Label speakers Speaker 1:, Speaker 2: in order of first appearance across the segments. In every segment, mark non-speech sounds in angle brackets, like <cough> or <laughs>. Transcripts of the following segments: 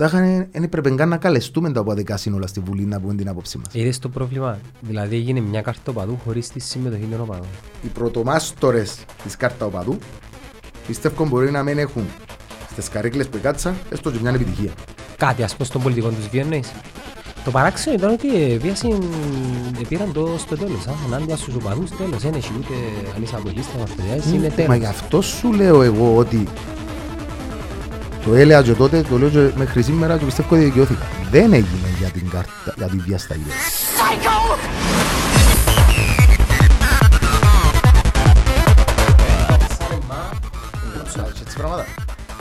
Speaker 1: τάχα δεν έπρεπε καν να καλεστούμε τα οπαδικά σύνολα στη Βουλή να πούμε την άποψή μας.
Speaker 2: Είδες το πρόβλημα, δηλαδή έγινε μια κάρτα οπαδού χωρίς τη συμμετοχή των οπαδών.
Speaker 1: Οι πρωτομάστορες της κάρτα οπαδού πιστεύω μπορεί να μην έχουν στις καρέκλες που κάτσα έστω και μια επιτυχία.
Speaker 2: Κάτι ας πω στον πολιτικό τους βιέννεις. Το παράξενο ήταν ότι βίασαν, πήραν το στο τέλος, α, ενάντια στους οπαδούς τέλος, δεν έχει ούτε αν είσαι από λίστα μας είναι
Speaker 1: Μα
Speaker 2: τέλος.
Speaker 1: γι' αυτό σου λέω εγώ ότι το έλεγα και τότε, το λέω και μέχρι σήμερα και πιστεύω ότι δικαιώθηκα. Δεν έγινε για την κάρτα, για τη διασταγή. Έτσι πράγματα.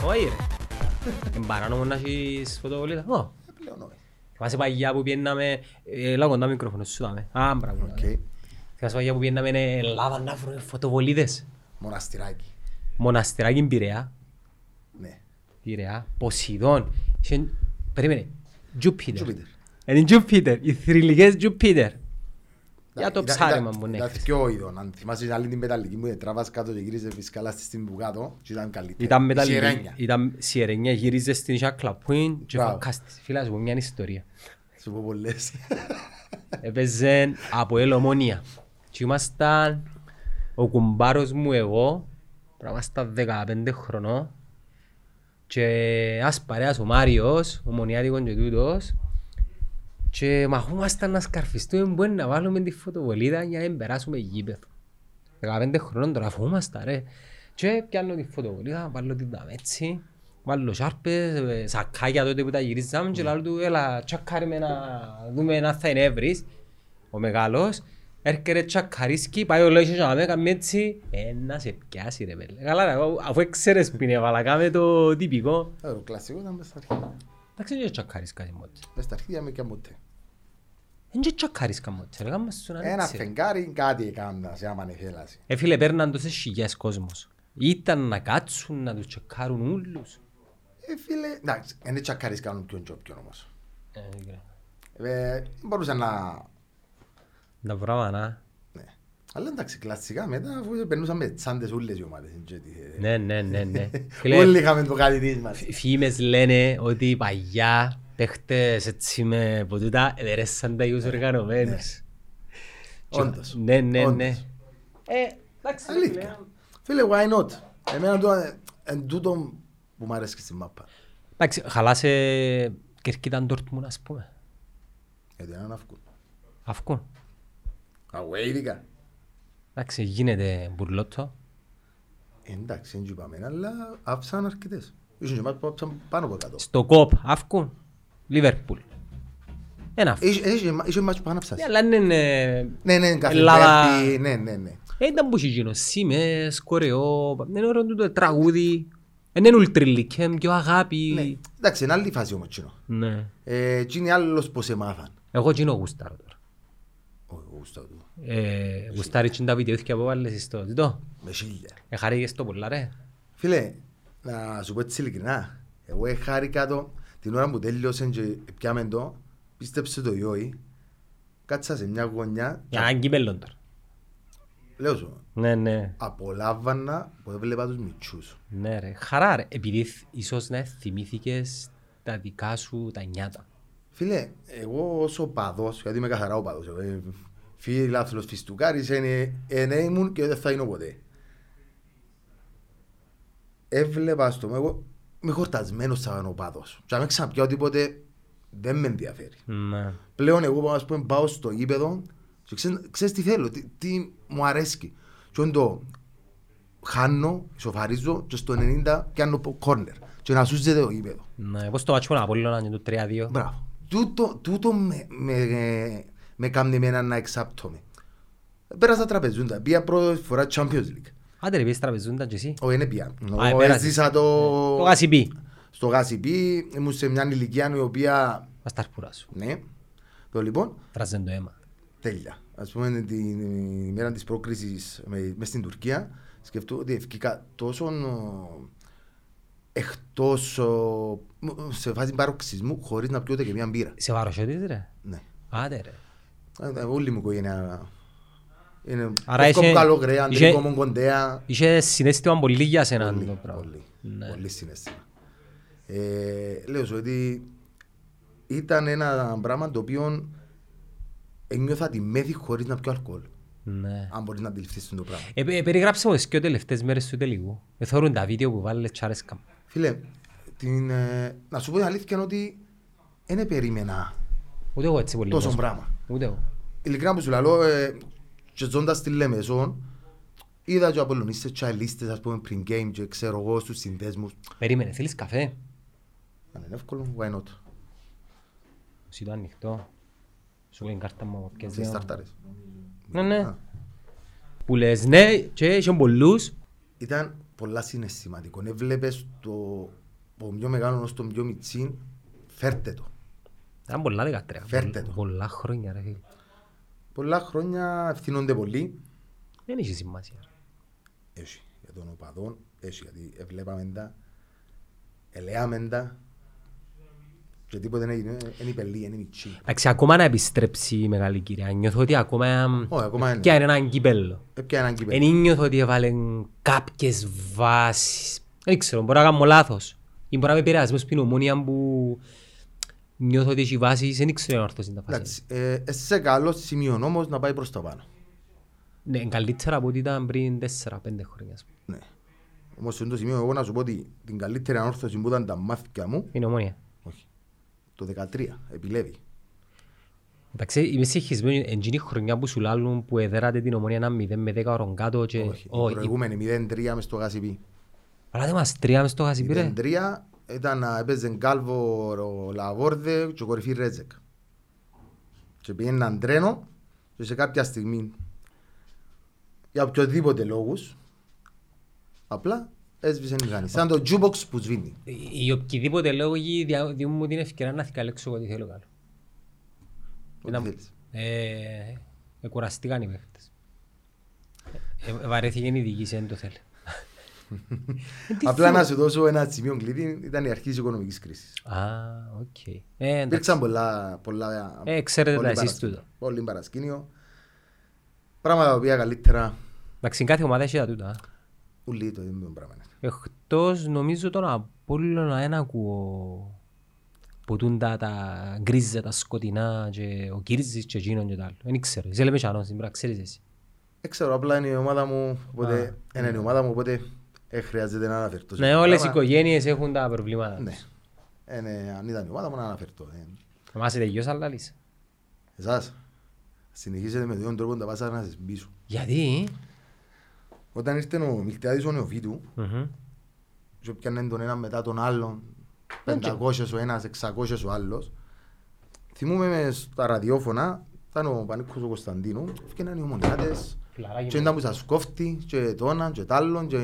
Speaker 2: Όχι ρε. Είναι παράνομο να έχεις φωτοβολίδα. Ω,
Speaker 1: Πλέον όχι.
Speaker 2: Θυμάσαι παγιά που πιέναμε, έλα κοντά μικρόφωνο σου δάμε. Α, μπράβο.
Speaker 1: Οκ.
Speaker 2: Θυμάσαι παγιά που πιέναμε Ελλάδα να βρούμε φωτοβολίδες.
Speaker 1: Μοναστηράκι.
Speaker 2: Μοναστεράκι Πειραιά.
Speaker 1: Ναι.
Speaker 2: Πειραιά. Ποσειδών. Είχε- Περίμενε. Τζούπιτερ.
Speaker 1: Τζούπιτερ.
Speaker 2: Είναι Τζούπιτερ. Οι θρυλικές Τζούπιτερ. Για το
Speaker 1: Ήταν-
Speaker 2: ψάρεμα
Speaker 1: ήταν-
Speaker 2: μου, ναι.
Speaker 1: Ήταν δυο ειδών. Αν θυμάσαι την άλλη την πεταλική που τραβάς κάτω και γύριζε φυσικά στη στιγμή που κάτω και ήταν καλύτερη.
Speaker 2: Ήταν
Speaker 1: Η
Speaker 2: μεταλλική.
Speaker 1: σιρένια.
Speaker 2: Ήταν σιερένια. Γύριζε στην Ισάκ Πουίν και
Speaker 1: Μπράβο.
Speaker 2: φακάστης. Φίλα σου πω μια ιστορία.
Speaker 1: Σου πω πολλές.
Speaker 2: Έπαιζε από ελομονία. Και ήμασταν ο κουμπάρος μου εγώ, πρέπει να ήμασταν 15 χρονών και ένας παρέας ο Μάριος, ο Μονιάτικος και τούτος και μαχούμασταν να σκαρφιστούμε που είναι να βάλουμε τη φωτοβολίδα για να μην περάσουμε γήπεδο. 15 χρονών τώρα φοβούμασταν ρε. Και πιάνω τη φωτοβολίδα, βάλω την τα έτσι, βάλω σάρπες, ε, σακάκια τότε που τα γυρίζαμε και λέω του έλα τσακάρι με να δούμε να θα είναι εύρης. Ο μεγάλος έρχεται τσακαρίσκει, πάει ο λόγος και να με κάνει έτσι, ε, να σε πιάσει ρε πέλε. Καλά ρε, εγώ, αφού έξερες που είναι έβαλα, κάμε το τυπικό.
Speaker 1: Ε, Το κλασικό ήταν μες στα αρχίδια.
Speaker 2: Εντάξει, δεν τσακαρίσκα μότε.
Speaker 1: Μες στα αρχίδια με και μούτε.
Speaker 2: Δεν τσακαρίσκα μότε, ρε, κάμε σου να
Speaker 1: Ένα
Speaker 2: ανοίξει, ρε.
Speaker 1: φεγγάρι κάτι έκανας σε άμα ανεφέλαση.
Speaker 2: Ε, φίλε, παίρναν τόσες χιλιάς κόσμος. Ήταν να κάτσουν, να τους τσεκάρουν ούλους.
Speaker 1: Ε, φίλε, εντάξει, δεν τσακάρεις κάνουν ποιον και όποιον όμως.
Speaker 2: Ε, δεν ξέρω.
Speaker 1: Ε, μπορούσα να...
Speaker 2: Τα πράγματα, να.
Speaker 1: Ναι. Αλλά εντάξει, κλασικά μετά αφού περνούσαν με τσάντες όλες οι ομάδες. είναι και τι-
Speaker 2: Ναι, ναι, ναι, ναι. <laughs> Φίλε,
Speaker 1: Όλοι είχαμε το κάτι της μας.
Speaker 2: φ- φήμες λένε ότι παλιά παίχτες έτσι με ποτούτα εδερέσαν τα ιούς οργανωμένους.
Speaker 1: Όντως.
Speaker 2: Ναι, ναι,
Speaker 1: Όντως.
Speaker 2: ναι. Ε, εντάξει, ρε,
Speaker 1: Αλήθεια.
Speaker 2: φίλε.
Speaker 1: Φίλε, why not; Εμένα το εν τούτο που μου αρέσει και στη μάπα.
Speaker 2: Εντάξει, χαλάσε κερκίταν Dortmund, ας πούμε.
Speaker 1: Γιατί είναι αυκούν.
Speaker 2: Αυκούν.
Speaker 1: Away ειδικά.
Speaker 2: Εντάξει, γίνεται μπουρλότο.
Speaker 1: Εντάξει, δεν είπαμε, αλλά άφησαν αρκετές. Ήσουν και μάτς που άφησαν πάνω από κάτω.
Speaker 2: Στο κόπ, αυκούν. Λίβερπουλ. Ένα αυκούν.
Speaker 1: Είχε- είχε- Είχε μάτς που πάνω άφησαν.
Speaker 2: Ναι, Αλλά είναι... ε,
Speaker 1: Ναι, ναι, κάθε
Speaker 2: Ελλάδα-
Speaker 1: Βέρτη, ναι, ναι, ναι.
Speaker 2: Ε, Ήταν που είχε γίνω σήμες, κορεό, είναι ωραίο τούτο τραγούδι. Ε, Είναι ουλτριλικέ, πιο
Speaker 1: Ναι.
Speaker 2: αγάπη.
Speaker 1: Εντάξει, είναι άλλη φάση όμως τσινό.
Speaker 2: Ναι.
Speaker 1: Ε, Τι είναι άλλος που σε μάθαν.
Speaker 2: Εγώ γίνω γουστάρω τώρα.
Speaker 1: Όχι, γούστα του.
Speaker 2: Ε, Γουστάρει τσιν τα βιντεόθηκια που βάλες στο τούτο.
Speaker 1: Με χίλια.
Speaker 2: Ε, χαρήκες το πολλά ρε.
Speaker 1: Φίλε, να σου πω έτσι ειλικρινά. Εγώ χάρηκα το την ώρα που τέλειωσε και πιάμε το, πίστεψε το ή όχι, κάτσα σε μια γωνιά
Speaker 2: Για να κύπελλον τώρα.
Speaker 1: λέω σου,
Speaker 2: Ναι, ναι.
Speaker 1: απολάβανα που έβλεπα τους μητσούς.
Speaker 2: Ναι ρε. Χαρά ρε. Επειδή θ- ίσως να θυμήθηκες τα δικά σου τα νιάτα.
Speaker 1: Φίλε, εγώ ως οπαδός, γιατί είμαι καθαρά οπαδός, ε, φίλαθλος φιστουκάρης, είναι, είναι ήμουν και δεν θα γίνω ποτέ. Έβλεπα στο εγώ είμαι χορτασμένος σαν οπαδός. Και αν με ξαναπιάω τίποτε, δεν με ενδιαφέρει.
Speaker 2: Ναι.
Speaker 1: Πλέον εγώ ας πούμε, πάω στο γήπεδο και ξέρεις, ξέρεις τι θέλω, τι, τι μου αρέσει. Και είναι το χάνω, ισοφαρίζω και στο 90 πιάνω κόρνερ και να σούζεται το γήπεδο.
Speaker 2: Ναι. Πώς το μάτσο με τον Απόλλωνα και το 3-2.
Speaker 1: Μπράβο. Τούτο, τούτο με, με, με κάνει εμένα να εξάπτωμαι. Πέρασα τραπεζούντα, πήγα πρώτη φορά Champions League.
Speaker 2: Άντε ρε πεις τραπεζούντα και εσύ;
Speaker 1: Όχι, είναι πια.
Speaker 2: Α,
Speaker 1: Εγώ
Speaker 2: πέρασες.
Speaker 1: έζησα το...
Speaker 2: Το γάσιπι.
Speaker 1: Στο Γασιπί, ήμουν σε μια ηλικία η οποία...
Speaker 2: Μας τα αρπουρά σου.
Speaker 1: Ναι. Το λοιπόν,
Speaker 2: Τράζεν το αίμα.
Speaker 1: τέλεια. Ας πούμε την ημέρα της πρόκρισης με, μες στην Τουρκία, σκεφτώ ότι ευκήκα τόσο ο, εκτός ο, σε φάση παροξισμού χωρίς να πιω ούτε και μια μπύρα.
Speaker 2: Σε βαροσιώτης ρε.
Speaker 1: Ναι.
Speaker 2: Άντε ρε.
Speaker 1: Ε, Όλη μου η οικογένεια είναι
Speaker 2: Άρα
Speaker 1: κόκκο
Speaker 2: είσαι-
Speaker 1: καλό κρέα,
Speaker 2: είσαι-
Speaker 1: αντρικό μου κοντέα.
Speaker 2: Είχε συναίσθημα πολύ για σένα
Speaker 1: Πολύ,
Speaker 2: το πράγμα.
Speaker 1: πολύ,
Speaker 2: Ναι.
Speaker 1: πολύ συναίσθημα. Ε, λέω σου ότι ήταν ένα πράγμα το οποίο ένιωθα τη μέθη χωρίς να πιω αλκοόλ.
Speaker 2: Ναι.
Speaker 1: Αν μπορείς να αντιληφθείς το πράγμα.
Speaker 2: Ε, ε, περιγράψε μου τις και τελευταίες μέρες του τελικού. Εθώρουν τα βίντεο που βάλες τσάρεσκα.
Speaker 1: Φίλε, την, ε, να σου πω την αλήθεια είναι ότι δεν περίμενα
Speaker 2: Ούτε εγώ έτσι πολύ.
Speaker 1: τόσο
Speaker 2: κόσμο.
Speaker 1: πράγμα.
Speaker 2: Ούτε εγώ.
Speaker 1: Ειλικρινά που σου λέω, ε, και ζώντας στη Λέμεσον, είδα και απολωνίστες και αλίστες, ας πούμε, πριν game και ξέρω εγώ στους συνδέσμους.
Speaker 2: Περίμενε, θέλεις καφέ;
Speaker 1: Αν είναι εύκολο, why not;
Speaker 2: Σου το ανοιχτό. Σου λέει η κάρτα μου. ποιες
Speaker 1: Σε
Speaker 2: δύο.
Speaker 1: σταρτάρες.
Speaker 2: Ναι, ναι.
Speaker 1: Α.
Speaker 2: Που λες ναι και είχαν πολλούς.
Speaker 1: Ήταν πολλά συναισθηματικό. Έβλεπες το από πιο μεγάλος ως το πιο μιτσίν, φέρτε το.
Speaker 2: Ήταν πολλά δεκατρία.
Speaker 1: Φέρτε το.
Speaker 2: Πολλά χρόνια ρε φίλε.
Speaker 1: Πολλά χρόνια ευθύνονται πολύ.
Speaker 2: Δεν έχει σημασία.
Speaker 1: Έχει για τον οπαδόν, έχει γιατί έβλεπαμε τα, ελέαμε τα και τίποτε δεν έγινε, είναι υπελή, είναι μιτσί.
Speaker 2: Εντάξει, ακόμα να επιστρέψει η μεγάλη κυρία. Νιώθω ότι ακόμα...
Speaker 1: Όχι, ακόμα είναι.
Speaker 2: Και είναι έναν κύπελλο.
Speaker 1: Έπια έναν
Speaker 2: Εν
Speaker 1: κύπελο.
Speaker 2: νιώθω ότι έβαλε κάποιες βάσεις. Δεν ξέρω, μπορεί να κάνω λάθος. Ή μπορεί να με επηρεάσει μες στην ομόνια που νιώθω ότι έχει βάσεις, δεν ξέρω αν ορθώς είναι τα φάση.
Speaker 1: Εντάξει, ε, σε καλό σημείο όμως να πάει προς τα πάνω.
Speaker 2: Ναι, είναι καλύτερα από ό,τι ήταν πριν 4-5 χρόνια. ας πούμε.
Speaker 1: Ναι. Όμως σε αυτό το σημείο εγώ να σου πω ότι την καλύτερη ανόρθωση που ήταν τα μάθηκια μου,
Speaker 2: Είναι ομόνια.
Speaker 1: Όχι, το 13, επιλέβη.
Speaker 2: Εντάξει, είμαι συγχυσμένος, είναι η χρονιά που σου λάλλουν που εδέρατε την ομόνια ένα 0 με 10 ώρων κάτω και...
Speaker 1: Όχι, η
Speaker 2: Όχι,
Speaker 1: προηγούμενη 0-3 μες στο Γασιπί.
Speaker 2: αλλά δεν μας τρία μες στο χασιπί ρε.
Speaker 1: 0-3 ήταν να έπαιζε Γκάλβο ο Λαβόρδε και ο κορυφή Ρέτζεκ. Και πήγαιναν τρένο και σε κάποια στιγμή για οποιοδήποτε λόγους απλά έσβησε η μηχανή. Σαν το jukebox που σβήνει.
Speaker 2: Οι οποιοδήποτε λόγοι δια- διούν μου την ευκαιρία να θυκαλέξω ό,τι θέλω κάνω.
Speaker 1: Ό,τι
Speaker 2: Ήταν-
Speaker 1: θέλεις.
Speaker 2: Ε, ε, κουραστήκαν οι παίχτες. Ε, ε, βαρέθηκε η διοίκηση, δεν το θέλει. <laughs>
Speaker 1: Απλά να σου δώσω ένα σημείο κλειδί, ήταν η αρχή της οικονομικής κρίσης.
Speaker 2: Α, οκ. Ε, εντάξει.
Speaker 1: Υπήρξαν πολλά, πολλά,
Speaker 2: Ε, ξέρετε
Speaker 1: πολύ
Speaker 2: τα εσείς
Speaker 1: παρασκήνιο.
Speaker 2: τούτο.
Speaker 1: Πολύ παρασκήνιο. Πράγματα τα οποία καλύτερα
Speaker 2: Εντάξει, κάθε ομάδα έχει τα τούτα.
Speaker 1: Ούλλοι το ίδιο πράγμα. είναι.
Speaker 2: Εκτός νομίζω τον Απόλλωνα δεν ακούω που τούν τα, τα γκρίζα, τα σκοτεινά και ο Κύρζης και εκείνον και τα άλλο. Δεν ξέρω. Είσαι λέμε τσάνο, σήμερα ξέρεις εσύ.
Speaker 1: Δεν ξέρω, απλά είναι η ομάδα μου, οπότε, είναι η ομάδα μου, οπότε ε, χρειάζεται να αναφερθώ. σε
Speaker 2: Ναι,
Speaker 1: αυτό το
Speaker 2: όλες οι
Speaker 1: πράγμα.
Speaker 2: οικογένειες έχουν τα προβλήματα.
Speaker 1: Ναι. Ε, ναι, αν ήταν η ομάδα μου να αναφερθώ. Ε,
Speaker 2: Εμάς είναι γιος αλλά λύση.
Speaker 1: Εσάς, συνεχίζετε με τον τρόπο να τα πάσα να σας μπίσω.
Speaker 2: Γιατί;
Speaker 1: Όταν ήρθε ο Μιλτιάδης ο Νεοφίτου,
Speaker 2: Μμμ.
Speaker 1: και πιάνε τον ένα μετά τον άλλον, 500 ο ένας, 600 ο άλλος, θυμούμαι με στα ραδιόφωνα, ήταν ο Πανίκος ο Κωνσταντίνου, έφυγαν οι ομονιάτες,
Speaker 2: Φιλαράκι
Speaker 1: και
Speaker 2: μου.
Speaker 1: ήταν που σας κόφτει, και το έναν, και το άλλον, και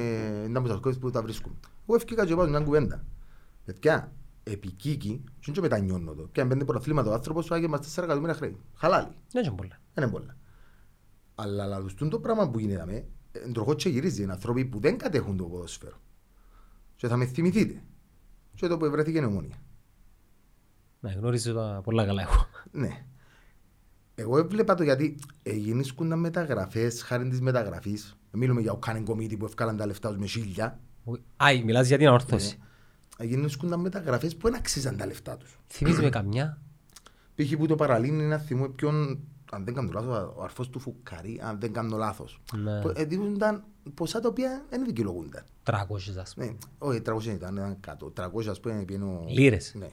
Speaker 1: ήταν που σας κόφτει που τα βρίσκουν. Εγώ έφυγα και πάω μια κουβέντα. Παιδιά, επικίκη, και δεν μετανιώνω το. Και αν πέντε πρωταθλήματα ο άνθρωπος, άγγε μας 4 εκατομμύρια χρέη. Χαλάλι.
Speaker 2: Δεν είναι πολλά.
Speaker 1: Δεν είναι πολλά. Αλλά λαλουστούν το πράγμα που γίνεται με, εντροχό και γυρίζει, είναι άνθρωποι που δεν κατέχουν το ποδόσφαιρο. Και θα με θυμηθείτε. Και το που βρέθηκε η ομόνια.
Speaker 2: Ναι, γνωρίζω τα πολλά καλά εγώ.
Speaker 1: Ναι. Εγώ έβλεπα το γιατί γίνησκονταν μεταγραφές, χάρη της μεταγραφής. Μιλούμε για ο Κάνεν Κομίτη που ευκάλαν τα λεφτά τους με χίλια.
Speaker 2: Άι, μιλάς για την ανόρθωση.
Speaker 1: Γίνησκονταν μεταγραφές που δεν αξίζαν τα λεφτά τους.
Speaker 2: Θυμίζεις με καμιά;
Speaker 1: Π.χ. που το παραλύνει είναι να θυμώ ποιον, αν δεν κάνω λάθος, ο αρφός του Φουκαρί, αν δεν κάνω λάθος.
Speaker 2: Ναι.
Speaker 1: Που Εδίδονταν ποσά τα οποία δεν δικαιολογούνταν.
Speaker 2: 300 ας πούμε.
Speaker 1: Ναι, όχι, 300 ήταν, ήταν κάτω. 300 ας πούμε πήγαινε ο...
Speaker 2: Λίρες.
Speaker 1: Ναι.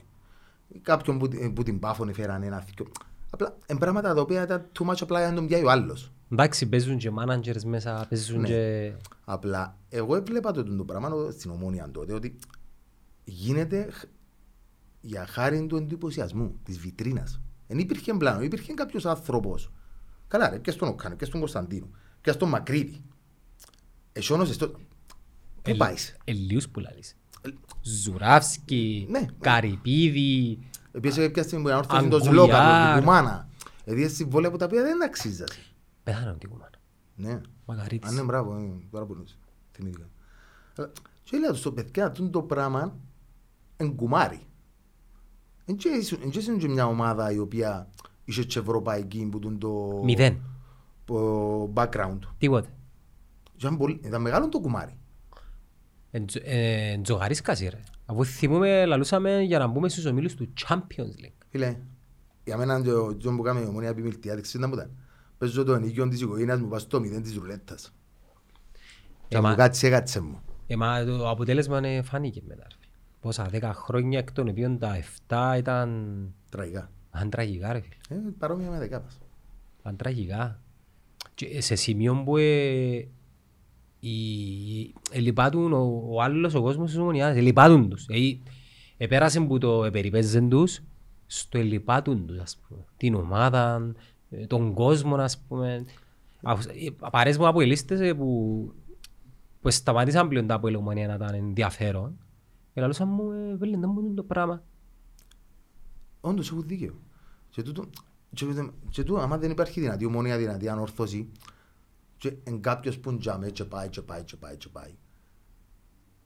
Speaker 1: Κάποιον που, που την πάφωνε έφεραν ένα θήκιο. Απλά, εν πράγματα τα οποία ήταν too much απλά για να τον πιάει ο άλλος.
Speaker 2: Εντάξει, παίζουν και managers μέσα, παίζουν
Speaker 1: Ναι.
Speaker 2: και...
Speaker 1: Απλά, εγώ έβλεπα το, το πράγμα στην ομόνια τότε, ότι γίνεται χ- για χάρη του εντυπωσιασμού, της βιτρίνας. Δεν υπήρχε πλάνο, υπήρχε κάποιος άνθρωπος. Καλά ρε, και στον Οκάνο, και στον Κωνσταντίνο, και στον Μακρύδη. Εσόνος, στο... Πού πάεις;
Speaker 2: Ελίους που λαλείς. Ζουράφσκι,
Speaker 1: Ναι.
Speaker 2: Καρυπίδη,
Speaker 1: Επίσης κάποια στιγμή που ανόρθωσε το
Speaker 2: Αγκουλιάρ.
Speaker 1: Ζλόκα, το Κουμάνα. Δηλαδή συμβόλαια από τα οποία δεν αξίζασαι.
Speaker 2: πέθανε ο Τικουμάν.
Speaker 1: Ναι.
Speaker 2: Μακαρίτης.
Speaker 1: Αν είναι μπράβο, ε, τώρα που νοείς. Θυμήθηκα. Αλλά, Και λέω στο παιδιά, αυτό το πράγμα είναι κουμάρι. Εν και ήσουν- εν και ήσουν και μια ομάδα η οποία είχε και ευρωπαϊκή που τον το
Speaker 2: Μηδέν.
Speaker 1: το background.
Speaker 2: Τίποτε.
Speaker 1: Και Ήταν, πολύ, ήταν μεγάλο το κουμάρι.
Speaker 2: Ε, Τζογαρίσκας ρε. Αφού θυμούμε, λαλούσαμε για να μπούμε στους ομίλους του Champions League.
Speaker 1: Φίλε, για μένα το τζον που κάνουμε η ομονία επιμελτία, δεν ξέρω τι ήταν. Παίζω το ενοικιόν της οικογένειας μου, πάω στο μηδέν της ρουλέτας. Και
Speaker 2: μα-
Speaker 1: μου κάτσε, κάτσε μου.
Speaker 2: Ε, μα το αποτέλεσμα ε, φάνηκε μετά. Ρε. Πόσα, 10 χρόνια εκ των οποίων τα 7 ήταν...
Speaker 1: Τραγικά.
Speaker 2: Αν τραγικά ρε φίλε.
Speaker 1: Ε, παρόμοια με δεκάπας.
Speaker 2: Αν τραγικά. Και σε σημείο που ε, οι, ελυπάτουν ο, ο άλλος ο κόσμος της ομονιάς, ελυπάτουν τους. Ε, επέρασε που το επεριπέζεν τους στο ελυπάτουν τους, ας πούμε. Την ομάδα, ε, τον κόσμο, ας πούμε. Αφού- ε, Παρές μου από ελίστες ε, που, που σταματήσαν πλέον τα από η ομονία να ήταν ενδιαφέρον. Και λαλούσαν μου, ε, βέλε, να μου το πράγμα.
Speaker 1: Όντως έχουν δίκαιο. Και τούτο, και, και τούτο, άμα δεν υπάρχει δυνατή ομονία, δυνατή ανόρθωση, και εν κάποιος που τζάμε και πάει και πάει και πάει και πάει,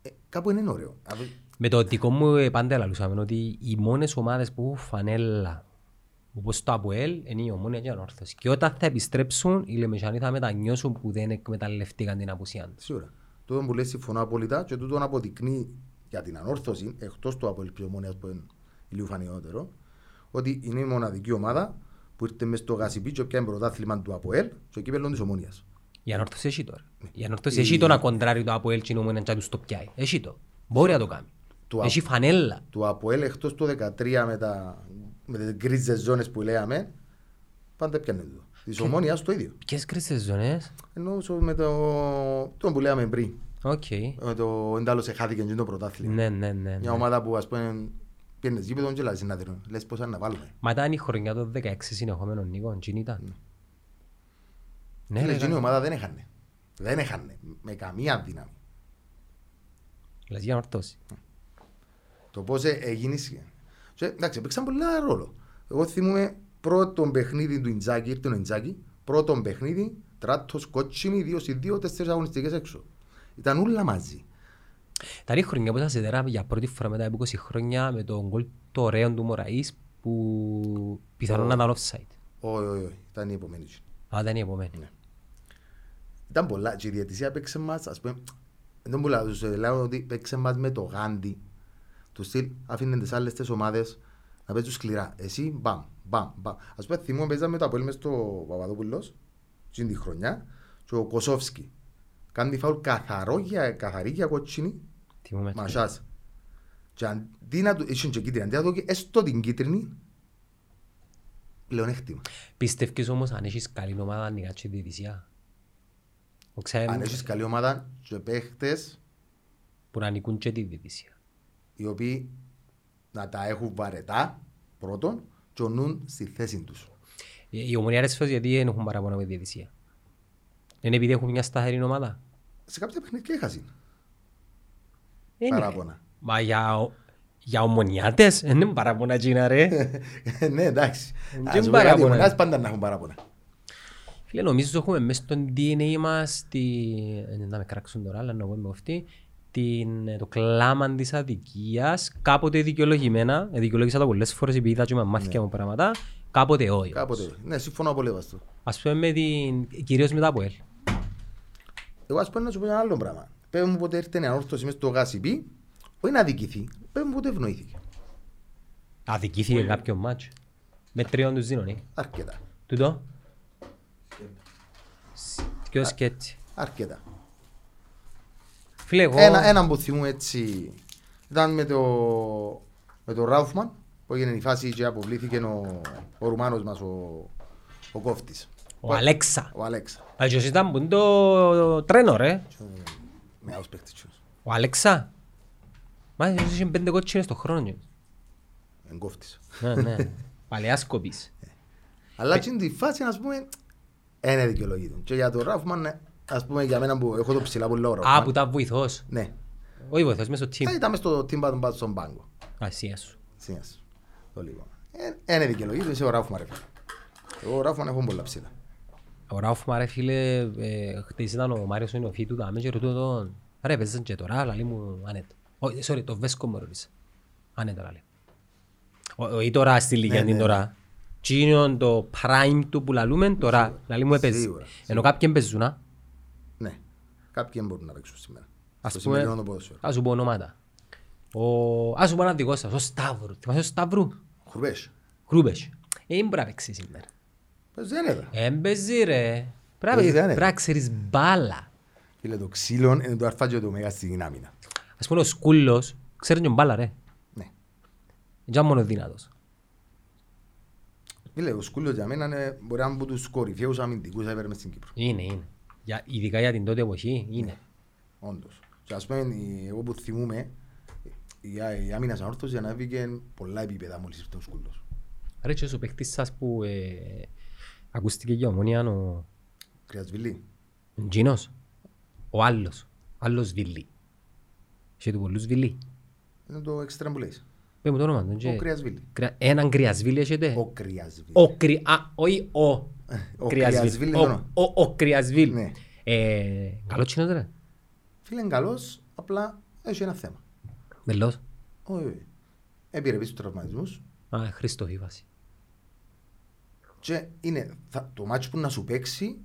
Speaker 1: ε, κάπου είναι ωραίο. Αφού-
Speaker 2: Με το δικό μου ε, πάντα λαλούσαμε ότι οι μόνες ομάδες που έχουν φανέλα όπως το ΑΠΟΕΛ είναι η ομόνια και η ανόρθωση. Και όταν θα επιστρέψουν οι Λεμεσανοί θα μετανιώσουν που δεν εκμεταλλευτήκαν την απουσία τους.
Speaker 1: Σίγουρα. Τούτο που λες συμφωνώ απόλυτα και τούτο αποδεικνύει για την ανόρθωση, εκτός του από ομόνιας που είναι λίγο φανιότερο, ότι είναι η μοναδική ομάδα που ήρθε μες στο Γασιπί και πιάνε πρωτάθλημα του ΑΠΟΕΛ και κύπελλον της ομόνιας.
Speaker 2: Η ανόρθωση έχει τώρα. Η ανόρθωση
Speaker 1: Η-
Speaker 2: έχει το να κοντράρει το ΑΠΟΕΛ και η ομόνια και να τους το πιάει. Έχει το. Μπορεί να το κάνει.
Speaker 1: Του
Speaker 2: Έχει φανέλα.
Speaker 1: Του ΑΠΟΕΛ εκτός του 13 με, τα, με τις γκρίζες ζώνες που λέμε, πάντα πιάνε το. Της ομόνιας το ίδιο.
Speaker 2: Ποιες κρίσες ζωνές.
Speaker 1: Ενώ με το, το που λέμε πριν,
Speaker 2: Οκ.
Speaker 1: με το εντάλλως εχάθηκε και το πρωτάθλημα.
Speaker 2: Ναι, ναι, ναι.
Speaker 1: Μια
Speaker 2: ναι.
Speaker 1: ομάδα που ας πούμε πιένες γήπεδο και λάζεις να δίνουν. Λες πόσα να βάλουμε.
Speaker 2: Μα ήταν η χρονιά των 16 συνεχόμενων νίκων. Τι ήταν. Ναι,
Speaker 1: Φίλε,
Speaker 2: ρε,
Speaker 1: εκείνη η
Speaker 2: καλά.
Speaker 1: ομάδα δεν έχανε. Δεν έχανε. Με καμία δύναμη.
Speaker 2: Λες για ανόρθωση.
Speaker 1: Το πώς ε- έγινε. Και, εντάξει, παίξαν πολλά ρόλο. Εγώ θυμούμαι πρώτο παιχνίδι του Ιντζάκη, ήρθε ο Ιντζάκη, πρώτο παιχνίδι, τράτος, κότσινη, δύο συ δύο, τέσσερις αγωνιστικές έξω. Ήταν όλα μαζί.
Speaker 2: Ήταν η χρονιά που ήταν σε τέρα για πρώτη φορά μετά από 20 χρόνια με τον γκολ το ωραίο του Μωραΐς που πιθανόν να ήταν offside.
Speaker 1: Όχι, όχι, όχι. Ήταν η επομένη.
Speaker 2: Α, ήταν η επόμενη.
Speaker 1: Ναι. Ήταν πολλά και η διαιτησία παίξε μας, ας πούμε, δεν μου λέω, τους λέω ότι παίξε μας με το γάντι. Του στυλ άφηνε τις άλλες τις ομάδες να παίζουν σκληρά. Εσύ, μπαμ, μπαμ, μπαμ. Ας πούμε, θυμούμε παίζαμε το Αποέλ μες στο Παπαδόπουλος, εκείνη τη χρονιά, και ο Κοσόφσκι. Κάνει φάουλ καθαρό για, καθαρή για κοτσίνη,
Speaker 2: Τι μου μέτρη.
Speaker 1: μασάς. Και αντί να του, ήσουν και κίτρινη, αντί να του δώσει έστω την κίτρινη, πλεονέκτημα.
Speaker 2: Πιστεύεις όμως αν έχεις καλή ομάδα να κάτσει τη διαιτησία. Ο ξέρει
Speaker 1: Αν έχεις καλή ομάδα και παίχτες
Speaker 2: που να νικούν και τη διαιτησία.
Speaker 1: οι οποίοι να τα έχουν βαρετά πρώτον και ονούν στη θέση τους.
Speaker 2: Οι οι ομονιάρες φως γιατί δεν έχουν παραπονά με τη διαιτησία. Είναι επειδή έχουν μια σταθερή ομάδα;
Speaker 1: Σε κάποια παιχνίδια έχασαν
Speaker 2: Δεν είναι.
Speaker 1: παράπονα.
Speaker 2: Μα για, ο- για ομονιάτες δεν είναι παραπονά εκείνα ρε. <laughs>
Speaker 1: ναι, εντάξει.
Speaker 2: Και
Speaker 1: Ας πούμε κάτι, οι
Speaker 2: παράπονα.
Speaker 1: μονάδες πάντα να έχουν παράπονα.
Speaker 2: Φίλε, νομίζω έχουμε μέσα στο DNA μας τη... ε, να με κράξουν τώρα, αλλά να πω με αυτή την, ε, το κλάμα της αδικίας, κάποτε δικαιολογημένα, ε, δικαιολόγησα τα πολλές φορές επειδή είδα και με μάθηκα μου πράγματα, κάποτε όχι.
Speaker 1: Κάποτε. Ναι, συμφωνώ πολύ με αυτό.
Speaker 2: Ας πούμε με την, κυρίως με τα ΑΠΟΕΛ.
Speaker 1: Εγώ ας πω να σου πω ένα άλλο πράγμα. Πες μου πότε ήρθε η ανόρθωση μες στο γάσιπι, όχι να αδικηθεί. Πες μου πότε ευνοήθηκε.
Speaker 2: Αδικήθηκε κάποιο μάτσο. Με τριών τους δίνω, ναι.
Speaker 1: Αρκετά.
Speaker 2: Τούτο. Ποιος σκέτσι.
Speaker 1: Αρκετά.
Speaker 2: Φίλε, εγώ...
Speaker 1: Ένα, έναν που θυμούμαι έτσι ήταν με το, με το Ράουφμαν που έγινε η φάση και αποβλήθηκε ο, ο Ρουμάνος μας ο, ο κόφτης.
Speaker 2: Ο Αλέξα.
Speaker 1: Ο Αλέξα.
Speaker 2: Α, και ήταν που είναι το τρένο, ρε.
Speaker 1: Με άλλος παίκτης τσιούς.
Speaker 2: Ο Αλέξα. Μα είχε πέντε κότσινες στο χρόνο.
Speaker 1: Εν κόφτης.
Speaker 2: Ναι, ναι. Παλαιάς κοπής.
Speaker 1: Αλλά έτσι τη φάση ας πούμε είναι δικαιολογητό. Και για τον Ράουφμαν ναι, ας πούμε για μένα που έχω το ψηλά πολύ λόγο
Speaker 2: Α, που ήταν βοηθός.
Speaker 1: Ναι.
Speaker 2: Όχι βοηθός, μέσα στο
Speaker 1: Θα
Speaker 2: team.
Speaker 1: ήταν μες στο team button στον πάγκο.
Speaker 2: Ασία σου.
Speaker 1: Συνήθως. Το λίγο. Ε, Είναι δικαιολογητό, είσαι ο Ράουφμαν ρε φίλε. Εγώ ο Ράουφμαν έχω πολλά ψηλά.
Speaker 2: Ο Ράφμα, ρε φίλε, ε, χτες ήταν ο Μάριος ο Ινοφή του, δάμε και ρωτώ τον, ρε παίζαν και τώρα, λαλή μου, άνετα. Όχι, sorry, το Βέσκο μου ρώτησε. Άνετα, λαλή. Όχι τώρα στη ηλικία
Speaker 1: Ναι,
Speaker 2: την
Speaker 1: ναι,
Speaker 2: τώρα. Τι είναι το prime του που λαλούμε τώρα, λαλή μου έπαιζε.
Speaker 1: Σίγουρα,
Speaker 2: Ενώ κάποιοι παίζουν, α.
Speaker 1: Ναι. Κάποιοι δεν μπορούν να παίξουν σήμερα.
Speaker 2: Ας
Speaker 1: Στο
Speaker 2: πούμε,
Speaker 1: σημερινό το ποδόσφαιρο.
Speaker 2: ας σου πω ονόματα. Ο... Ας σου πω ένα δικό σας, ο Σταύρου. Θυμάσαι ο Σταύρου;
Speaker 1: Χουρβές.
Speaker 2: Κρούπες. Ε, δεν μπορεί να παίξει σήμερα.
Speaker 1: Πες δεν είναι.
Speaker 2: Έμπαιζε ρε. Πρέπει
Speaker 1: Παίζει,
Speaker 2: να-
Speaker 1: ναι.
Speaker 2: πρέπει να ξέρεις μπάλα.
Speaker 1: Φίλε, το ξύλο είναι το αρφά και το μέγα στην άμυνα.
Speaker 2: Ας πούμε ο Σκούλος, ξέρει και μπάλα ρε.
Speaker 1: Ναι.
Speaker 2: Δεν μόνο δυνατός.
Speaker 1: Φίλε, ο Σκούλος για μένα είναι, μπορεί να είναι από τους κορυφαίους αμυντικούς ever μες στην Κύπρο.
Speaker 2: Είναι, είναι. Για, ειδικά για την τότε εποχή, είναι.
Speaker 1: Όντως. Και ας πούμε, η- εγώ που θυμούμαι, η, α- η άμυνα σαν όρθος για να έβγαινε πολλά επίπεδα μόλις ήρθε ο Σκούλος.
Speaker 2: Ρε και ο παίχτης σας που ε, ακούστηκε για ομόνια ο
Speaker 1: Κρυασβιλή.
Speaker 2: Τζίνος, ο άλλος, άλλος Βιλί. Είχε του πολλούς Βιλί.
Speaker 1: Είναι το έξτρα που λες.
Speaker 2: Πες μου το όνομα του.
Speaker 1: Ο
Speaker 2: και-
Speaker 1: Κρυασβιλή.
Speaker 2: Κρυα- Έναν Κρυασβίλη έχετε;
Speaker 1: Ο Κρυασβιλή.
Speaker 2: Ο Κρυ... Α, όχι ο.
Speaker 1: Ο
Speaker 2: Κρυασβίλ.
Speaker 1: Κρυασβίλ είναι
Speaker 2: Ο-
Speaker 1: το όνομα.
Speaker 2: ο- Ο Κρυασβίλ.
Speaker 1: Ναι.
Speaker 2: Ε, Καλός τσινός ρε.
Speaker 1: Φίλε, είναι καλός, απλά έχει ένα θέμα.
Speaker 2: Μελός.
Speaker 1: Όχι, όχι. Έπειρε πίσω τους τραυματισμούς
Speaker 2: Α, Χρήστο Βίβαση.
Speaker 1: Και είναι θα, το μάτσο που να σου παίξει,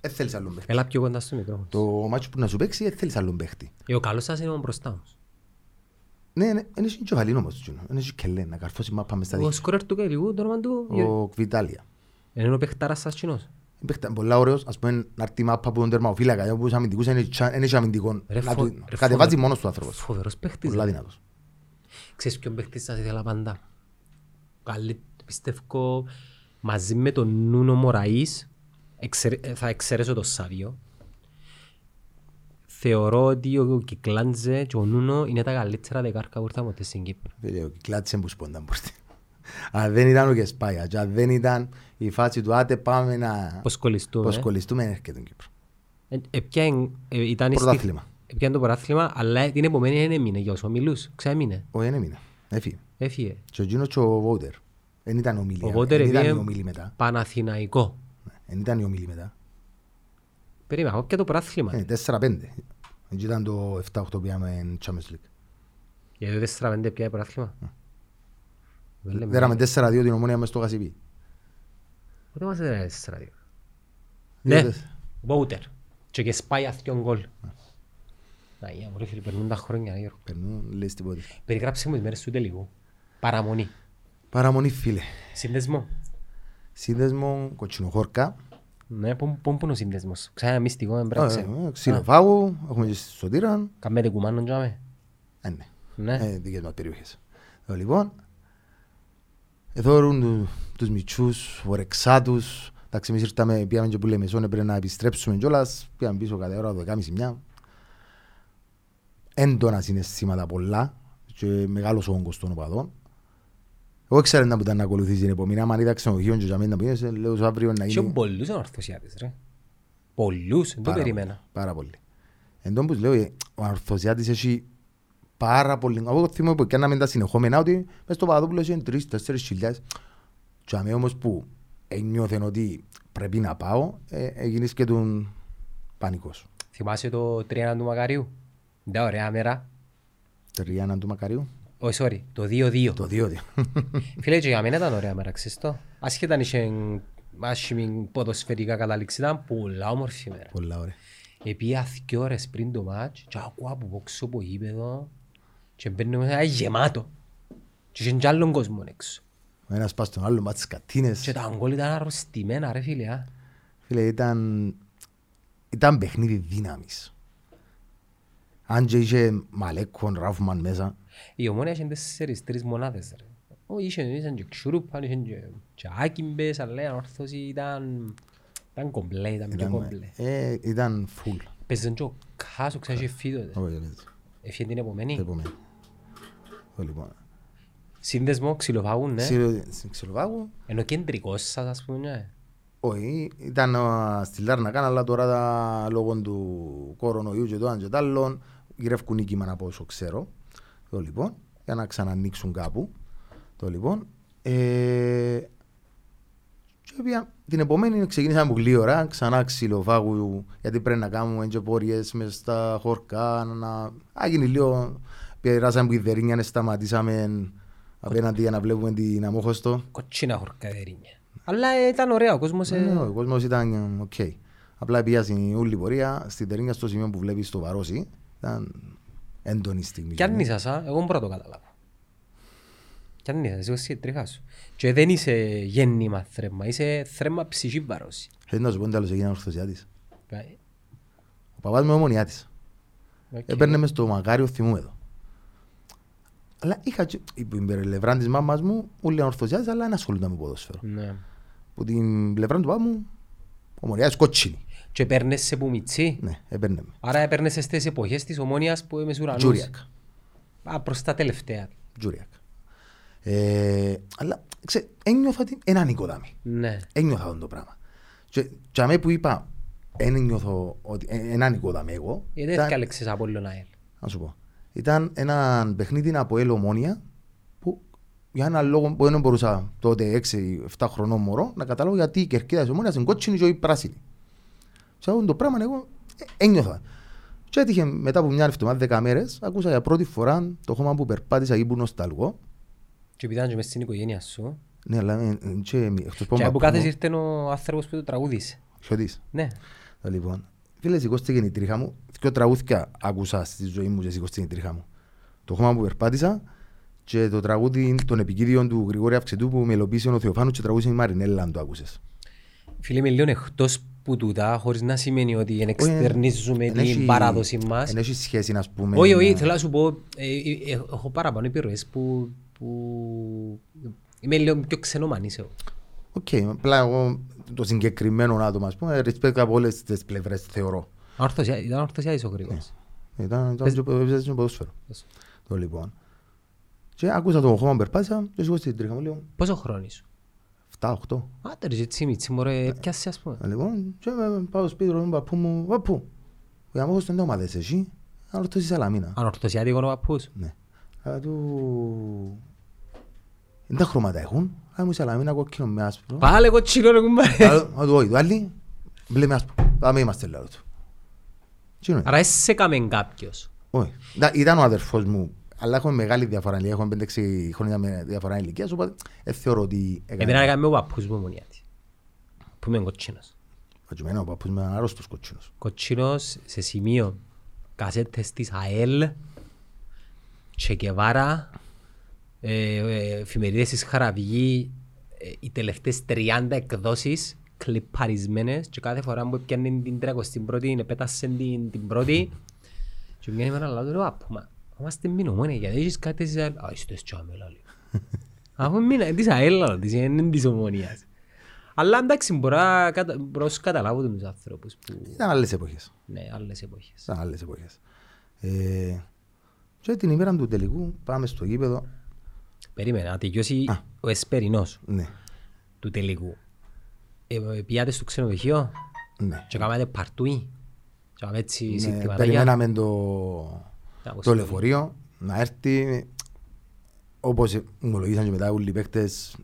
Speaker 1: δεν θέλεις άλλον παίχτη.
Speaker 2: Έλα πιο κοντά στο μικρόφωνο.
Speaker 1: Το μάτσο που να σου παίξει, δεν θέλεις άλλον παίχτη.
Speaker 2: Ε, ο καλός σας είναι ο μπροστά μας.
Speaker 1: Ναι, ναι, είναι και κεφαλήν όμως, τσινό. είναι και κελέ, να καρφώσει μάπα μες στα
Speaker 2: Ο
Speaker 1: δίχτυα.
Speaker 2: σκορέρ του Καϊλικού, το όνομα του.
Speaker 1: Ο Κβιτάλια.
Speaker 2: Είναι ο παιχτάρας σας τσινός.
Speaker 1: Παίχτα πολλά ωραίος, ας πούμε, να έρθει η μάπα από τον τερματοφύλακα, για τους αμυντικούς είναι τσα- είναι και αμυντικό.
Speaker 2: Ρε,
Speaker 1: Να
Speaker 2: φο-
Speaker 1: του-
Speaker 2: ρε,
Speaker 1: Κατεβάζει
Speaker 2: φοβε-
Speaker 1: μόνος του άνθρωπος.
Speaker 2: Φοβερός παίχτης.
Speaker 1: Πολλά
Speaker 2: ρε.
Speaker 1: δυνατός.
Speaker 2: Ξέρεις ποιον παίχτης σας ήθελα πάντα; Καλή, πιστεύω, μαζί με τον Νούνο Μωραΐς, εξαιρε- ε, θα εξαιρέσω τον Σάβιο. Θεωρώ ότι ο Κυκλάντζε και ο Νούνο είναι τα καλύτερα δεκάρκα που ήρθαν ποτέ στην Κύπρο.
Speaker 1: Φίλε, ο Κυκλάτσε που σπόνταν μπροστά. Αν δεν ήταν ο Κεσπάγια και αν δεν ήταν η φάση του άτε πάμε να
Speaker 2: Πώς κολληστούμε.
Speaker 1: πως κολληστούμε έρχεται τον Κύπρο.
Speaker 2: Ε, έπιαν- ε, ήταν η στη-
Speaker 1: Πρωτάθλημα.
Speaker 2: έπιαν το πρωτάθλημα, αλλά την επομένη δεν έμεινε για όσους ομιλούς. Ξέμεινε.
Speaker 1: Όχι, δεν έμεινε. Έφυγε.
Speaker 2: Έφυγε.
Speaker 1: Και ο Γίνος και ο Βότερ. Δεν ήταν ομιλία.
Speaker 2: Ο Βότερ
Speaker 1: Δεν ήταν η
Speaker 2: έπιε
Speaker 1: ομιλή μετά.
Speaker 2: Παναθηναϊκό.
Speaker 1: Δεν ήταν η ομιλή μετά.
Speaker 2: Περίμενα, έχω και το πρωτάθλημα.
Speaker 1: Ε, 4-5. Έτσι ήταν το 7-8 που πήγαμε Champions League.
Speaker 2: Γιατί το 4-5 πια πρωτάθλημα. Δεν λέμε.
Speaker 1: Δέραμε 4-2 την ομόνια μες στο Γασιπί.
Speaker 2: Πότε μας έδερε 4-2.
Speaker 1: Δύο
Speaker 2: Ναι,
Speaker 1: τεσ-
Speaker 2: Βόουτερ. Και και σπάει αυτιόν γκολ. Αγία μου ρε φίλε, περνούν τα χρόνια. Γιώργο.
Speaker 1: Περνούν, λες τίποτε.
Speaker 2: Περιγράψε μου τις μέρες του τελικού. Παραμονή.
Speaker 1: Παραμονή φίλε.
Speaker 2: Σύνδεσμο.
Speaker 1: Σύνδεσμο Κοτσινοχώρκα.
Speaker 2: Ναι, πού πού είναι ο σύνδεσμος; Ξένα ένα μυστικό, δεν πρέπει να
Speaker 1: Ε,
Speaker 2: ξέρω.
Speaker 1: ε, Ξυλοφάγου, έχουμε και στη Σωτήρα.
Speaker 2: Καμπέτε κουμάνον τζάμε.
Speaker 1: Ε, ναι.
Speaker 2: Ναι.
Speaker 1: Ε, δικές μας περιοχές. Ε, Λοιπόν, εδώ ρούν του- τους μητσούς, ορεξάτους. Εντάξει, εμείς ήρθαμε, πήγαμε και που λέμε, σώνε πρέπει να επιστρέψουμε κιόλας. Πήγαμε πίσω κατά ώρα, 12.30 μια. Έντονα συναισθήματα πολλά και μεγάλος όγκος των οπαδών. Εγώ ξέρω να που ήταν να ακολουθήσει την επόμενη. Άμα είδα ξενοδοχείο και για μένα να πήγαινε, λέω σε αύριο να
Speaker 2: Είχε
Speaker 1: είναι...
Speaker 2: πολλούς ανορθωσιάτες ρε. Πολλούς, δεν το
Speaker 1: Πάρα
Speaker 2: περίμενα.
Speaker 1: πολύ, Πάρα πολύ. Εν τω που λέω, ε, ο Αρθωσιάτης έχει πάρα πολύ... Εγώ θυμούμαι που κάναμε τα συνεχόμενα ότι μες στο Παπαδόπουλο έχει τρεις, τέσσερις χιλιάδες. Και αμέ όμως που ένιωθεν ότι πρέπει να πάω, ε, έγινες και τον πανικός.
Speaker 2: Θυμάσαι το 3 του Μακαρίου; Ναι, ωραία μέρα.
Speaker 1: Τριάννα του Μακαρίου.
Speaker 2: Όχι, sorry, το 2-2.
Speaker 1: Το δύο δύο.
Speaker 2: Φίλε, και για μένα ήταν ωραία μέρα, ξέρεις το. Ασχέτα αν είχε άσχημη ποδοσφαιρικά κατάληξη, ήταν πολλά όμορφη μέρα.
Speaker 1: Πολλά ωραία.
Speaker 2: Επία δύο ώρες πριν το μάτς και ακούω από πόξω από γήπεδο και μπαίνουμε μέσα γεμάτο. Και είχε κι άλλον κόσμο έξω.
Speaker 1: Ο ένας πας στον άλλο, μάτς κατίνες.
Speaker 2: Και τα γκολ ήταν αρρωστημένα ρε φίλε. α.
Speaker 1: Φίλε, ήταν, ήταν παιχνίδι δύναμης. Αν και είχε Μαλέκον, Ράφμαν μέσα,
Speaker 2: Η ομόνια είχε τέσσερις, τρεις μονάδες ρε. Όχι, είχε, είχε και ξουρούπαν, είχε και, και άκυμπες, αλλά η ανόρθωση ήταν, ήταν κομπλέ, ήταν πιο
Speaker 1: ήταν,
Speaker 2: κομπλέ.
Speaker 1: ε, ήταν full.
Speaker 2: Παίζαν και ο Κάσος, ξέρεις, είχε φύγει τότε.
Speaker 1: Όχι, δεν
Speaker 2: Έφυγε την επομένη.
Speaker 1: Επόμενο. Το λοιπόν.
Speaker 2: Σύνδεσμο, ξυλοφάγουν, ναι.
Speaker 1: Ξυλο- Στην Ξυλοβάγου,
Speaker 2: Ενώ κεντρικός σας, ας πούμε, ναι.
Speaker 1: όχι, ήταν α, στη Λάρνακα, αλλά τώρα τα, λόγω του κορονοϊού και το έναν και το άλλον, γυρεύκουν νίκημα από όσο ξέρω. Το λοιπόν, για να ξανανοίξουν κάπου. Το λοιπόν. Ε, και πια, την επομένη ξεκινήσαμε πολύ ώρα, ξανά ξυλοφάγου, γιατί πρέπει να κάνουμε και πόριες μες στα χωρκά, να... Α, γίνει λίγο, περάσαμε που η Δερίνια, σταματήσαμε απέναντι για να βλέπουμε την αμόχωστο.
Speaker 2: Κοτσίνα χορκαδερίνια. Αλλά ε, ήταν ωραία, ο κόσμος...
Speaker 1: Ναι,
Speaker 2: ε,
Speaker 1: ναι, ο κόσμος ήταν οκ. Απλά πήγα στην όλη πορεία, στην Τερίνια στο σημείο που βλέπεις το Βαρόσι, Ήταν έντονη στιγμή.
Speaker 2: Κι αν είσαι σαν, εγώ μπορώ να το καταλάβω. Κι αν είσαι, εσύ είσαι τρίχα σου. Και δεν είσαι γέννημα θρέμμα, είσαι θρέμμα ψυχή βαρόση.
Speaker 1: Θέλει να σου πω τι άλλος έγινα ορθωσιάτης.
Speaker 2: Ε,
Speaker 1: Ο παπάς μου ομονιάτης.
Speaker 2: οκ.
Speaker 1: Έπαιρνε μες στο μακάριο θυμού εδώ. Αλλά είχα και η πλευρά της μάμας μου, όλοι ήταν ορθωσιάτης, αλλά δεν ασχολούνταν με ποδόσφαιρο.
Speaker 2: Ναι.
Speaker 1: Που την πλευρά του παπά μου, ομονιάτης κότσινη.
Speaker 2: Και παίρνες σε που μητσί.
Speaker 1: Ναι, έπαιρνε με.
Speaker 2: Άρα έπαιρνες στις εποχές της ομόνιας που είμαι ουρανούς.
Speaker 1: Τζούριακ.
Speaker 2: Α, προς τα τελευταία.
Speaker 1: Τζούριακ. Ε, αλλά, ξέρε, ένιωθα ότι έναν οικοδάμι.
Speaker 2: Ναι.
Speaker 1: Ένιωθα αυτό το πράγμα. Και, και αμέ που είπα, δεν νιώθω ότι ε, έναν οικοδάμι εγώ,
Speaker 2: Γιατί δεν έφτιαλεξες από όλο ΑΕΛ.
Speaker 1: να σου πω, ήταν ένα παιχνίδι από Ελ Ομόνια που για έναν λόγο που δεν μπορούσα τότε 6-7 χρονών μωρό να καταλάβω γιατί η κερκίδα της Ομόνιας είναι κότσινη και όχι πράσινη. Σε αυτό το πράγμα εγώ ε, ένιωθα. Και έτυχε μετά από μια εβδομάδα, 10 μέρες, ακούσα για πρώτη φορά το χώμα που περπάτησα εκεί που νοσταλγώ.
Speaker 2: Και επειδή ήταν και μες στην οικογένεια σου.
Speaker 1: Ναι, αλλά ε, ε, και εμείς, εκτός που
Speaker 2: Και
Speaker 1: είμαι
Speaker 2: από
Speaker 1: παππού
Speaker 2: κάθε
Speaker 1: μου,
Speaker 2: ήρθε ο άνθρωπος που το τραγούδισε.
Speaker 1: χιώτης.
Speaker 2: Ναι.
Speaker 1: Ε, Λοιπόν, φίλε, σηκώστηκε η τρίχα μου. Δυο τραγούδια άκουσα στη ζωή μου και σηκώστηκε η τρίχα μου. Το χώμα που περπάτησα και το τραγούδι των επικίδιων του Γρηγόρη Αυξητού που μελοποίησε ο Θεοφάνου και τραγούδισε η Μαρινέλα, αν το άκουσες.
Speaker 2: Φίλε, είμαι λίγο εκτός που τούτα, χωρίς να σημαίνει ότι
Speaker 1: Όχι,
Speaker 2: εξτερνίζουμε
Speaker 1: εν έχει-
Speaker 2: την παράδοση μας.
Speaker 1: εν έχει σχέση, να πούμε.
Speaker 2: Όχι,
Speaker 1: να-
Speaker 2: όχι, θέλω να σου πω, ε, ε, ε, έχω παραπάνω επιρροές που, που είμαι λίγο πιο ξενομανής εγώ.
Speaker 1: Οκ, απλά εγώ το συγκεκριμένο άτομο, ας πούμε, respect από όλες τις πλευρές, θεωρώ.
Speaker 2: Ορθωσιά- Ήταν ορθωσιάτης ο Γρηγόρης.
Speaker 1: Ήταν
Speaker 2: Πες-
Speaker 1: ήταν και έπαιζες στο ποδόσφαιρο.
Speaker 2: Πες.
Speaker 1: Το λοιπόν. Και άκουσα το χώμα που περπάτησα και σηκώστηκε η τρίχα μου, λέω,
Speaker 2: Πόσο χρόνος σου.
Speaker 1: 7-8.
Speaker 2: Άντε ρε έτσι μίτσι μωρέ, πιάσε ας πούμε.
Speaker 1: Ε, Λοιπόν, και ε, πάω στο σπίτι ρωτώ τον παππού μου, παππού, για να στον τόμα δες εσύ, να ρωτώ στη Σαλαμίνα.
Speaker 2: Αν ορθωσιάτικο ο παππούς.
Speaker 1: Ναι. Αλλά του... Δεν τα χρώματα έχουν, αλλά μου η Σαλαμίνα κόκκινο με άσπρο.
Speaker 2: Πάλε κοτσίνο ρε κουμπάρε.
Speaker 1: Αλλά του όχι, το άλλη, μπλε με άσπρο. Πάμε είμαστε λάδο του. Τι είναι;
Speaker 2: Άρα έσαι καμέν κάποιος.
Speaker 1: Όχι. Ήταν- Ήταν ο αδερφός μου, αλλά έχουμε μεγάλη διαφορά, δηλαδή έχουμε 5-6 χρόνια με διαφορά ηλικίας, οπότε δεν θεωρώ ότι
Speaker 2: Εμένα έκαμε ο παππούς μου μονιάτη. Που είμαι κοτσίνος.
Speaker 1: Πατζημένα ο παππούς μου ήταν άρρωστος κοτσίνος.
Speaker 2: Κοτσίνος σε σημείο κασέτες της ΑΕΛ, Τσεκεβάρα, ε, ε, εφημερίδες της Χαραβγή, ε, οι τελευταίες 30 εκδόσεις κλιπαρισμένες και κάθε φορά που έπιανε την 31η επέτασε την, την πρώτη και μια ημέρα λέω του «Παππού, μα είμαστε μηνωμένοι γιατί έχεις κάτι της ΑΕΛ». «Α, είστε τσάμε λάλη». Αφού μήνα της ΑΕΛ λάλη, της είναι της ομονίας. Αλλά εντάξει μπορώ να κατα- μπορώ να σου καταλάβω τους ανθρώπους που...
Speaker 1: Ήταν άλλες εποχές.
Speaker 2: Ναι, άλλες εποχές.
Speaker 1: Ήταν άλλες εποχές. Ε, και την ημέρα του τελικού πάμε στο γήπεδο.
Speaker 2: Περίμενε, να τελειώσει
Speaker 1: Α.
Speaker 2: ο εσπερινός
Speaker 1: Ναι,
Speaker 2: του τελικού. Ε, ε, Πιάτε στο ξενοδοχείο
Speaker 1: ναι.
Speaker 2: και κάνατε παρτούι. Και κάνατε έτσι
Speaker 1: ναι
Speaker 2: συστηματάκια.
Speaker 1: περιμέναμε το,
Speaker 2: Να, πώς
Speaker 1: το
Speaker 2: το
Speaker 1: λεωφορείο να έρθει. Όπως μου λογίσαν και μετά όλοι οι παίκτες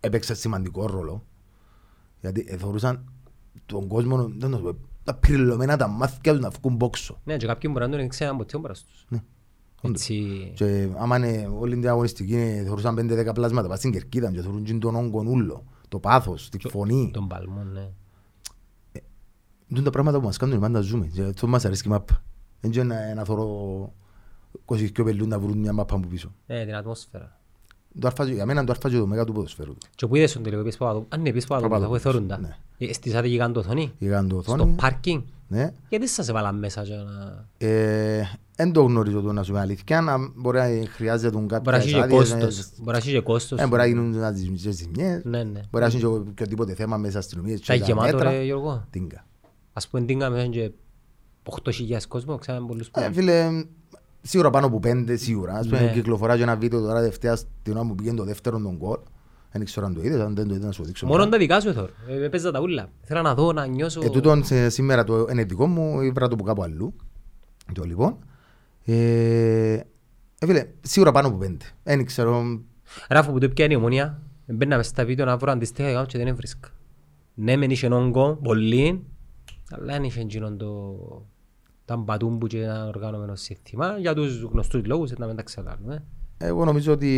Speaker 1: έπαιξαν σημαντικό ρόλο. Γιατί ε, θεωρούσαν τον κόσμο, δεν το πω, τα πυρλωμένα τα μάτια τους να βγουν πόξο.
Speaker 2: Ναι, και κάποιοι μπορεί να τον ξέραν ποτέ ο μπρος τους.
Speaker 1: Ναι.
Speaker 2: Έτσι,
Speaker 1: Και άμα είναι όλη την αγωνιστική ε, θεωρούσαν 5-10 πλάσματα πας στην κερκίδα και θεωρούν και τον όγκον ούλο, το πάθος, τη φωνή.
Speaker 2: τον παλμό, ναι.
Speaker 1: Είναι τα πράγματα που μας κάνουν πάντα ζούμε. Και αυτό μας αρέσει η μάπα. Δεν είναι να, να θωρώ 22 πελούν να βρουν μια μάπα από πίσω.
Speaker 2: Ναι, την ατμόσφαιρα.
Speaker 1: Το αρφάζω, για μένα είναι το αρφάζω το μέγα του ποδοσφαίρου.
Speaker 2: Και που είδες τον τελικό, είπες Παπαδόπουλος. Αν ναι, είπες Παπαδόπουλος, αφού
Speaker 1: Παπαδόπουλος,
Speaker 2: εθώρουν τα.
Speaker 1: ναι.
Speaker 2: Ε, Στήσατε γιγάντο οθόνη.
Speaker 1: Είχαν το
Speaker 2: Στο
Speaker 1: οθόνη.
Speaker 2: πάρκινγκ.
Speaker 1: Ναι.
Speaker 2: Γιατί σας έβαλαν μέσα για να...
Speaker 1: Ε, Δεν το γνωρίζω το να σου πω αλήθεια. Να μπορεί να χρειάζεται
Speaker 2: Μπορεί να
Speaker 1: κάποιες
Speaker 2: έχει και
Speaker 1: άδειες,
Speaker 2: κόστος.
Speaker 1: ε,
Speaker 2: Μπορεί να έχει και κόστος.
Speaker 1: ε, Μπορεί να γίνουν να τις ζημιές.
Speaker 2: Ναι, ναι.
Speaker 1: Μπορεί να έχει και οποιοδήποτε θέμα μέσα στις αστυνομίες.
Speaker 2: Τα
Speaker 1: και τα
Speaker 2: γεμάτο
Speaker 1: μέτρα.
Speaker 2: ρε Γιώργο.
Speaker 1: Τίγκα.
Speaker 2: Ας πούμε τίγκα μέσα και 8.000 κόσμο, ξέραμε πολλούς που...
Speaker 1: Ε, φίλε, σίγουρα πάνω από πέντε, σίγουρα. Ας πούμε,
Speaker 2: Ναι.
Speaker 1: κυκλοφορά και ένα βίντεο τώρα δευτέρα την ώρα που πήγαινε το δεύτερο τον κόλ. Δεν ξέρω αν το είδες, αν δεν το είδες να σου το δείξω.
Speaker 2: Μόνο
Speaker 1: μετά.
Speaker 2: τα δικά σου εθώρ. Ε, Έπαιζα τα ούλα. Θέλω να δω, να νιώσω...
Speaker 1: Ε, τούτον σε- σήμερα το είναι δικό μου, ήβρα το που κάπου αλλού. Το λοιπόν. Ε, ε, φίλε, σίγουρα πάνω από πέντε. Δεν ξέρω,
Speaker 2: Ράφω που το πιάνει η ομονία, μπαίναμε στα βίντεο να βρω αντιστοιχεία γάμο και δεν έβρισκα. Ναι, μεν είχε όγκο, πολύ, αλλά δεν είχε εκείνον το... τα μπατούμπου και ένα οργανωμένο σύστημα. Για τους γνωστούς λόγους, να μην τα ξεγάλουμε.
Speaker 1: εγώ νομίζω ότι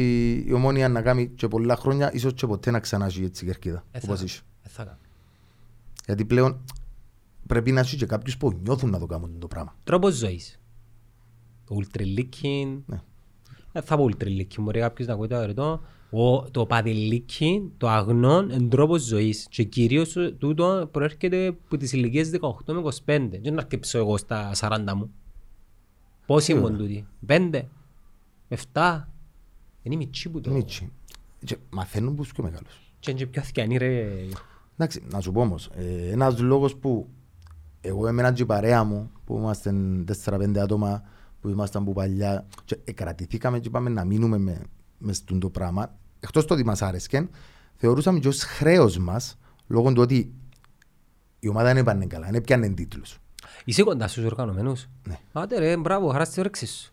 Speaker 1: η ομόνια να κάνει και πολλά χρόνια, ίσως και ποτέ να ξανά έχει έτσι η κερκίδα.
Speaker 2: Ε, θα
Speaker 1: Όπως
Speaker 2: κάνω.
Speaker 1: είσαι.
Speaker 2: Ε, θα κάνω.
Speaker 1: Γιατί πλέον πρέπει να έχει και κάποιους που νιώθουν να το κάνουν το πράγμα.
Speaker 2: Τρόπος ζωής. το ultraleaking.
Speaker 1: Ναι.
Speaker 2: Δεν θα πω ultraleaking, μπορεί κάποιος να ακούει το αρετό. Ο, το padeleaking, το αγνό, είναι τρόπος ζωής. Και κυρίως ε, τούτο προέρχεται από τις ηλικίες 18 με 25. Δεν να αρκεψω εγώ στα 40 μου. Πόσοι ήμουν τούτοι, 5, 7. Είναι μητσί που το...
Speaker 1: Μίτσι. Και Μαθαίνουν που είσαι πιο μεγάλος.
Speaker 2: Και είναι και πιο αθηκιανή ρε.
Speaker 1: Εντάξει, να σου πω όμως, ε, ένας λόγος που εγώ έμενα και η παρέα μου, που είμαστε 4-5 άτομα, που ήμασταν που παλιά, και ε, κρατηθήκαμε και είπαμε να μείνουμε με, μες στον το πράγμα, εκτός το ότι μας άρεσκε, θεωρούσαμε και ως χρέος μας, λόγω του ότι η ομάδα δεν έπανε καλά, δεν έπιανε τίτλους.
Speaker 2: Είσαι κοντά στους οργανωμένους;
Speaker 1: Ναι.
Speaker 2: Άντε ρε, μπράβο, χαράς στις όρεξεις σου.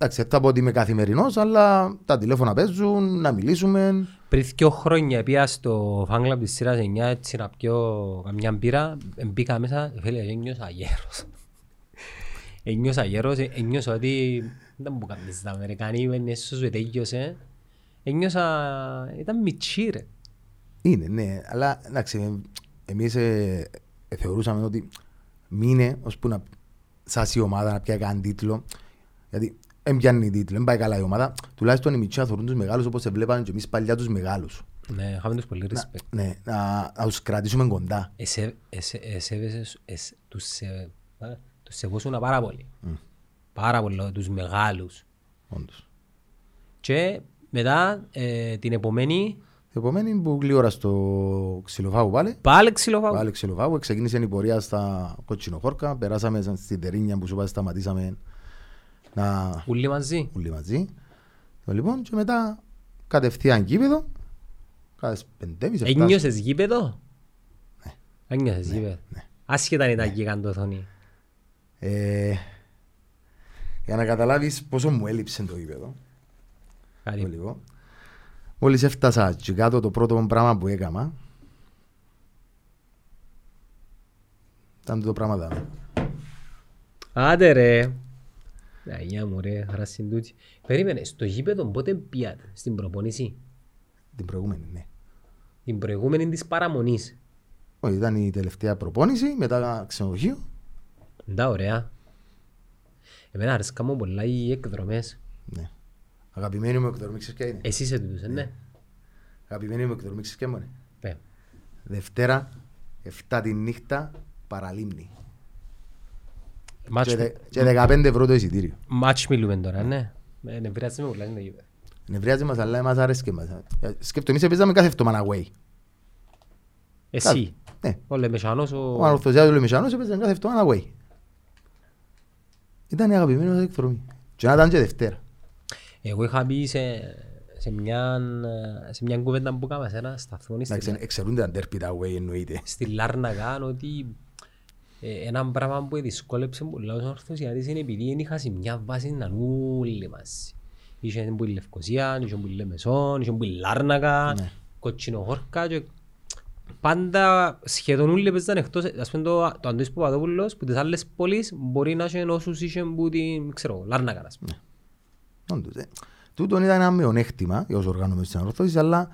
Speaker 1: Εντάξει, δεν θα πω ότι είμαι καθημερινός, αλλά τα τηλέφωνα παίζουν, να μιλήσουμε.
Speaker 2: Πριν δύο χρόνια πήγα στο fan club της σειράς 9 έτσι να πιω καμιά μπύρα, μπήκα μέσα, φίλε, ένιωσα γέρος. <laughs> Ένιωσα γέρος, ένιωσα ότι δεν μου κάνεις τα Αμερικανοί, είναι έσως σου τέλειωσε. Ένιωσα, ήταν μητσί ρε.
Speaker 1: Είναι, ναι, αλλά εντάξει, εμείς ε, ε, θεωρούσαμε ότι μείνε ώσπου να σας η ομάδα να πιάει καν τίτλο. Γιατί δεν πιάνει τίτλο, δεν πάει καλά η ομάδα. Τουλάχιστον οι μητσιά θεωρούν τους μεγάλους όπως σε βλέπαμε και εμείς παλιά τους μεγάλους.
Speaker 2: Ναι, είχαμε τους πολύ respect.
Speaker 1: Ναι, να, να τους κρατήσουμε κοντά.
Speaker 2: Εσέ- εσέ- εσέβεσαι- εσ- τους σε- α, τους σεβόσουν πάρα πολύ. Πάρα πολύ, τους μεγάλους.
Speaker 1: Όντως.
Speaker 2: Και μετά ε, την επομένη
Speaker 1: Επομένη που γλύωρα στο ξυλοφάγο πάλι.
Speaker 2: πάλι ξυλοφάγου.
Speaker 1: Πάλι ξυλοφάγο, ξεκίνησε η πορεία στα κοτσινοχόρκα, περάσαμε στην Τερίνια που σου είπα σταματήσαμε να
Speaker 2: Ούλοι μαζί.
Speaker 1: όλοι μαζί. Το λοιπόν και μετά κατευθείαν γήπεδο, κάθε πεντέμις, εφτάς.
Speaker 2: Ένιωσες γήπεδο; Ένιωσες γήπεδο. Άσχετα αν ήταν γιγαντοθόνη.
Speaker 1: Ε, για να καταλάβεις πόσο μου έλειψε το γήπεδο. Το
Speaker 2: Κάτι.
Speaker 1: λίγο. Μόλις έφτασα και κάτω το πρώτο πράγμα που έκανα ήταν το πράγμα δάμε.
Speaker 2: Άντε ρε. Αγιά μου ρε, χαρά συντούτσι. Περίμενε, στο γήπεδο πότε πιάτε, στην προπονήση.
Speaker 1: Την προηγούμενη, ναι.
Speaker 2: Την προηγούμενη της παραμονής.
Speaker 1: Όχι, ήταν η τελευταία προπόνηση, μετά ξενοδοχείο.
Speaker 2: Ντά ωραία. Εμένα αρέσκα μου πολλά οι εκδρομές.
Speaker 1: Ναι. Αγαπημένη μου εκδρομή, ξέρεις ποια είναι;
Speaker 2: Εσύ είσαι τούτος, ε, ναι.
Speaker 1: Αγαπημένη μου εκδρομή, ξέρεις ποια μου είναι.
Speaker 2: Ε,
Speaker 1: Δευτέρα, 7 τη νύχτα, παραλίμνη.
Speaker 2: μάτς
Speaker 1: Και,
Speaker 2: μου-
Speaker 1: δε- και 15 ευρώ το εισιτήριο.
Speaker 2: Μάτς μιλούμε τώρα, ναι. Ε, Νευριάζει με πολλά είναι το γήπεδο.
Speaker 1: Νευριάζει μας, αλλά μας άρεσε και μας. Ε, Σκέφτομαι, εμείς παίζαμε κάθε εβδομάδα away.
Speaker 2: Εσύ,
Speaker 1: Ναι.
Speaker 2: ο Λεμεσανός, ο...
Speaker 1: Ο Ανορθωσιάδος Λεμεσανός έπαιζε κάθε εβδομάδα away. Ήταν η αγαπημένη μας εκδρομή. Και να ήταν και Δευτέρα.
Speaker 2: Εγώ είχα μπει σε, σε, μια, σε μια κουβέντα που έκανα σε ένα σταθμό
Speaker 1: Εντάξει,
Speaker 2: στη,
Speaker 1: εξαιρούνται τα ντέρπι τα away εννοείται. <laughs>
Speaker 2: στη Λάρνακα ότι ε, ένα πράγμα που δυσκόλεψε πολλά ως ορθωσιάτης είναι επειδή δεν είχα σε μια βάση να όλοι μαζί. Είχε που η Λευκοσία, είχε που η Λεμεσόν, είχε που η Λάρνακα,
Speaker 1: Ναι.
Speaker 2: κοτσινοχώρκα και πάντα σχεδόν όλοι παίζαν εκτός, ας πούμε το, το Αντώνης Παπαδόπουλος που τις άλλες πόλεις μπορεί να είχε όσους είχε που την, ξέρω, Λάρνακα ας πούμε.
Speaker 1: Όντως, ε. Τούτον ήταν ένα μειονέκτημα για όσους οργάνωμε στην ανορθώση, αλλά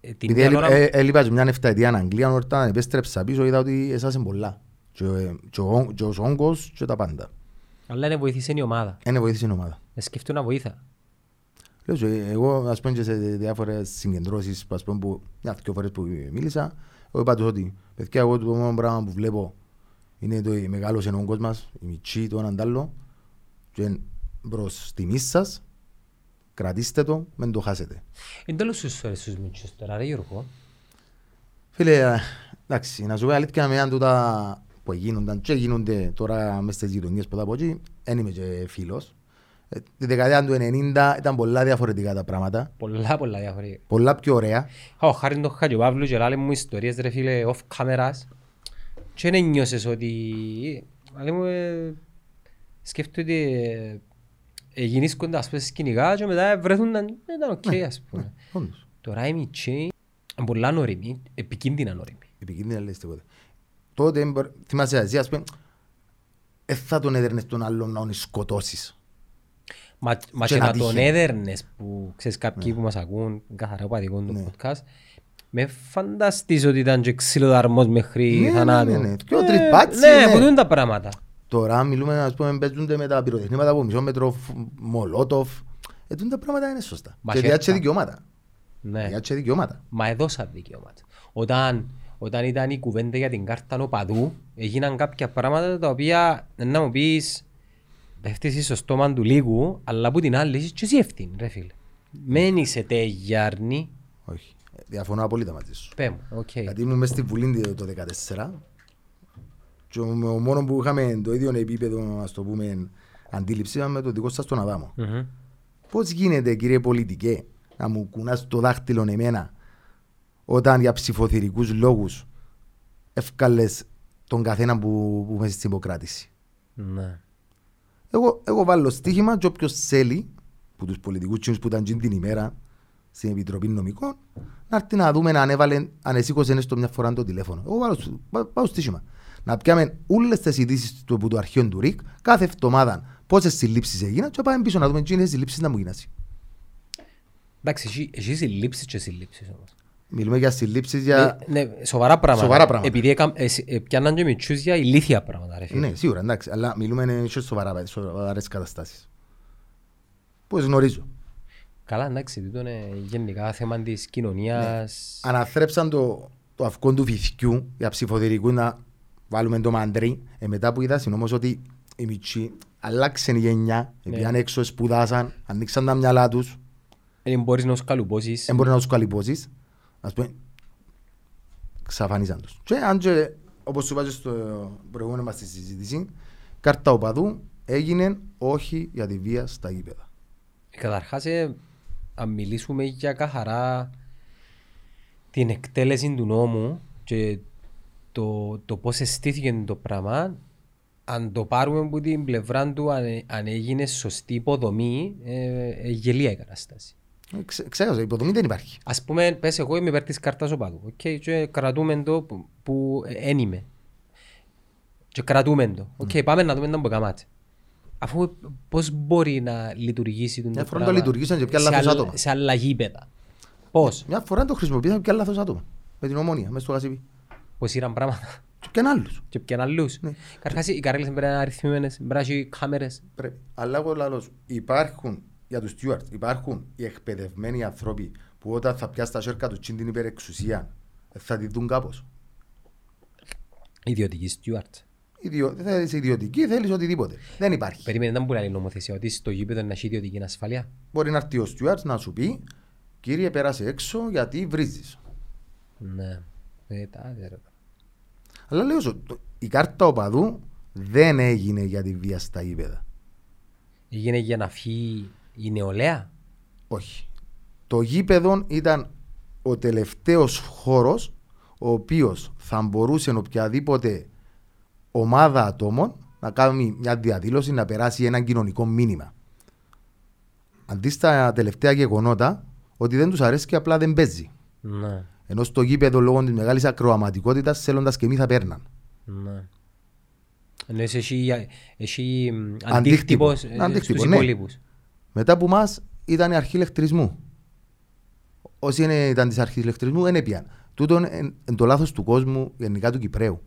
Speaker 2: Ε, την
Speaker 1: επειδή
Speaker 2: μια ώρα-
Speaker 1: έλει- ε, έλειπα και μια εφταετία στην Αγγλία, όταν επέστρεψα πίσω είδα ότι εσάσαν πολλά. Και, ε, και ο- και ο όγκος και τα πάντα.
Speaker 2: Αλλά είναι βοήθησε η ομάδα.
Speaker 1: Είναι βοήθησε η ομάδα.
Speaker 2: Ε, σκεφτούν να βοήθα.
Speaker 1: Λέω σου, ε, εγώ ας πούμε και σε διάφορες συγκεντρώσεις ας πούμε, που μια δυο φορές που μίλησα εγώ είπα τους ότι παιδιά εγώ το μόνο πράγμα που βλέπω είναι το μεγάλος είναι ο όγκος μας η μητσή το έναν τ' άλλο και προς τιμή σας κρατήστε το, μην το χάσετε.
Speaker 2: Εν τέλος σου ώρες στους μίτσους τώρα ρε Γιώργο.
Speaker 1: Φίλε, ε, εντάξει, να σου πω αλήθεια με αν τούτα που γίνονταν και γίνονται τώρα μες στις γειτονιές που από εκεί, δεν είμαι και φίλος. Ε, Τη δεκαετία του 90 ήταν πολλά διαφορετικά τα πράγματα,
Speaker 2: Πολλά πολλά διαφορετικά.
Speaker 1: πολλά πιο ωραία.
Speaker 2: Ο Χάριν τον Χατζοπαύλου και λάλε μου ιστορίες ρε φίλε off cameras και δεν νιώσες ότι... Λάλε μου ε, σκέφτομαι ότι ε, ε, γεννήσκονται ας πούμε σκηνικά και μετά βρεθούνταν, ε, ήταν οκ ας πούμε.
Speaker 1: Όντως.
Speaker 2: Τώρα οι μητσοί είναι πολλά νόριμοι, επικίνδυνα νόριμοι.
Speaker 1: επικίνδυνα λες τίποτε. Τότε, μπο- θυμάσαι εσύ, ας πούμε, δεν θα τον έδερνες τον άλλον να τον σκοτώσεις.
Speaker 2: Μα, μα
Speaker 1: Και
Speaker 2: και
Speaker 1: να
Speaker 2: να τον
Speaker 1: τύχει.
Speaker 2: έδερνες που ξέρεις κάποιοι που μας ακούν καθαρά παδικών του
Speaker 1: Ναι.
Speaker 2: podcast με φανταστείς ότι ήταν και ξυλοδαρμός μέχρι
Speaker 1: Ναι,
Speaker 2: θανάτου.
Speaker 1: ναι, ναι. Και ο
Speaker 2: Ε,
Speaker 1: τρυπάτσι,
Speaker 2: Ναι,
Speaker 1: ναι.
Speaker 2: που δουν τα πράγματα.
Speaker 1: Τώρα μιλούμε, ας πούμε, παίζονται με τα πυροτεχνήματα από μισό μέτρο, φ- μολότοφ. Ε, τούτα τα πράγματα είναι σωστά. Και
Speaker 2: Μαχαίρτα.
Speaker 1: διάτσε δικαιώματα.
Speaker 2: Ναι.
Speaker 1: Διάτσε δικαιώματα.
Speaker 2: Μα έδωσαν δικαιώματα. Όταν, όταν ήταν η κουβέντα για την κάρτα νοπαδού, έγιναν κάποια πράγματα τα οποία να μου πεις πέφτεις στο στόμα του λίγου, αλλά από την άλλη είσαι και εσύ ευθύνη, ρε φίλε. Μένει είσαι τέγιαρνη,
Speaker 1: Όχι. Ε, Διαφωνώ απόλυτα μαζί σου.
Speaker 2: πέ μου, οκ.
Speaker 1: Γιατί ήμουν μέσα στη Βουλή το 2014 και ο, ο μόνος που είχαμε το ίδιο επίπεδο, ας το πούμε, αντίληψη ήταν με το δικό σας τον Αδάμο.
Speaker 2: Μμμ.
Speaker 1: Πώς γίνεται κύριε πολιτικέ να μου κουνάς το δάχτυλο εμένα όταν για ψηφοθυρικούς λόγους ευκάλες τον καθένα που, που μέσα στην υποκράτηση;
Speaker 2: Ναι.
Speaker 1: Εγώ, εγώ βάλω στοίχημα και όποιος θέλει που τους πολιτικούς κοινούς που ήταν τζιν την ημέρα στην Επιτροπή Νομικών να έρθει να δούμε αν έβαλε, αν εσήκωσε έστω μια φορά το τηλέφωνο. Εγώ βάλω, στο- πά- πάω στοίχημα. Να πιάμε όλες τις ειδήσεις του, από το αρχείο του ΡΙΚ κάθε εβδομάδα πόσες συλλήψεις έγιναν και πάμε πίσω να δούμε τι είναι οι συλλήψεις να μου γίνασαι.
Speaker 2: Εντάξει, εσύ- εσύ συλλήψεις και συλλήψεις όμως.
Speaker 1: Μιλούμε για συλλήψεις για...
Speaker 2: Ε, ναι, σοβαρά πράγματα.
Speaker 1: Σοβαρά πράγματα.
Speaker 2: Επειδή έκαν- ε, σ- ε, πιάνναν και μητσούς για ηλίθια πράγματα, ρε φίλε.
Speaker 1: Ναι, σίγουρα, εντάξει, αλλά μιλούμε σε σοβαρά, σοβαρές καταστάσεις. Πώς γνωρίζω.
Speaker 2: Καλά, εντάξει, τούτο είναι γενικά θέμα της κοινωνίας.
Speaker 1: αναθρέψαν το, το αυκό του βυθιού για ψηφοδηρικού να βάλουμε το μαντρί. Ε, μετά που είδα όμως ότι οι μητσοί αλλάξαν η γενιά,
Speaker 2: Ναι.
Speaker 1: πήγαν έξω, σπουδάσαν, ανοίξαν τα μυαλά τους,
Speaker 2: Δεν μπορείς να τους καλουπώσεις.
Speaker 1: δεν μπορεί να τους καλυπώσεις. Ας πούμε, ξαφανίζαν τους. Και αν και, όπως σου είπα και στο προηγούμενο μας στη συζήτηση, κάρτα οπαδού έγινε όχι για τη βία στα γήπεδα.
Speaker 2: Καταρχάς, ε, αν μιλήσουμε για καθαρά την εκτέλεση του νόμου και το, το πώς αισθήθηκε το πράγμα, αν το πάρουμε από την πλευρά του, αν, αν έγινε σωστή υποδομή, ε, ε, γελία η κατάσταση.
Speaker 1: Ε, ξέ- Ξέρω, η υποδομή δεν υπάρχει.
Speaker 2: Ας πούμε, πες εγώ είμαι υπέρ της κάρτας οπαδού. Okay, και κρατούμε το που, που εν είμαι. Και κρατούμε το. Οκ, πάμε να δούμε να μποκαμάτσε. Αφού πώς μπορεί να λειτουργήσει το
Speaker 1: Μια φορά
Speaker 2: πράγμα
Speaker 1: το λειτουργήσαν και πια
Speaker 2: σε
Speaker 1: λάθος
Speaker 2: άλλα-
Speaker 1: άτομα.
Speaker 2: Σε άλλα γήπεδα. Πώς,
Speaker 1: Μια φορά το χρησιμοποίησαν και λάθος άτομα. Με την ομόνια, μέσα στο γασίπι.
Speaker 2: Πώςήραν πράγματα
Speaker 1: Και πιαν άλλους.
Speaker 2: και ποιαν αλλούς.
Speaker 1: Ναι.
Speaker 2: Καρχάς οι καρέλες πρέπει να είναι αριθμημένες, πρέπει να έχει κάμερες.
Speaker 1: Πρέπει. Αλλά εγώ λέω σου, υπάρχουν για τους stewards, υπάρχουν οι εκπαιδευμένοι άνθρωποι που όταν θα πιάσει τα σέρκα τους τσιν την υπερεξουσία ε, θα τη δουν κάπως.
Speaker 2: Ιδιωτική στιούαρτ.
Speaker 1: Ιδιο, θέλεις ιδιωτική, θέλεις οτιδήποτε. Δεν υπάρχει.
Speaker 2: Περίμενε να μπορεί η νομοθεσία ότι στο γήπεδο να έχει ιδιωτική ασφάλεια.
Speaker 1: Μπορεί να έρθει ο stewards να σου πει κύριε πέρασε έξω γιατί βρίζεις.
Speaker 2: Ναι. Ε, τα ξέρω.
Speaker 1: Αλλά λέω σου, το- η κάρτα οπαδού δεν έγινε για τη βία στα γήπεδα.
Speaker 2: Έγινε για να φύγει η νεολαία;
Speaker 1: Όχι. Το γήπεδο ήταν ο τελευταίος χώρος ο οποίος θα μπορούσε οποιαδήποτε ομάδα ατόμων να κάνει μια διαδήλωση να περάσει ένα κοινωνικό μήνυμα. Αντί στα τελευταία γεγονότα ότι δεν τους αρέσει και απλά δεν παίζει.
Speaker 2: Ναι.
Speaker 1: Ενώ στο γήπεδο λόγω της μεγάλης ακροαματικότητας θέλοντας και μη θα παίρναν.
Speaker 2: Ναι. Εννοείς έχει, έχει μ,
Speaker 1: Αντίκτυπο.
Speaker 2: αντίκτυπος ε,
Speaker 1: Αντίκτυπο,
Speaker 2: στους
Speaker 1: ναι.
Speaker 2: υπόλοιπους.
Speaker 1: Μετά που μας ήταν η αρχή ηλεκτρισμού. Όσοι είναι, ήταν της αρχής ηλεκτρισμού δεν έπιαν. Τούτο είναι το λάθος του κόσμου, γενικά του Κυπρέου.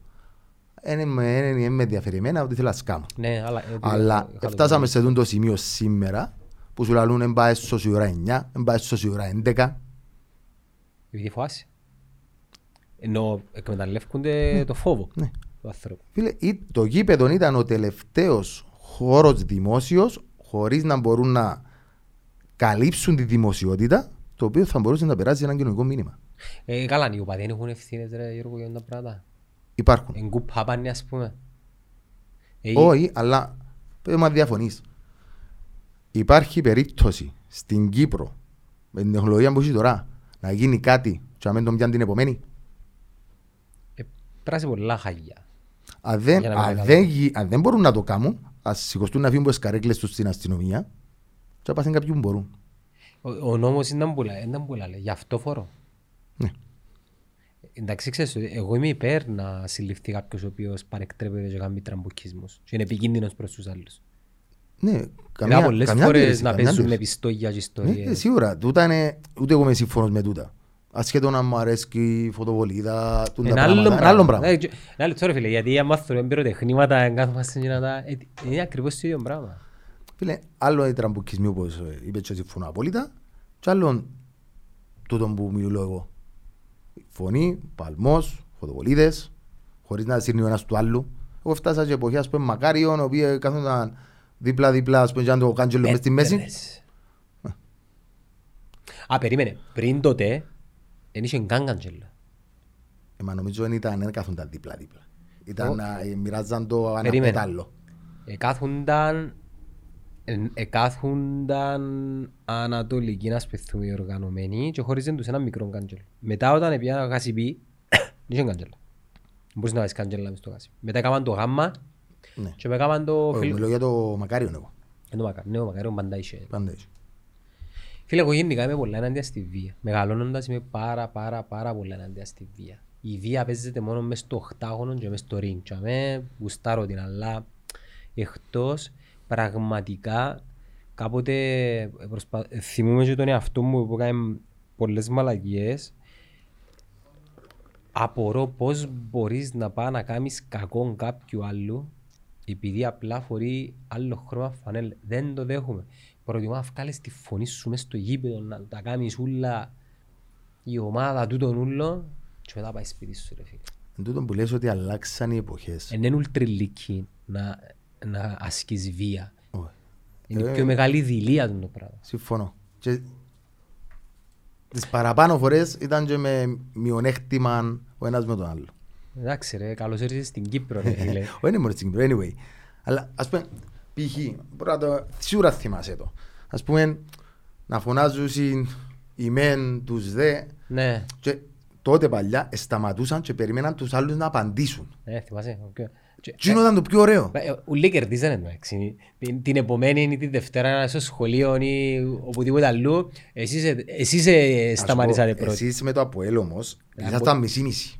Speaker 1: Δεν με, εν- εν με ενδιαφέρει εμένα ότι θέλω να σκάμω.
Speaker 2: Ναι, αλλά, ε,
Speaker 1: Αλλά
Speaker 2: είχα το
Speaker 1: φτάσαμε σε αυτό το σημείο σήμερα που σου λαλούν εν πάει στο η ώρα 9, εν πάει στο η ώρα 11.
Speaker 2: Επειδή φοβάσαι. Ενώ εκμεταλλεύκονται το φόβο
Speaker 1: Ναι.
Speaker 2: του άνθρωπου.
Speaker 1: Φίλε, ή- το γήπεδο ήταν ο τελευταίος χώρος δημόσιος χωρίς να μπορούν να καλύψουν τη δημοσιότητα το οποίο θα μπορούσε να περάσει ένα κοινωνικό μήνυμα.
Speaker 2: Ε, καλά, οι οπαδοί δεν έχουν ευθύνες ρε Γιώργο για τα πράγματα.
Speaker 1: Υπάρχουν.
Speaker 2: Εν κουπά πάνε ας πούμε. Ε,
Speaker 1: Όχι, αλλά πρέπει να διαφωνείς. Υπάρχει περίπτωση στην Κύπρο με την τεχνολογία που έχει τώρα να γίνει κάτι και να μην τον πιάνει την επομένη.
Speaker 2: ε, πράσει πολλά χαγιά.
Speaker 1: Αν δεν,
Speaker 2: Για να μην
Speaker 1: αν
Speaker 2: είναι
Speaker 1: δεν, γι- αν δεν μπορούν να το κάνουν, ας σηκωστούν να φύγουν από τις καρέκλες τους στην αστυνομία και να πάθουν κάποιοι που μπορούν.
Speaker 2: Ο, ο νόμος είναι που λέει, είναι που λέει, γι' αυτό φορώ.
Speaker 1: Ναι.
Speaker 2: Εντάξει, ξέρεις, εγώ είμαι υπέρ να συλληφθεί κάποιος ο οποίος παρεκτρέπεται και κάνει τραμποκισμούς και είναι επικίνδυνος προς τους άλλους.
Speaker 1: Ναι,
Speaker 2: Καμιά,
Speaker 1: καμιά,
Speaker 2: πολλές
Speaker 1: καμιά
Speaker 2: φορές
Speaker 1: αντίρρηση,
Speaker 2: να
Speaker 1: καμιά
Speaker 2: παίζουν με
Speaker 1: αντίρρηση.
Speaker 2: πιστόγια και
Speaker 1: Ναι,
Speaker 2: ιστορίες.
Speaker 1: ε, σίγουρα, τούτα είναι, ούτε εγώ είμαι σύμφωνος με τούτα. Ασχέτως να μου αρέσει η φωτοβολίδα, τούν τα
Speaker 2: Ένα άλλο
Speaker 1: πράγματα. Ένα άλλο πράγμα.
Speaker 2: Ε, και- Ένα άλλο τώρα φίλε, γιατί αν μάθουμε πυροτεχνήματα, εν κάθομαστε και να τα... ε, Είναι ακριβώς το ίδιο πράγμα.
Speaker 1: Φίλε, άλλο οι τραμπουκισμοί όπως ε, είπε και συμφωνώ απόλυτα και άλλο τούτο που μιλώ εγώ. Φωνή, παλμός, φωτοβολίδες, χωρίς να σύρνει ο ένας του άλλου. Εγώ φτάσα και εποχή, ας πούμε, μακάριον, ο οποίος κάθονταν δίπλα-δίπλα, ας πούμε, και αν το κάντζελο μες στη μέση.
Speaker 2: Πέτρες. Α, περίμενε. Πριν τότε, δεν είχε καν καντζέλα.
Speaker 1: Ε, μα νομίζω δεν ήταν, δεν κάθονταν δίπλα-δίπλα. Ήταν, να ε, μοιράζαν το
Speaker 2: Περίμενε.
Speaker 1: αναπετάλλο.
Speaker 2: Εκάθουνταν εν- εκάθουνταν ανατολική να σπιθούμε οι οργανωμένοι και χώριζαν τους ένα μικρό καντζέλ. Μετά όταν πήγαν γασιπί, <coughs> δεν είχε καντζέλα. Μπορείς να βάλεις καντζέλα μες στο γάσι. Μετά έκαναν το γάμμα
Speaker 1: Ναι.
Speaker 2: και με έκαναν το
Speaker 1: Όχι,
Speaker 2: φίλο.
Speaker 1: Μιλώ για το μακάριον εγώ.
Speaker 2: Εν το μακάρι, ναι, ο μακάριον πάντα είχε.
Speaker 1: Πάντα έτσι.
Speaker 2: Φίλε, εγώ γενικά είμαι πολλά ενάντια στη βία. Μεγαλώνοντας είμαι πάρα πάρα πάρα πολλά ενάντια στη βία. Η βία παίζεται μόνο μες στο οχτάγωνο και μες στο ring. Και αμέ γουστάρω την, αλλά εκτός πραγματικά κάποτε προσπα... θυμούμαι και τον εαυτό μου που έκανε πολλές μαλακίες απορώ πώς μπορείς να πάει να κάνεις κακό κάποιου άλλου επειδή απλά φορεί άλλος χρώμα φανέλ. Δεν το δέχομαι. Προτιμά να βγάλεις τη φωνή σου μες στο γήπεδο, να τα κάνεις ούλα η ομάδα τούτον ούλο και μετά πάει σπίτι σου ρε φίλε.
Speaker 1: Εν τούτο που λες ότι αλλάξαν οι εποχές.
Speaker 2: Εν είναι ουλτριλίκη να, να ασκείς βία.
Speaker 1: Όχι.
Speaker 2: Είναι η
Speaker 1: Ε,
Speaker 2: πιο μεγάλη δειλία του το πράγμα.
Speaker 1: Συμφωνώ. Και τις παραπάνω φορές ήταν και με μειονέκτημα ο ένας με τον άλλο.
Speaker 2: Εντάξει ρε, καλώς ήρθες στην Κύπρο ρε φίλε. <laughs>
Speaker 1: Όχι είναι μόνο στην Κύπρο, anyway. Αλλά ας πούμε, π.χ. μπορεί να το, σίγουρα θυμάσαι το. Ας πούμε, να φωνάζουν οι μεν τους δε
Speaker 2: ναι,
Speaker 1: και τότε παλιά σταματούσαν και περιμέναν τους άλλους να απαντήσουν.
Speaker 2: ναι, θυμάσαι. οκ. Και-
Speaker 1: Τι ήταν το πιο ωραίο;
Speaker 2: Ε, ε, Ούλοι κερδίζανε εντάξει. Την, την επομένη ή την Δευτέρα στο σχολείο ή οπουδήποτε αλλού. Εσείς, ε, εσείς ε,
Speaker 1: Ας
Speaker 2: σταματήσατε
Speaker 1: πω,
Speaker 2: πρώτοι.
Speaker 1: Εσείς με το ΑΠΟΕΛ όμως,
Speaker 2: Ε,
Speaker 1: ήσασταν μισή-μισή.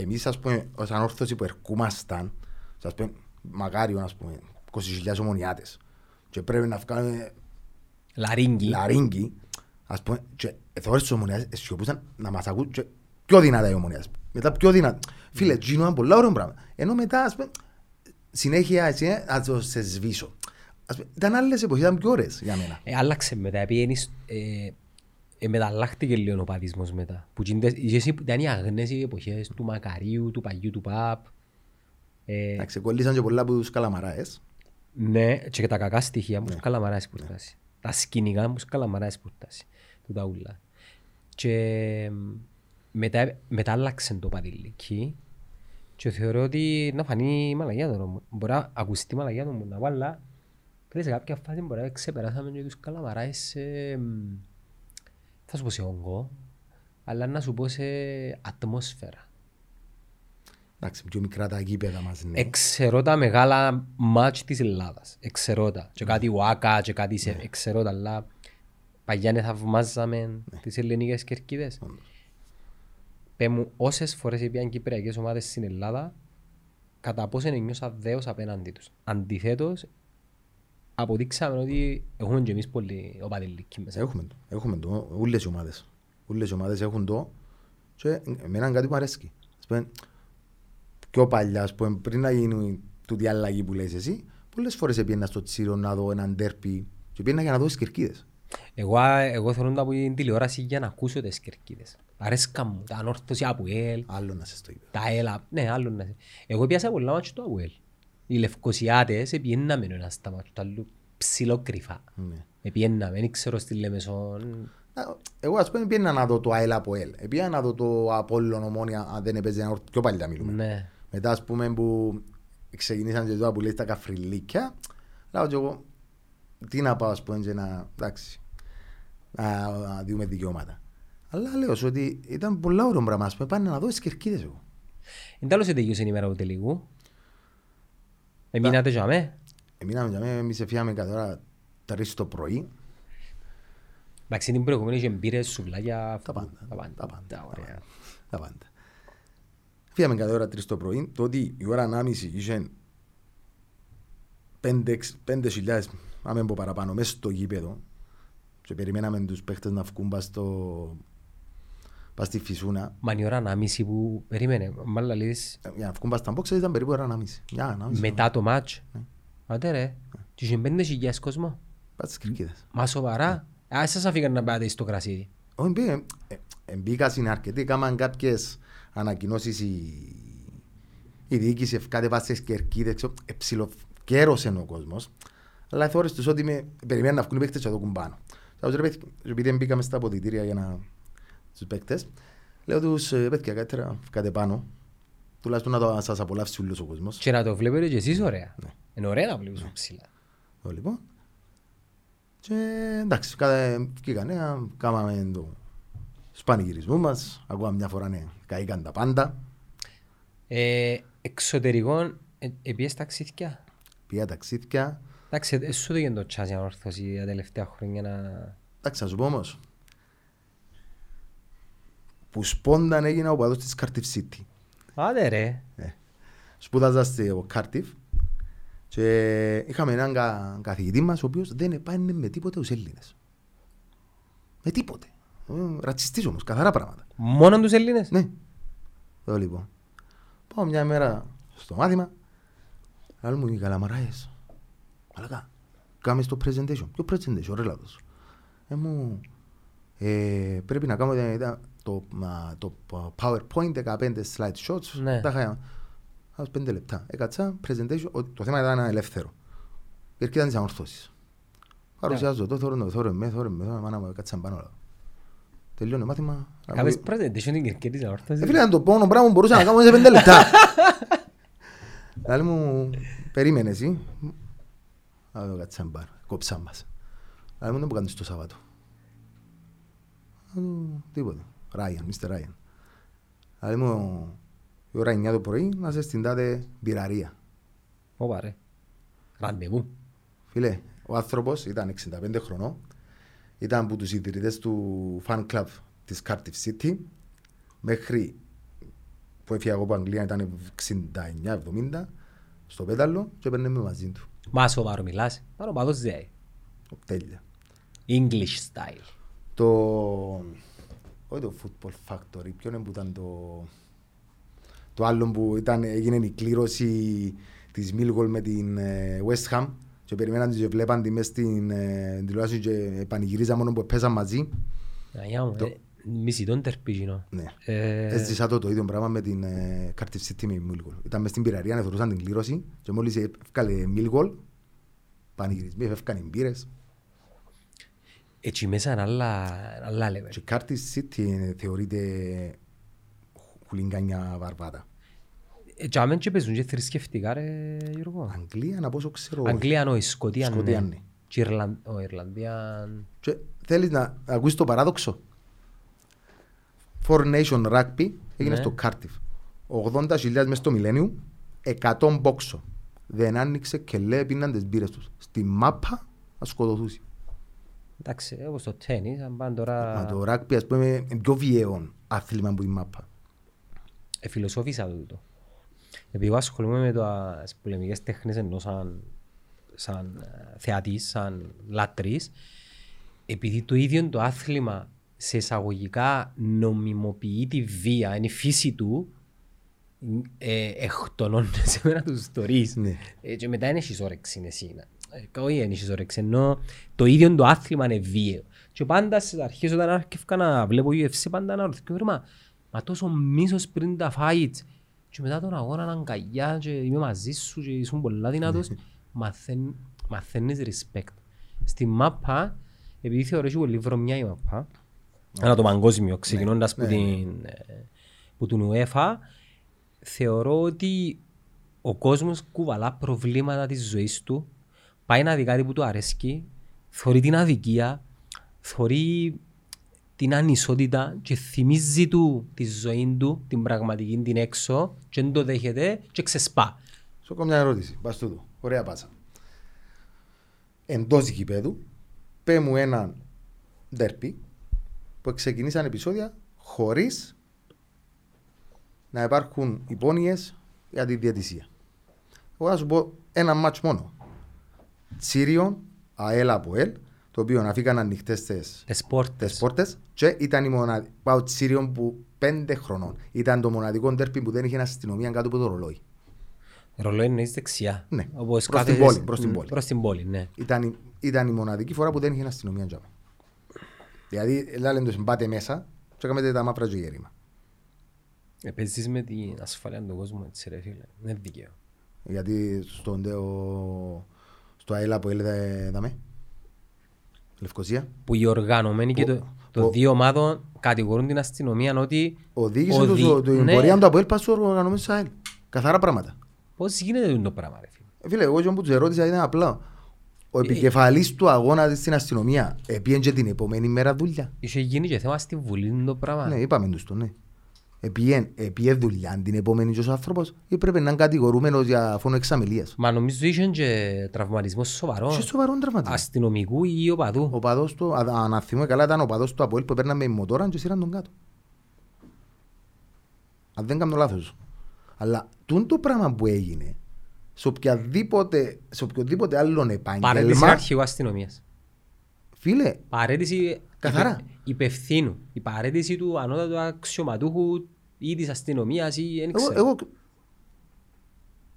Speaker 1: Εμείς ας πούμε, ως ανόρθωση που ερχόμασταν, ας πούμε, μακάριο ας πούμε, 20.000 ομονιάτες και πρέπει να βγάλουμε
Speaker 2: Λαρίγκι.
Speaker 1: λαρίγκι, ας πούμε, και θεωρείς τους ομονιάτες σιωπούσαν να μας ακούν και πιο δυνατά οι ομονιάτες. Μετά πιο δυνατά. Φίλε, γίνω ένα πολύ ωραίο πράγμα. Ενώ μετά, ας πούμε, συνέχεια έτσι, ε, να το σε σβήσω. Ας πούμε, ήταν άλλες εποχές, ήταν πιο ωραίες για μένα.
Speaker 2: Ε, άλλαξε μετά, επειδή ε, ε, μεταλλάχτηκε λίγο ο παδισμός μετά. Που γίνονται- είχες- ήταν οι αγνές οι εποχές του Μακαρίου, του Παγιού, του Παπ. Ε,
Speaker 1: Εντάξει, κολλήσαν και πολλά από τους καλαμαράες.
Speaker 2: ναι, και τα κακά στοιχεία μου καλαμαράες που φτάσει. Τα σκηνικά μου καλαμαράες που φτάσει. Του τα ούλα. Και μετά, μετά άλλαξε το παδιλίκι και θεωρώ ότι να φανεί η μαλαγιά τώρα μου. Μπορεί να ακουστεί η μαλαγιά μου να πω, αλλά φίλε, σε κάποια φάση μπορεί να ξεπεράσαμε και τους καλαμαράες σε, μ, θα σου πω σε όγκο, αλλά να σου πω σε ατμόσφαιρα.
Speaker 1: Εντάξει, πιο μικρά τα γήπεδα μας, ναι.
Speaker 2: Εξαιρώ τα μεγάλα μάτς της Ελλάδας. Εξαιρώ τα. Και κάτι Ουάκα και κάτι
Speaker 1: Ναι.
Speaker 2: σε... Εξαιρώ τα, αλλά παγιά ναι θαυμάζαμε τις ελληνικές κερκίδες. Πες μου, όσες φορές είπαν κυπριακές ομάδες στην Ελλάδα, κατά πόσο νιώσα δέος απέναντι τους. Αντιθέτως, αποδείξαμε ότι έχουμε και εμείς πολύ οπαδηλικοί μέσα.
Speaker 1: Έχουμε το, έχουμε το, όλες οι ομάδες. Όλες οι ομάδες έχουν το και εμένα είναι κάτι που μου αρέσκει. Ας πούμε, πιο παλιά, ας πούμε, πριν να γίνει τούτη αλλαγή που λες εσύ, πολλές φορές πήγαινα στο Τσίρο να δω έναν τέρπι και πήγαινα για να δω τις κερκίδες.
Speaker 2: Εγώ, εγώ θέλω να πω την τηλεόραση για να ακούσω τις κερκίδες. Αρέσκα μου, τα ανόρθωση από ελ,
Speaker 1: Άλλο να σε στο είπε.
Speaker 2: Τα έλα, ναι, άλλο να Εγώ πιάσα πολλά μάτσο του ΑΟΕΛ. Οι Λευκοσιάτες επιέναμε ένα στα μάτσο του άλλου ψηλό κρυφά.
Speaker 1: Ναι.
Speaker 2: Επιέναμε, δεν ξέρω στη Λεμεσόν.
Speaker 1: Α, Εγώ ας πούμε πήγαινα να δω το ΑΕΛ από ΕΛ. Πήγαινα να δω το Απόλλων Ομόνια, αν δεν έπαιζε ένα ορ- πιο παλιά μιλούμε.
Speaker 2: Ναι.
Speaker 1: Μετά ας πούμε που ξεκινήσαν και τώρα που λέει τα καφριλίκια, λέω και εγώ τι να πάω ας πούμε και να, εντάξει, να, να δούμε δικαιώματα. Αλλά λέω σου ότι ήταν πολλά ωραίο πράγμα, ας πούμε, πάνε να δω τις κερκίδες εγώ.
Speaker 2: Εν τέλος τελείωσε η ημέρα του τελικού. Εμείνατε για με.
Speaker 1: Εμείναμε για μένα, εμείς έφυγαμε κατά ώρα τρεις το πρωί,
Speaker 2: Εντάξει, την προηγούμενη είχε μπύρες, σουβλάκια,
Speaker 1: τα πάντα,
Speaker 2: τα πάντα.
Speaker 1: τα πάντα, τα
Speaker 2: ωραία.
Speaker 1: πάντα, τα πάντα. Φύγαμε κατά ώρα τρεις το πρωί, το ότι η ώρα ανάμιση είχε πέντε, εξ- πέντε χιλιάδες, αν μην πω παραπάνω, μέσα στο γήπεδο και περιμέναμε τους παίχτες να βγουν πας στο, πας στη Φυσούνα,
Speaker 2: Μα είναι η ώρα ανάμιση που περίμενε. Μάλλα λες
Speaker 1: ε, για να βγουν πας στα boxer ήταν περίπου ώρα ανάμιση. Μια ανάμιση.
Speaker 2: μετά το μάτς. Άντε ρε. Και είχε πέντε χιλιάς κόσμος;
Speaker 1: Πας στις κρικίδες.
Speaker 2: Μα σοβαρά. Α, σας αφήγαν να πάτε στο κρασίδι.
Speaker 1: Όχι, μπή- ε, ε, μπήκα στην αρκετή, έκαναν κάποιες ανακοινώσεις η, η διοίκηση, ευκάτε πας στις κερκίδες, ξέρω, ε, ψιλοκέρωσε ο κόσμος. Αλλά θεώρησες τους ότι με, περιμένουν να βγουν οι παίκτες και να το κουμπάνω. Λέω τους ρε παιδιά, επειδή δεν μπήκαμε στα αποδητήρια για να τους παίκτες, λέω τους ε, παιδιά καλύτερα βγάτε πάνω, τουλάχιστον να το σας απολαύσει όλος ο κόσμος.
Speaker 2: Και να το βλέπετε και εσείς ωραία.
Speaker 1: Ναι.
Speaker 2: Είναι ωραία να βλέπεις ψηλά.
Speaker 1: Το λοιπόν. Και εντάξει, κάθε βγήκανε, κάναμε το σπανηγυρισμό μας, ακόμα μια φορά ναι, καήκαν τα πάντα,
Speaker 2: Ε, εξωτερικών, ε, επίσης ταξίδια;
Speaker 1: πήγα ταξίδια.
Speaker 2: Εντάξει, ε, σου δίνει το τσάζ για όρθωση τα τελευταία χρόνια να...
Speaker 1: Εντάξει, θα σου πω όμως, που σπόνταν έγινα ο παδός της Cardiff City.
Speaker 2: Άντε ρε.
Speaker 1: Σπούδαζα στο Cardiff και είχαμε έναν κα, καθηγητή μας ο οποίος δεν επάνε με τίποτε τους Έλληνες. Με τίποτε. Ε, Ρατσιστής όμως, καθαρά πράγματα.
Speaker 2: Μόνο τους Έλληνες;
Speaker 1: Ναι. Εδώ λοιπόν. Πάω μια μέρα στο μάθημα. Λέω μου οι καλαμαράες. Μαλακά. Κάμε στο presentation. Ποιο presentation, ρε λάθος. Ε, μου, ε, πρέπει να κάνουμε ήταν το, μα, το PowerPoint 15 slide shots.
Speaker 2: Ναι.
Speaker 1: Τα είχα άλλους πέντε λεπτά. Έκατσα presentation. ο- Το θέμα ήταν ελεύθερο. Γιατί ήταν τις ανορθώσεις. Παρουσιάζω το, θόρυ, το, θόρυ, με, θόρυ, με, θόρυ, μάνα μου, έκατσα πάνω. όλα. Τελειώνει το μάθημα.
Speaker 2: Κάπες presentation την Κυρκή
Speaker 1: Ε,
Speaker 2: όρθωση.
Speaker 1: φίλε, ήταν το πόνο πράγμα που μπορούσα να κάνω σε πέντε λεπτά. <laughs> Λάλη μου, περίμενε εσύ. Α, το κάτσαν πάνω, κόψαν μας. Λάλη μου, δεν που κάνεις το Σάββατο. Α, του, Τίποτα. Ράιαν, μίστερ Ράιαν. Λάλη μου, η ώρα 9 το πρωί, να είσαι στην τάδε μπειραρία.
Speaker 2: Ωπα ρε. Ραντεβού.
Speaker 1: Φίλε, ο άνθρωπος ήταν 65 χρονών, ήταν από τους ιδρυτές του fan club της Cardiff City, μέχρι που έφυγε εγώ από Αγγλία ήταν 69-70, στο πέταλο και έπαιρνε με μαζί του.
Speaker 2: Μα σοβαρό μιλάς. Πάνω παδός ζέει.
Speaker 1: Τέλεια.
Speaker 2: English style.
Speaker 1: Το... Όχι το Football Factory, ποιο είναι που ήταν το... Το άλλο που ήταν, έγινε η κλήρωση της Millwall με την ε, West Ham και περιμέναν και βλέπαν τη μες στην ε, τηλεόραση και πανηγυρίζαν μόνο που πέσαν μαζί.
Speaker 2: Αγιά μου, ε, μισή τον τερπίζινο.
Speaker 1: Ναι.
Speaker 2: Ε,
Speaker 1: Έζησα το το ίδιο πράγμα με την ε, Cardiff City με η Millwall. Ήταν μες στην πυραρία, εθωρούσαν την κλήρωση και μόλις έφκαλε Millwall, πανηγυρισμοί, έφκαν οι μπύρες.
Speaker 2: Έτσι μέσα είναι άλλα, άλλα level.
Speaker 1: Και η Cardiff City ε, θεωρείται χουλιγκάνια βαρβάτα.
Speaker 2: Ε, Και άμα και παίζουν και θρησκευτικά ρε Γιώργο.
Speaker 1: Αγγλία, να πόσο ξέρω.
Speaker 2: Αγγλία ναι, Σκοτία
Speaker 1: Σκοτία,
Speaker 2: ναι.
Speaker 1: ναι.
Speaker 2: Και Ιρλαν- ο Ιρλανδία...
Speaker 1: Και θέλεις να ακούσεις το παράδοξο; Four Nation Rugby έγινε
Speaker 2: Ναι.
Speaker 1: στο Cardiff. 80.000 μες στο Millennium, 100 μπόξο. Δεν άνοιξε και λέει πίναν τις μπύρες τους. Στη μάπα να σκοτωθούσει.
Speaker 2: Εντάξει, όπως το τένις, αν πάνε τώρα...
Speaker 1: Μα το rugby ας πούμε είναι πιο βιαίο άθλημα από τη μάπα.
Speaker 2: Ε, φιλοσόφησα τούτο. Επειδή εγώ ασχολούμαι με τις πολεμικές τέχνες ενώ σαν, σαν ε, θεατής, σαν λάτρης, επειδή το ίδιο το άθλημα σε εισαγωγικά νομιμοποιεί τη βία, είναι η φύση του, ε, εκτονώνεσαι με <laughs> να τους θωρείς.
Speaker 1: Ναι.
Speaker 2: Ε, και μετά είναι έχεις όρεξη εσύ. να- Ε, όχι δεν έχεις όρεξη, ενώ το ίδιο το άθλημα είναι βίαιο. Και πάντα στις αρχές όταν άρχισα να βλέπω UFC πάντα να ρωτήσω, μα, μα τόσο μίσος πριν τα fights. Και μετά τον αγώνα να αγκαλιά και είμαι μαζί σου και ήσουν πολλά δυνατός, <laughs> μαθαίν, μαθαίνεις respect. Στη μάπα, επειδή θεωρώ ότι πολύ βρωμιά η μάπα, ένα το παγκόσμιο, ξεκινώντας που,
Speaker 1: ναι, ναι.
Speaker 2: την, ε, που την UEFA, θεωρώ ότι ο κόσμος κουβαλά προβλήματα της ζωής του, πάει να δει κάτι που του αρέσκει, θωρεί την αδικία, θωρεί την ανισότητα και θυμίζει του τη ζωή του, την πραγματική την έξω και δεν το δέχεται και ξεσπά.
Speaker 1: Σου έχω μια ερώτηση. Πας τούτο. Ωραία πάσα. Εντός γηπέδου, πέ μου έναν ντέρπι που ξεκινήσαν επεισόδια χωρίς να υπάρχουν υπόνοιες για τη διατησία. Εγώ θα σου πω ένα μάτς μόνο. Τσίριον, ΑΕΛ από ΕΛ, το οποίο αφήκαν ανοιχτές τις,
Speaker 2: Τις πόρτες.
Speaker 1: τις πόρτες και ήταν η μοναδική, πάω Τσίριον που πέντε χρονών. Ήταν το μοναδικό ντέρπι που δεν είχε αστυνομία κάτω από το ρολόι.
Speaker 2: Ρολόι εννοείς δεξιά.
Speaker 1: Ναι.
Speaker 2: Όπως
Speaker 1: Προς την
Speaker 2: κάθεσες-
Speaker 1: πόλη, προς την
Speaker 2: Μ,
Speaker 1: πόλη.
Speaker 2: Προς την πόλη, ναι.
Speaker 1: Ήταν, η- ήταν η μοναδική φορά που δεν είχε αστυνομία τζάμε. Δηλαδή, λένε τους πάτε μέσα και έκαμε τα μαύρα και γέρημα.
Speaker 2: Επέζεις με την ασφάλεια του κόσμου, έτσι ρε φίλε. Δεν είναι δίκαιο.
Speaker 1: Γιατί στον τέο, στο ΑΕΛΑ που έλεγε δαμε, Λευκοσία,
Speaker 2: Που οι οργανωμένοι και το, το
Speaker 1: ο-
Speaker 2: δύο ομάδων κατηγορούν την αστυνομία ότι
Speaker 1: οδήγησε
Speaker 2: οδη-
Speaker 1: το, το, την
Speaker 2: ναι.
Speaker 1: πορεία του από ΕΛΠΑ στο οργανωμένο της ΑΕΛ. Καθαρά πράγματα.
Speaker 2: πώς γίνεται το πράγμα ρε φίλε;
Speaker 1: Ε, Φίλε, εγώ και που τους ερώτησα ήταν απλά. Ο επικεφαλής του αγώνα στην αστυνομία επίεν και την επόμενη μέρα δουλειά.
Speaker 2: Είχε γίνει και θέμα στη Βουλή το πράγμα.
Speaker 1: Ναι, είπαμε τους το, ναι. Επίεν, επίεν δουλειά την επόμενη και ο άνθρωπος ή πρέπει να είναι κατηγορούμενος για φόνο εξαμελίας.
Speaker 2: Μα νομίζω είχε και τραυματισμός σοβαρό.
Speaker 1: Και σοβαρόν τραυματισμό.
Speaker 2: Αστυνομικού ή οπαδού.
Speaker 1: Ο παδός του, α- αν αν θυμούμαι καλά, ήταν ο παδός του Αποέλ που παίρναμε η μοτόρα και σύραν τον κάτω. Αν δεν κάνω λάθος. Αλλά τούν το πράγμα που έγινε, σε οποιαδήποτε, σε οποιοδήποτε άλλον
Speaker 2: Παρέτηση
Speaker 1: επάγγελμα,
Speaker 2: αρχηγού αστυνομίας.
Speaker 1: φίλε,
Speaker 2: Παρέτηση
Speaker 1: Καθαρά.
Speaker 2: υπε- υπευθύνου. Η παρέτηση του ανώτατου αξιωματούχου ή της αστυνομίας ή δεν
Speaker 1: εγώ,
Speaker 2: ξέρω.
Speaker 1: εγώ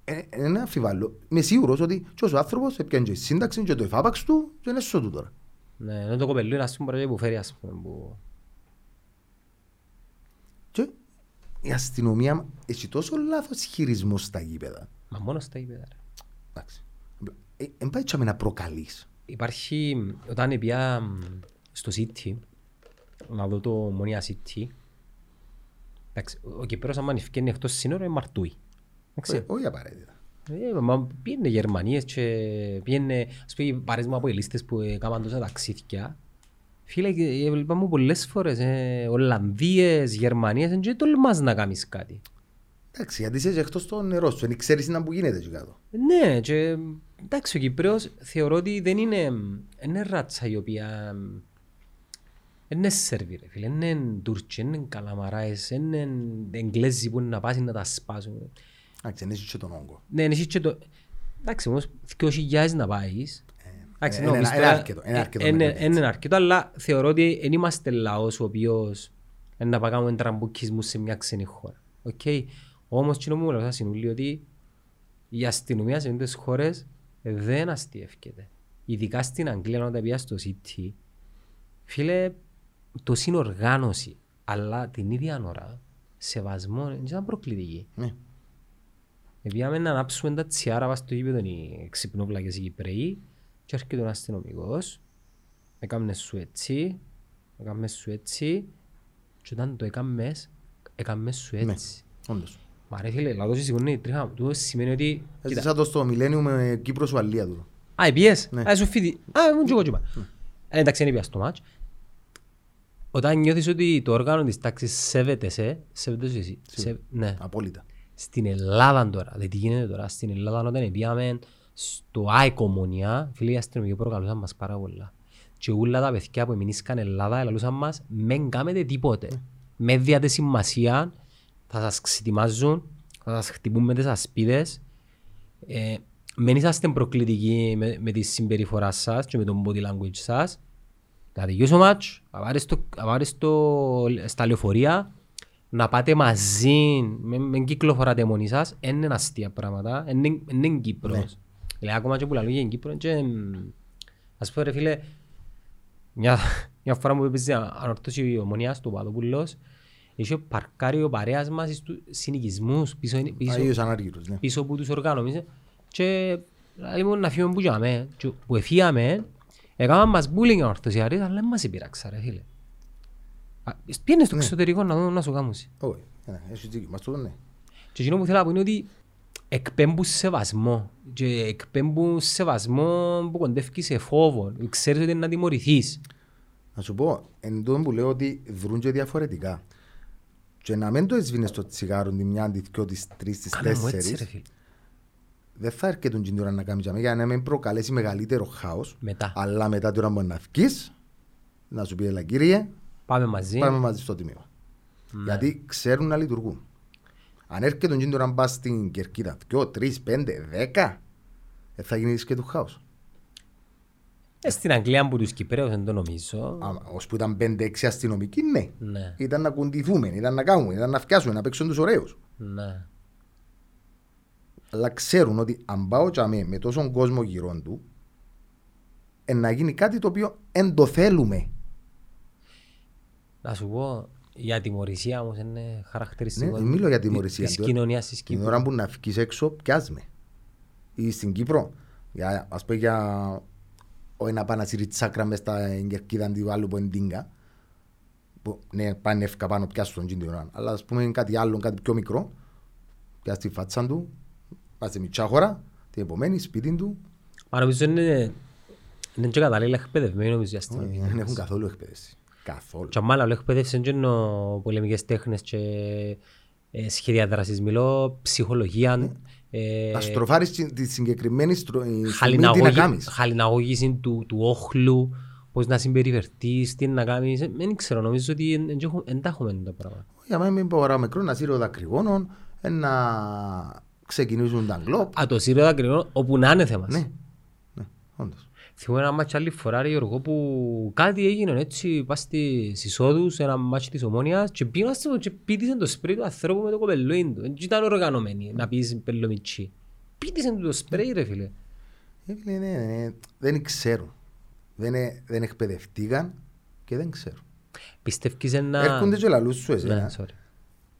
Speaker 1: ε, ε, δεν αμφιβάλλω. Είμαι σίγουρος ότι και ο άνθρωπος έπιανε και η σύνταξη και το εφάπαξ του και είναι σωτού τώρα.
Speaker 2: Ναι, ενώ το κοπελού είναι ας πούμε μπορεί που φέρει ας πούμε που...
Speaker 1: Και η αστυνομία έχει τόσο λάθος χειρισμό στα γήπεδα.
Speaker 2: Μα μόνο στα γήπεδα. ρε.
Speaker 1: Εντάξει. Ε, Εν πάει τσάμε να προκαλείς.
Speaker 2: Υπάρχει, όταν πια στο City, να δω το Μονία City, εντάξει, ο Κυπρός άμα ευκαινεί εκτός σύνορων είναι μαρτούι. Εντάξει.
Speaker 1: Ε, Όχι απαραίτητα.
Speaker 2: Ε, μα πήγαινε Γερμανίες και πήγαινε, ας πούμε, παρέσμα από οι λίστες που έκαναν τόσα ταξίδια. Φίλε, και έβλεπα μου πολλές φορές, ε, Ολλανδίες, Γερμανίες, δεν τολμάς να κάνεις κάτι.
Speaker 1: Εντάξει, γιατί είσαι και εκτός στο νερό σου, δεν ξέρεις να που γίνεται εκεί κάτω.
Speaker 2: Ναι, και εντάξει, ο Κυπρέος θεωρώ ότι δεν είναι, είναι ράτσα η οποία είναι Σέρβοι ρε φίλε, είναι Τούρκοι, είναι Καλαμαράες, είναι Εγγλέζοι που είναι να πάσουν να τα σπάσουν.
Speaker 1: Εντάξει, δεν έχεις και τον όγκο.
Speaker 2: Ναι, εσύ και το... Εντάξει, όμως, 2.000 να πάεις. Εντάξει,
Speaker 1: ε,
Speaker 2: ναι,
Speaker 1: είναι-
Speaker 2: πεις
Speaker 1: είναι
Speaker 2: τώρα,
Speaker 1: αρκετό, είναι
Speaker 2: ε,
Speaker 1: αρκετό
Speaker 2: είναι-
Speaker 1: να κάνεις
Speaker 2: Είναι αρκετό, αλλά θεωρώ ότι δεν είμαστε λαός ο οποίος ε, να πάει κάνουμε τραμπουκισμούς σε μια ξένη χώρα. Οκ. Όμως, εκείνο που λέουσιν ούλλοι ότι η αστυνομία σε αυτές τις χώρες ε, δεν αστειεύκεται. Ειδικά στην Αγγλία, όταν πήγα στο City, φίλε, το συνοργάνωση, αλλά την ίδια ώρα, σεβασμό, δεν ήταν προκλητική.
Speaker 1: Ναι.
Speaker 2: Πήγαμε να ανάψουμε τα τσιάρα βάσει στο γήπεδο οι ξυπνόβλακες οι Κυπρέοι και έρχεται ο αστυνομικός, έκαμε σου έτσι, έκαμε σου έτσι και όταν το έκαμε, έκαμε σου
Speaker 1: Ναι.
Speaker 2: έτσι.
Speaker 1: Όντως.
Speaker 2: Μα ρε φίλε, λαδός σηκώνει η τρίχα μου. Τούτο σημαίνει ότι... Κοίτα.
Speaker 1: Έζησα το στο Millennium με Κύπρος Ουαλία του.
Speaker 2: Α, επιές.
Speaker 1: Ναι.
Speaker 2: Α, σου φύγει. Α, μου και εγώ τσιπά. Ε, Εντάξει, δεν επιάς το μάτς. Όταν νιώθεις ότι το όργανο της τάξης σέβεται σε, σέβεται σε εσύ. Σε- Ναι.
Speaker 1: Απόλυτα.
Speaker 2: Στην Ελλάδα τώρα, δηλαδή τι γίνεται τώρα, στην Ελλάδα όταν πήγαμε στο ΆΕΚΟ Μονιά, φίλοι οι αστυνομικοί προκαλούσαν μας πάρα πολλά. Και όλα τα παιδιά που εμεινήσκαν Ελλάδα ελαλούσαν μας, μεν κάμετε τίποτε. Με διάτε σημασία, θα σας ξετοιμάζουν, θα σας χτυπούν με τις ασπίδες. Ε, μεν είσαστε προκλητικοί με, με τη συμπεριφορά σας και με τον body language σας. Θα τελειώσει ο μάτς, θα πάρεις το- θα πάρεις το- στα λεωφορεία, να πάτε μαζί, μην με κυκλοφοράτε μόνοι σας, δεν είναι αστεία πράγματα, δεν είναι- δεν είναι Κύπρος. Δηλαδή ακόμα και που λαλούν για την Κύπρο, και, μ, ας πω ρε φίλε, μια, μια φορά μου έπαιζε ανορθώσει η ομονία στο Παδοπούλος, είχε παρκάρει ο παρέας μας στους συνοικισμούς πίσω, πίσω,
Speaker 1: Αγίος ανάργυρος, ναι.
Speaker 2: πίσω από τους οργάνωμες και λέει μου να φύγουμε που γιάμε και που εφύγαμε έκαναν μας bullying ορθωσιαρίες αλλά δεν μας επειράξα ρε φίλε. Α, Πήγαινε στο εξωτερικό να δω να σου κάνουν.
Speaker 1: Όχι. Ε, Έχεις δίκιο. Μας το ναι.
Speaker 2: Και εκείνο που θέλω να πω είναι ότι εκπέμπουν σεβασμό και εκπέμπουν σεβασμό που κοντεύει σε φόβο. Ξέρεις ότι είναι να τιμωρηθείς.
Speaker 1: Να σου πω, εν τω που λέω ότι δρούν και διαφορετικά. Και να μην το έσβηνες το τσιγάρο τη μια, τη δυο, τις τρεις, τις
Speaker 2: Κάνε μου έτσι ρε
Speaker 1: τέσσερις,
Speaker 2: φίλε.
Speaker 1: Δεν θα έρχεται την ώρα να κάνεις τζαμί για να μην προκαλέσει μεγαλύτερο χάος.
Speaker 2: Μετά.
Speaker 1: Αλλά μετά την ώρα που να βγεις, να σου πει έλα κύριε,
Speaker 2: Πάμε μαζί.
Speaker 1: πάμε μαζί στο τιμήμα.
Speaker 2: Ναι.
Speaker 1: Γιατί ξέρουν να λειτουργούν. Αν έρχεται την ώρα να πας στην κερκίδα, δυο, τρεις, πέντε, δέκα, δεν θα γίνει και του χάος.
Speaker 2: Ε, Στην Αγγλία που τους Κυπρέους δεν το νομίζω.
Speaker 1: Άμα, ως που ήταν 5-6 αστυνομικοί, ναι.
Speaker 2: Ναι,
Speaker 1: Ήταν να κουντηθούμε, ήταν να κάνουμε, ήταν να φτιάσουμε, να παίξουν τους ωραίους.
Speaker 2: ναι.
Speaker 1: Αλλά ξέρουν ότι αν πάω τσαμέ με τόσον κόσμο γύρω του, ε, να γίνει κάτι το οποίο εν το θέλουμε.
Speaker 2: Να σου πω, η ατιμωρησία όμως είναι χαρακτηριστικό
Speaker 1: Ναι, μιλώ για τιμωρησία.
Speaker 2: της
Speaker 1: Την-
Speaker 2: κοινωνίας της
Speaker 1: Την
Speaker 2: Κύπρου.
Speaker 1: ώρα που να φύγεις έξω, πιάσμε. Ή στην Κύπρο, για, ας πούμε για όχι να πάνε να σύρει τσάκρα μες στα κερκίδα του άλλου που είναι τίγκα, που ναι, πάνε εύκα πάνω πιάσουν τον τζιν την ώρα. Αλλά ας πούμε κάτι άλλο, κάτι πιο μικρό, πιάσει τη φάτσα του, πας σε μητσά χώρα, την επομένη, σπίτι του,
Speaker 2: Μα νομίζω είναι, είναι και κατάλληλα εκπαιδευμένοι νομίζω οι αστυνομικοί.
Speaker 1: ε, δεν έχουν καθόλου εκπαίδευση. Καθόλου.
Speaker 2: Και αν μάλλον εκπαίδευση είναι και εννοώ πολεμικές τέχνες και ε, σχέδια δράσης. Μιλώ ψυχολογία, ε,
Speaker 1: Να στροφάρεις τη- τη συγκεκριμένη στρο- η στιγμή τι να
Speaker 2: χαλιναγώγη-
Speaker 1: κάνεις.
Speaker 2: χαλιναγώγησης του, του όχλου, πώς να συμπεριφερθείς, τι να κάνεις. Ε, Δεν ξέρω, νομίζω ότι εν- εν- έχω- εν τα έχουμε το πράγμα.
Speaker 1: Για μένα μην πω ώρα μικρό να σύρω δακρυγόνων, ε, να ξεκινήσουν τα γκλόπ.
Speaker 2: Α, το σύρο δακρυγόνο, όπου να είναι θέμα.
Speaker 1: Ναι, ναι, όντως.
Speaker 2: Θυμούμαι ένα μάτσο άλλη φορά, ρε Γιώργο, που κάτι έγινε έτσι, πας στις εισόδους, ένα μάτσο της Ομόνιας και πήγαν στο και πίτησαν το σπρέι του ανθρώπου με το κοπελούιν του. Δεν ήταν οργανωμένοι να πεις πελομιτσί. Πίτησαν του το σπρέι ρε φίλε.
Speaker 1: Ε, φίλε, ναι, ναι, δεν ξέρουν. Δεν, ε- δεν εκπαιδευτήκαν και δεν ξέρουν.
Speaker 2: Πιστεύεις ένα...
Speaker 1: Έρχονται και λαλούς σου
Speaker 2: Ναι,
Speaker 1: εσένα.
Speaker 2: sorry.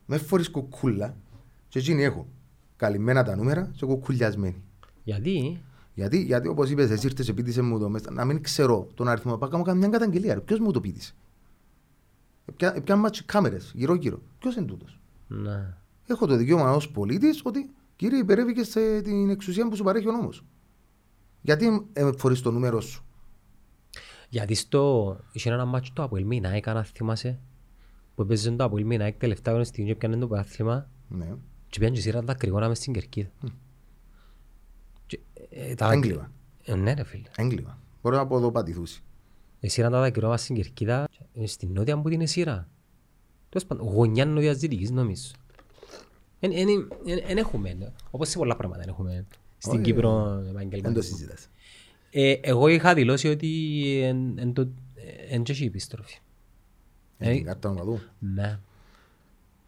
Speaker 1: Μες φορείς κουκούλα και εκείνοι έχουν καλυμμένα τα νούμερα και κουκουλιασμένοι.
Speaker 2: Γιατί,
Speaker 1: Γιατί, γιατί όπως είπες, εσύ ήρθες και πίτησες μου το μέσα, να μην ξέρω τον αριθμό, πάω κάνω καμιά καταγγελία. ρε. Ποιος μου το πίτησε; Ποια, ποια μάτσι κάμερες γύρω γύρω. Ποιος είναι τούτος;
Speaker 2: ναι.
Speaker 1: Έχω το δικαίωμα ως πολίτης ότι κύριε υπερεύει σε την εξουσία που σου παρέχει ο νόμος. Γιατί ε, φορείς το νούμερο σου;
Speaker 2: Γιατί στο... Είχε ένα μάτσο το Αποέλ Μίνα, έκανα θυμάσαι, που έπαιζε το Αποέλ Μίνα, τελευταία αγωνιστική στιγμή και πιάνε το πρωτάθλημα
Speaker 1: Ναι.
Speaker 2: Και πήγαν και σειρά δακρυγόνα μες στην κερκίδα. Και, ε, τα
Speaker 1: Έγκλημα.
Speaker 2: Ε, Ναι ρε φίλε.
Speaker 1: Έγκλημα. Μπορεί να πω εδώ πατηθούσει.
Speaker 2: Εσύραν τα δακρυγόνα στην κερκίδα, ε, στην νότια που την εσύρα. Τέλος πάντων, γωνιά νότιας δυτικής νομίζω. Εν, εν, εν, εν έχουμε, όπως σε πολλά πράγματα εν έχουμε στην
Speaker 1: Όχι,
Speaker 2: Κύπρο
Speaker 1: Δεν το
Speaker 2: επαγγελματισμό.
Speaker 1: συζητάς.
Speaker 2: Ε, εγώ είχα δηλώσει ότι εν, εν, το, εν και έχει επιστροφή.
Speaker 1: Ε,
Speaker 2: Ε,
Speaker 1: την κάρτα ονομαδού.
Speaker 2: Ναι.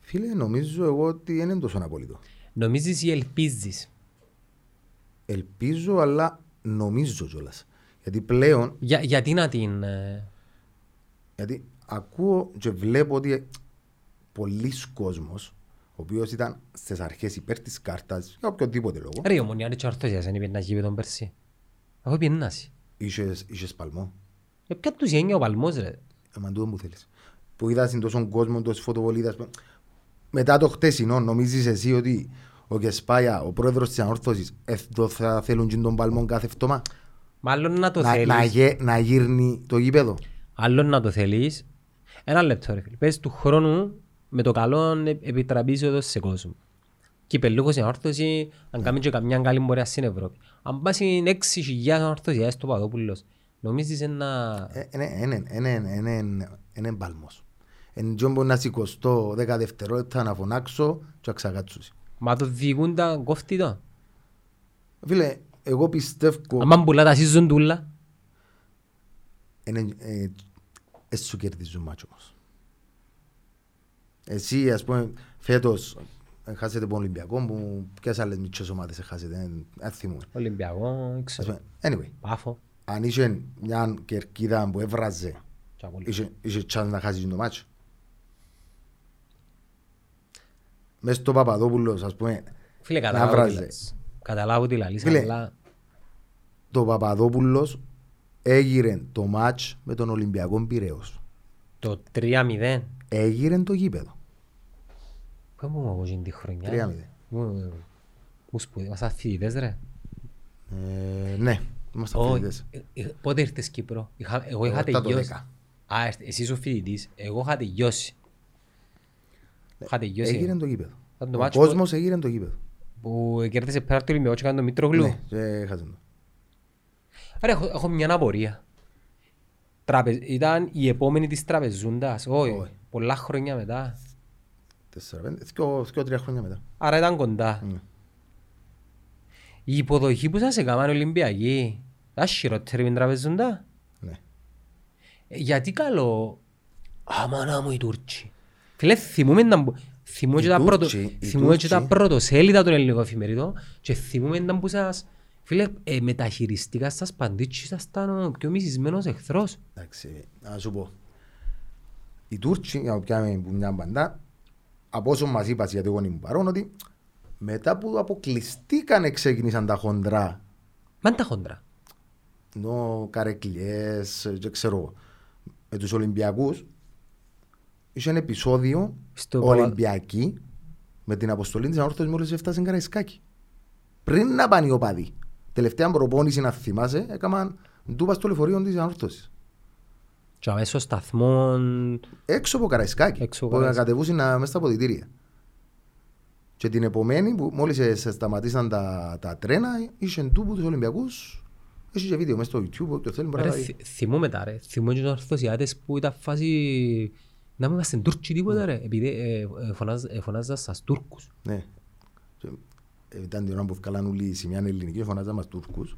Speaker 1: Φίλε, νομίζω εγώ ότι δεν είναι τόσο απόλυτο.
Speaker 2: Νομίζεις ή ελπίζεις;
Speaker 1: Ελπίζω, αλλά νομίζω κιόλας. Γιατί πλέον,
Speaker 2: Για, γιατί να την... ε,
Speaker 1: γιατί ακούω και βλέπω ότι πολλοί κόσμος, ο οποίος ήταν στις αρχές υπέρ της κάρτας, για οποιοδήποτε λόγο,
Speaker 2: Ρε η ομονία είναι και ορθώσιας, δεν είπε να γύρει πέρσι. Εγώ πιένναση.
Speaker 1: είχες, είχες παλμό.
Speaker 2: Ε, ποια τους γένει ο παλμός ρε;
Speaker 1: Εμάν τούτο που θέλεις. Που είδα στην τόσον κόσμο, τόσες φωτοβολίδες. Που- Μετά το χτεσινό, νομίζεις εσύ ότι ο Κεσπάια, ο πρόεδρος της ανόρθωσης, ε, το θα θέλουν και τον παλμό κάθε φτώμα,
Speaker 2: Μάλλον να το
Speaker 1: να,
Speaker 2: θέλεις.
Speaker 1: να, γε- να γύρνει το γήπεδο.
Speaker 2: Άλλον να το θέλεις. Ένα λεπτό ρε φίλε. Πες του χρόνου με το καλό ε- επιτραπείς εδώ σε κόσμο. Και υπερλούχος στην όρθωση, αν κάνει και καμιά καλή πορεία στην Ευρώπη. Αν πας στην 6.000 όρθωση, στο Παδόπουλος, νομίζεις ένα...
Speaker 1: Ε, Είναι παλμός. Εν τζον μπορεί να σηκωστώ 10 δευτερόλεπτα να φωνάξω και να ξακάτσουσι.
Speaker 2: Μα το διηγούν τα κόφτη το.
Speaker 1: Φίλε, εγώ πιστεύω
Speaker 2: Αν πουλά τα season τούλα.
Speaker 1: είναι, ε, ε, σου κερδίζουν μάτσο όμως. Εσύ, ας πούμε, φέτος ε, χάσετε τον Ολυμπιακό που ποιες άλλες μικρές ομάδες χάσετε, ε, δεν θυμούμαι.
Speaker 2: Ολυμπιακό, δεν
Speaker 1: Ας
Speaker 2: ξέρω.
Speaker 1: πούμε, Anyway,
Speaker 2: Πάφο.
Speaker 1: αν είχε μια κερκίδα που έβραζε,
Speaker 2: και απολύτως.
Speaker 1: είχε, είχε chance να χάσεις το μάτσο. Μες στο Παπαδόπουλος, ας πούμε,
Speaker 2: Φίλε,
Speaker 1: να
Speaker 2: καταλάβω τι
Speaker 1: βράζεις.
Speaker 2: λες. Καταλάβω τι λαλείς,
Speaker 1: Φίλε,
Speaker 2: αλλά...
Speaker 1: το Παπαδόπουλος έγιρε το μάτς με τον Ολυμπιακό Πειραιός.
Speaker 2: Το 3-0.
Speaker 1: Έγιρε το γήπεδο.
Speaker 2: Πού μου εγώ γίνει τη χρονιά;
Speaker 1: 3-0.
Speaker 2: Μου- Μου σπουδί, μας αθλητές ρε.
Speaker 1: Ε, ναι, είμαστε
Speaker 2: Όχι.
Speaker 1: φοιτητές.
Speaker 2: Ε, ε, Πότε ήρθες Κύπρο; Είχα- Εγώ είχα
Speaker 1: Εγώ ήρθα το
Speaker 2: τελειώσει.
Speaker 1: 10.
Speaker 2: Α, ήρθε- εσύ είσαι ο φοιτητής. Εγώ είχα τελειώσει. Είχα τελειώσει.
Speaker 1: Έγιρε το γήπεδο.
Speaker 2: Ήταν το
Speaker 1: Ο
Speaker 2: μάτσο
Speaker 1: κόσμος έγιρε το γήπεδο.
Speaker 2: Που κέρδισε πέρα το Ολυμπιακό και έκανε το Μήτρογλου.
Speaker 1: Ναι, και έχασε το.
Speaker 2: Άρα έχω, έχω μια απορία. Τραπε... Ήταν η επόμενη της τραπεζούντας. Όχι,
Speaker 1: Όχι.
Speaker 2: πολλά χρόνια μετά.
Speaker 1: Τέσσερα, πέντε, δυο- δυο-τρία χρόνια μετά.
Speaker 2: Άρα ήταν κοντά.
Speaker 1: Ναι.
Speaker 2: Η υποδοχή που σας έκαναν οι Ολυμπιακοί Τα χειρότερη μην τραπεζούν τα.
Speaker 1: Ναι.
Speaker 2: Ε, Γιατί καλό... Αμάνα μου οι Τούρκοι. Φίλε, θυμούμαι να μπου- θυμούμαι
Speaker 1: Οι
Speaker 2: και τα πρώτο-
Speaker 1: Τούρκοι- οι
Speaker 2: θυμούμαι και τα
Speaker 1: Τούρκοι-
Speaker 2: πρωτοσέλιδα των ελληνικών εφημερίδων και θυμούμαι να που σας... Φίλε, ε, μεταχειριστικά σας παντήτσι ήσασταν ο πιο μισισμένος εχθρός.
Speaker 1: Εντάξει, να σου πω. Οι Τούρκοι, για να πιάμε που μια μπαντά, από όσο μας είπας γιατί εγώ ήμουν παρόν, ότι μετά που αποκλειστήκαν ξεκίνησαν τα χοντρά,
Speaker 2: Μαν τα χοντρά.
Speaker 1: ενώ καρεκλιές, δεν ξέρω, εγώ, με τους Ολυμπιακούς, είχε ένα επεισόδιο
Speaker 2: Στο Παπα-
Speaker 1: Ολυμπιακή με την αποστολή της ανόρθωσης μόλις έφτασε στην Καραϊσκάκη. Πριν να πάνε οι οπαδοί. Τελευταία προπόνηση να θυμάσαι, έκαναν ντούπα στο λεωφορείο της ανόρθωσης.
Speaker 2: Και αμέσως σταθμό...
Speaker 1: Έξω από Καραϊσκάκη.
Speaker 2: Έξω από
Speaker 1: που
Speaker 2: Καραϊσκάκη.
Speaker 1: κατεβούσαν να- μέσα στα ποδητήρια. Και την επομένη που μόλις ε, σε σταματήσαν τα, τα τρένα, είχε τούμπου τους Ολυμπιακούς. Έχει και βίντεο μέσα στο YouTube, όποιο θέλει μπορεί
Speaker 2: Ρε,
Speaker 1: να δει.
Speaker 2: θυ- θυμούμαι τα ρε. Θυμούμαι και τους ορθωσιάτες που ήταν φάση... Να μην είμαστε Τούρκοι τίποτα ρε. Επειδή ε, ε, φωνάζ- ε, φωνάζα σας Τούρκους.
Speaker 1: Ναι. Και, ε, Ήταν την ώρα που βγάλαν όλοι η σημεία ελληνική και φωνάζαν μας Τούρκους.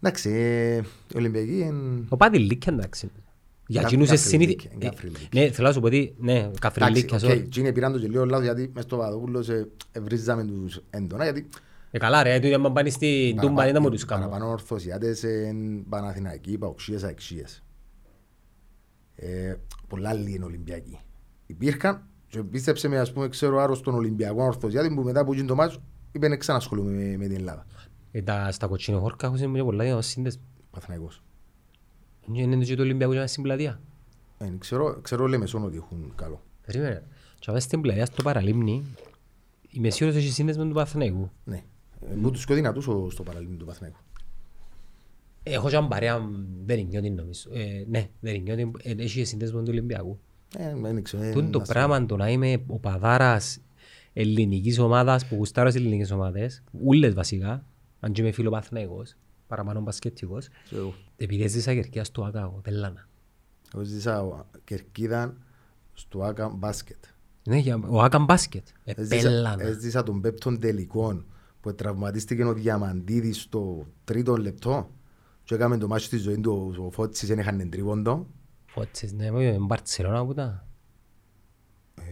Speaker 1: Εντάξει, ε, οι Ολυμπιακοί είναι...
Speaker 2: Ο Πάτη Λίκ εντάξει. Για
Speaker 1: Κα-
Speaker 2: εκείνους
Speaker 1: Καφριλίκ,
Speaker 2: συνήθι...
Speaker 1: είναι Καφριλίκ.
Speaker 2: Ναι, θέλω να σου πω ότι... Ναι,
Speaker 1: Εντάξει,
Speaker 2: Καφριλίκ.
Speaker 1: οκ,
Speaker 2: sorry.
Speaker 1: εκείνοι πήραν το και λίγο λάθος γιατί μες στο Παδόπουλος ε, ευρίζαμε τους έντονα γιατί
Speaker 2: Ε, καλά ρε, του άμα πάνε στην Τούμπα δεν θα μου τους κάνω.
Speaker 1: Παραπάνω ορθωσιάτες είναι Παναθηναϊκοί, Παοξίες, Αεξίες. Ε, πολλά άλλοι είναι Ολυμπιακοί. Υπήρχαν και πίστεψε με ας πούμε ξέρω άρρωστον Ολυμπιακό ορθωσιάτη που μετά από εκείνο το μάτσο είπε να ξανασχολούμαι με, με την Ελλάδα.
Speaker 2: Ε, τα- Στα κοτσινοχώρκα έχουν και πολλά για σύνδεσμο.
Speaker 1: Παθηναϊκός.
Speaker 2: Είναι και το Ολυμπιακό και στην πλατεία.
Speaker 1: Ε, ξέρω, ξέρω λέμε σόν ότι έχουν καλό.
Speaker 2: Περίμενε. Και αμέσως στην πλατεία στο παραλίμνη είμαι σίγουρος ότι έχει σύνδεσμο του Παθηναϊκού.
Speaker 1: Ναι. Ε, Μου τους πιο δυνατούς ο- στο παραλίμνη του Παθηναϊκού.
Speaker 2: Έχω και έναν παρέα Βερινιώτη νομίζω. Ε, ναι, Βερινιώτη ε, έχει και σύνδεσμο του Ολυμπιακού.
Speaker 1: Ε, δεν ξέρω. ε,
Speaker 2: Τούν το
Speaker 1: να σε-
Speaker 2: πράγμα το να είμαι ο παδάρας ελληνικής ομάδας που γουστάρω στις ελληνικές ομάδες, ούλες βασικά, αν και είμαι φίλο Παθηναϊκός, παραπάνω μπασκετικός,
Speaker 1: ξέρω.
Speaker 2: επειδή έζησα κερκία στο Ακάγο, πελάνα.
Speaker 1: Εγώ ζήσα κερκίδα στο Άκα μπάσκετ.
Speaker 2: Ναι, για- ο Άκα μπάσκετ, ε,
Speaker 1: Έζησα,
Speaker 2: πελάνα.
Speaker 1: έζησα τον πέπτον τελικών που τραυματίστηκε ο Διαμαντίδης στο τρίτο λεπτό και έκαμε το μάτσο στη ζωή του ο Φώτσης δεν είχαν τρίποντο.
Speaker 2: Φώτσες, ναι, με Μπαρτσελώνα που τα.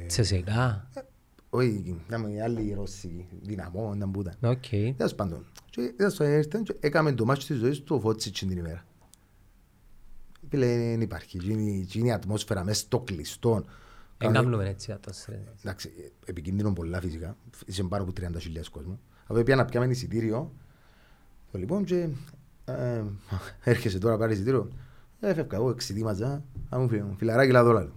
Speaker 1: Ε,
Speaker 2: Τσεσεκά,
Speaker 1: Όχι, ήταν οι άλλοι Ρώσοι, δυναμό, ήταν που ήταν.
Speaker 2: οκ.
Speaker 1: Τέλος πάντων. Και είδα στο έρθεν και έκαμε το μάτσο της ζωής του ο Φώτσης την ημέρα. Φίλε, δεν υπάρχει. Εκείνη εκείνη η ατμόσφαιρα μέσα στο κλειστό.
Speaker 2: Δεν
Speaker 1: Κάνε-
Speaker 2: κάνουμε έτσι άτος, ρε.
Speaker 1: Εντάξει, επικίνδυνο πολλά φυσικά. Είσαι πάνω από 30.000 κόσμο. Από πια να πιάμε εισιτήριο. Το λοιπόν και ε, έρχεσαι τώρα πάρεις εισιτήριο. Ε, φεύγα εγώ εξητήμαζα. Αν μου φύγει, φιλαράκι λάδω λάδω.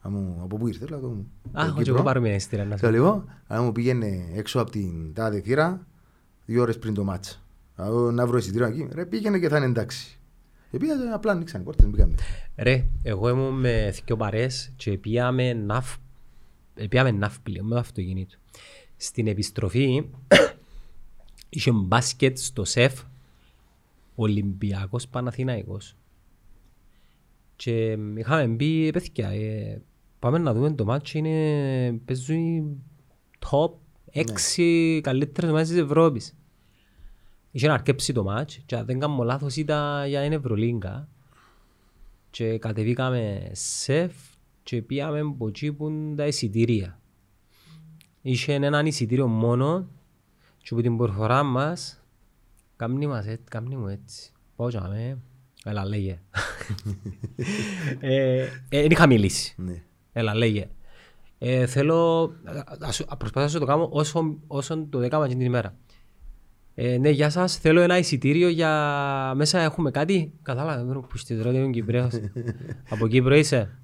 Speaker 1: Αν μου, από πού ήρθες, λάδω μου.
Speaker 2: Α,
Speaker 1: από
Speaker 2: έχω και
Speaker 1: Κύπρο.
Speaker 2: εγώ πάρω μια εστήρα να
Speaker 1: Το
Speaker 2: σου
Speaker 1: λοιπόν, αν μου πήγαινε έξω από την τάδε θύρα, δύο ώρες πριν το μάτς. Αν να βρω εισιτήριο εκεί, ρε πήγαινε και θα είναι εντάξει. Και πήγα, απλά ανοίξαν οι πόρτες, μπήκαμε.
Speaker 2: Ρε, εγώ ήμουν με δυο παρέες και πήγαμε ναύ, ε, πήγαμε ναύπλιο με το αυτοκίνητο. Στην επιστροφή <coughs> είχε μπάσκετ στο ΣΕΦ Ολυμπιακός Παναθηναϊκός. Και είχαμε μπει, «Ε, παιδιά, ε, πάμε να δούμε το μάτσο, είναι, παίζουν top 6 καλύτερες ομάδες της Ευρώπης. Είχε να αρκέψει το μάτς και αν δεν κάνω λάθος ήταν για την Ευρωλίγκα και κατεβήκαμε σεφ και πήγαμε από εκεί που είναι τα εισιτήρια. Είχε έναν εισιτήριο μόνο και από την προφορά μας κάμνει μας έτσι, κάμνει μου έτσι. Πάω και αμέ, έλα λέγε. ε, ε, δεν είχα μιλήσει.
Speaker 1: Ναι.
Speaker 2: Έλα, λέγε. Ε, θέλω, α, σου- ας, προσπαθήσω να το κάνω όσο, όσο το έκανα την ημέρα. Ε, ναι, γεια σας. Θέλω ένα εισιτήριο για... Μέσα έχουμε κάτι; Κατάλαβα, δεν που στη τώρα είμαι Κυπρέος. Από Κύπρο είσαι;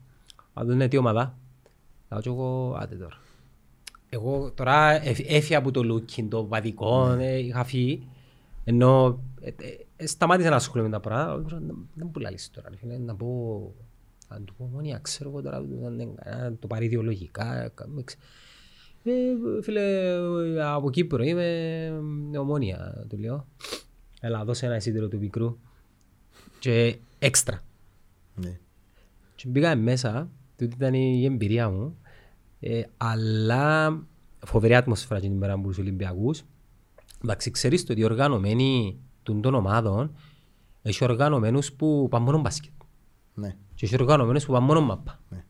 Speaker 2: Αν δεν είναι τι ομάδα; Λέω και εγώ, άντε τώρα. Εγώ τώρα εφ- έφυγα από το looking, το βαδικό, ε, είχα φύγει. Ενώ ε, ε, ε, σταμάτησα να ασχολούμαι με τα πράγματα. Λέω, Δεν δεν μου λαλείς τώρα, ρε φίλε, να πω... Αν του πω μόνοι, ξέρω εγώ τώρα, αν δεν- αν το πάρει ιδεολογικά. κα- με ξε- ε, φίλε, από Κύπρο είμαι ε, ομόνια, του λέω. Έλα, δώσε ένα εισιτήριο του πικρού. Και έξτρα.
Speaker 1: Ναι.
Speaker 2: Και μπήκα μέσα, τούτη ήταν η εμπειρία μου, ε, αλλά φοβερή ατμοσφαίρα την ημέρα με τους Ολυμπιακούς. Εντάξει, ξέρεις το ότι οι οργανωμένοι των των ομάδων Έχει οργανωμένους που πάνε μόνο μπάσκετ.
Speaker 1: Ναι.
Speaker 2: Και έχει οργανωμένους που πάνε μόνο μάπα.
Speaker 1: Ναι.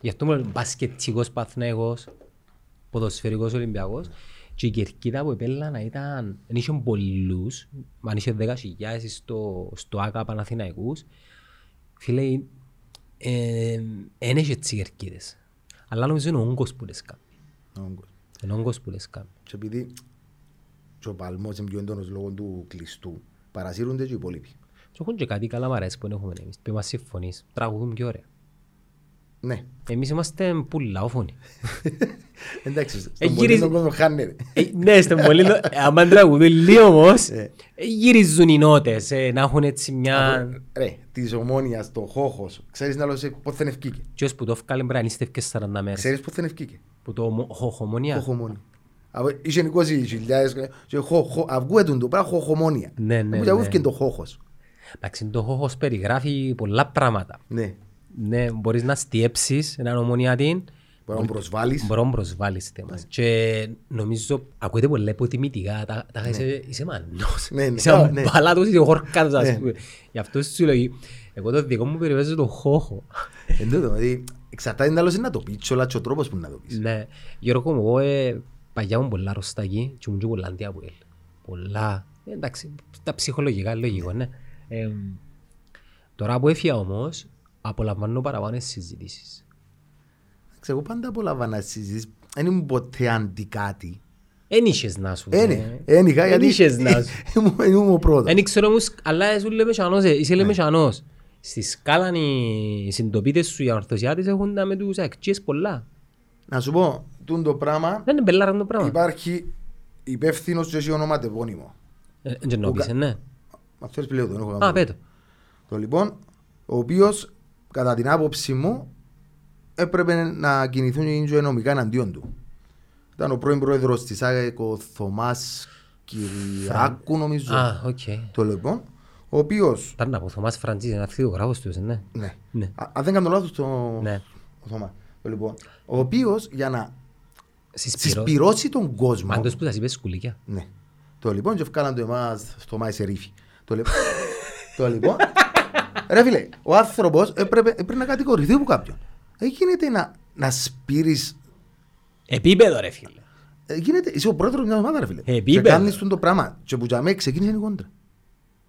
Speaker 2: Γι' αυτό μου λέει μπασκετικός παθναίγος, ποδοσφαιρικός Ολυμπιακός. Και η κερκίδα που επέλα να ήταν, δεν είχε πολλούς, αν είχε δέκα χιλιάδες στο, στο ΆΚΑ Παναθηναϊκούς. Φίλε, ε, δεν είχε έτσι κερκίδες. Αλλά νομίζω είναι ο όγκος που τις κάνει.
Speaker 1: Όγκος.
Speaker 2: Είναι ο όγκος που τις κάνει.
Speaker 1: Και επειδή και ο παλμός είναι πιο έντονος λόγω του κλειστού, παρασύρονται και οι υπόλοιποι.
Speaker 2: Και έχουν και κάτι καλά μ' αρέσει που έχουμε εμείς. Που μας συμφωνείς. Τραγουδούν πιο ωραία.
Speaker 1: Ναι.
Speaker 2: Εμείς είμαστε πουλαόφωνοι. <laughs>
Speaker 1: Εντάξει, στον
Speaker 2: Ε,
Speaker 1: πολύ
Speaker 2: γυρίζει-
Speaker 1: τον κόσμο χάνεται.
Speaker 2: Ε, ναι, στον πολύ... Αν τραγουδούν λίγο όμως,
Speaker 1: Ε.
Speaker 2: ε, γυρίζουν οι νότες, ε, να έχουν έτσι μια...
Speaker 1: Ρε, της ομόνιας, το χώχος, ξέρεις να λέω σε πότε θα ευκήκε;
Speaker 2: Και ως που το έφκαλε πρέπει να νηστεύκε 40 μέρες.
Speaker 1: Ξέρεις πότε θα ευκήκε;
Speaker 2: Που το ομο- χοχομονία.
Speaker 1: Χοχομόνια. Από- Είχε 20.000 και χω- αυγούετουν το πράγμα χοχομόνια.
Speaker 2: Ναι, ναι,
Speaker 1: Που
Speaker 2: ναι.
Speaker 1: αγούθηκε το χώχος.
Speaker 2: Εντάξει, το χοχος περιγράφει πολλά πράγματα.
Speaker 1: Ναι.
Speaker 2: Ναι, μπορείς να στιέψεις έναν ομονιάτη,
Speaker 1: Μπορεί να προσβάλλεις.
Speaker 2: μπορώ να προσβάλλεις θέμας. Και νομίζω, ακούγεται πολλά υποτιμητικά, τα, τα είσαι, είσαι μανός.
Speaker 1: Ναι, ναι.
Speaker 2: Είσαι
Speaker 1: Α, ναι.
Speaker 2: μπαλάτος, είσαι χορκάτος, ας
Speaker 1: Ναι.
Speaker 2: πούμε. Γι' αυτό σου λέω, εγώ το δικό μου περιβέζω το χώχο.
Speaker 1: Εν τούτο, δηλαδή, εξαρτάται να λέω να το πεις, όλα και ο τρόπος που να το πεις.
Speaker 2: Ναι, Γιώργο μου, εγώ ε, παγιά μου πολλά ρωστάκι και ήμουν και πολλά αντιαπουέλ. Πολλά. Ε, εντάξει, τα ψυχολογικά είναι λογικό, ναι. Ε, τώρα που έφυγα όμως, απολαμβάνω παραπάνω τις συζητήσεις.
Speaker 1: Εντάξει, Εγώ πάντα απολαμβάνα συζήσεις. Δεν ήμουν ποτέ αντι κάτι.
Speaker 2: Εν είχες να σου.
Speaker 1: Είναι, δεν είχα
Speaker 2: Εν
Speaker 1: γιατί
Speaker 2: είχες να σου. <laughs>
Speaker 1: ήμουν- ήμουν ο πρώτος.
Speaker 2: Εν ξέρω όμως, αλλά σου λέμε σανός, ε, είσαι
Speaker 1: Ναι.
Speaker 2: λέμε σανός. Στη σκάλα οι συντοπίτες σου οι ορθωσιάτες έχουν τα με τους αξίες πολλά.
Speaker 1: Να σου πω, τούν το πράγμα
Speaker 2: Δεν είναι μπελάρα το πράγμα.
Speaker 1: υπάρχει υπεύθυνος και έχει ονοματεπώνυμο.
Speaker 2: Ε, Δεν το πεις, ε, ναι.
Speaker 1: Μα θέλεις πλέον τον έχω
Speaker 2: Α,
Speaker 1: κάνει.
Speaker 2: πέτω.
Speaker 1: Το λοιπόν, ο οποίος κατά την άποψη μου έπρεπε να κινηθούν οι νομικά εναντίον του. Ήταν ο πρώην πρόεδρος της ΑΕΚ, ο Θωμάς Κυριάκου νομίζω.
Speaker 2: Α, οκ.
Speaker 1: Το λοιπόν, ο οποίος,
Speaker 2: Ήταν από Θωμάς Φραντζής, ένα φωτογράφος του, ναι.
Speaker 1: ναι,
Speaker 2: Ναι.
Speaker 1: Α, αν δεν κάνω λάθος το
Speaker 2: Ναι.
Speaker 1: ο Θωμάς. Το λοιπόν, ο οποίος για να
Speaker 2: Συσπυρώ.
Speaker 1: συσπυρώσει τον κόσμο,
Speaker 2: Μάντος που σας είπε σκουλίκια.
Speaker 1: ναι, το λοιπόν και ευκάλαν το εμάς στο Μάη Σερίφη. Το λοιπόν, το λοιπόν, ρε φίλε, ο άνθρωπος έπρεπε, έπρεπε να κατηγορηθεί από κάποιον. Δεν γίνεται να, να σπείρεις
Speaker 2: Επίπεδο ρε φίλε.
Speaker 1: Ε, γίνεται, είσαι ο πρόεδρος μιας ομάδας ρε φίλε.
Speaker 2: Επίπεδο.
Speaker 1: Και κάνεις τον το πράγμα. Και που για μέ ξεκίνησε η κόντρα.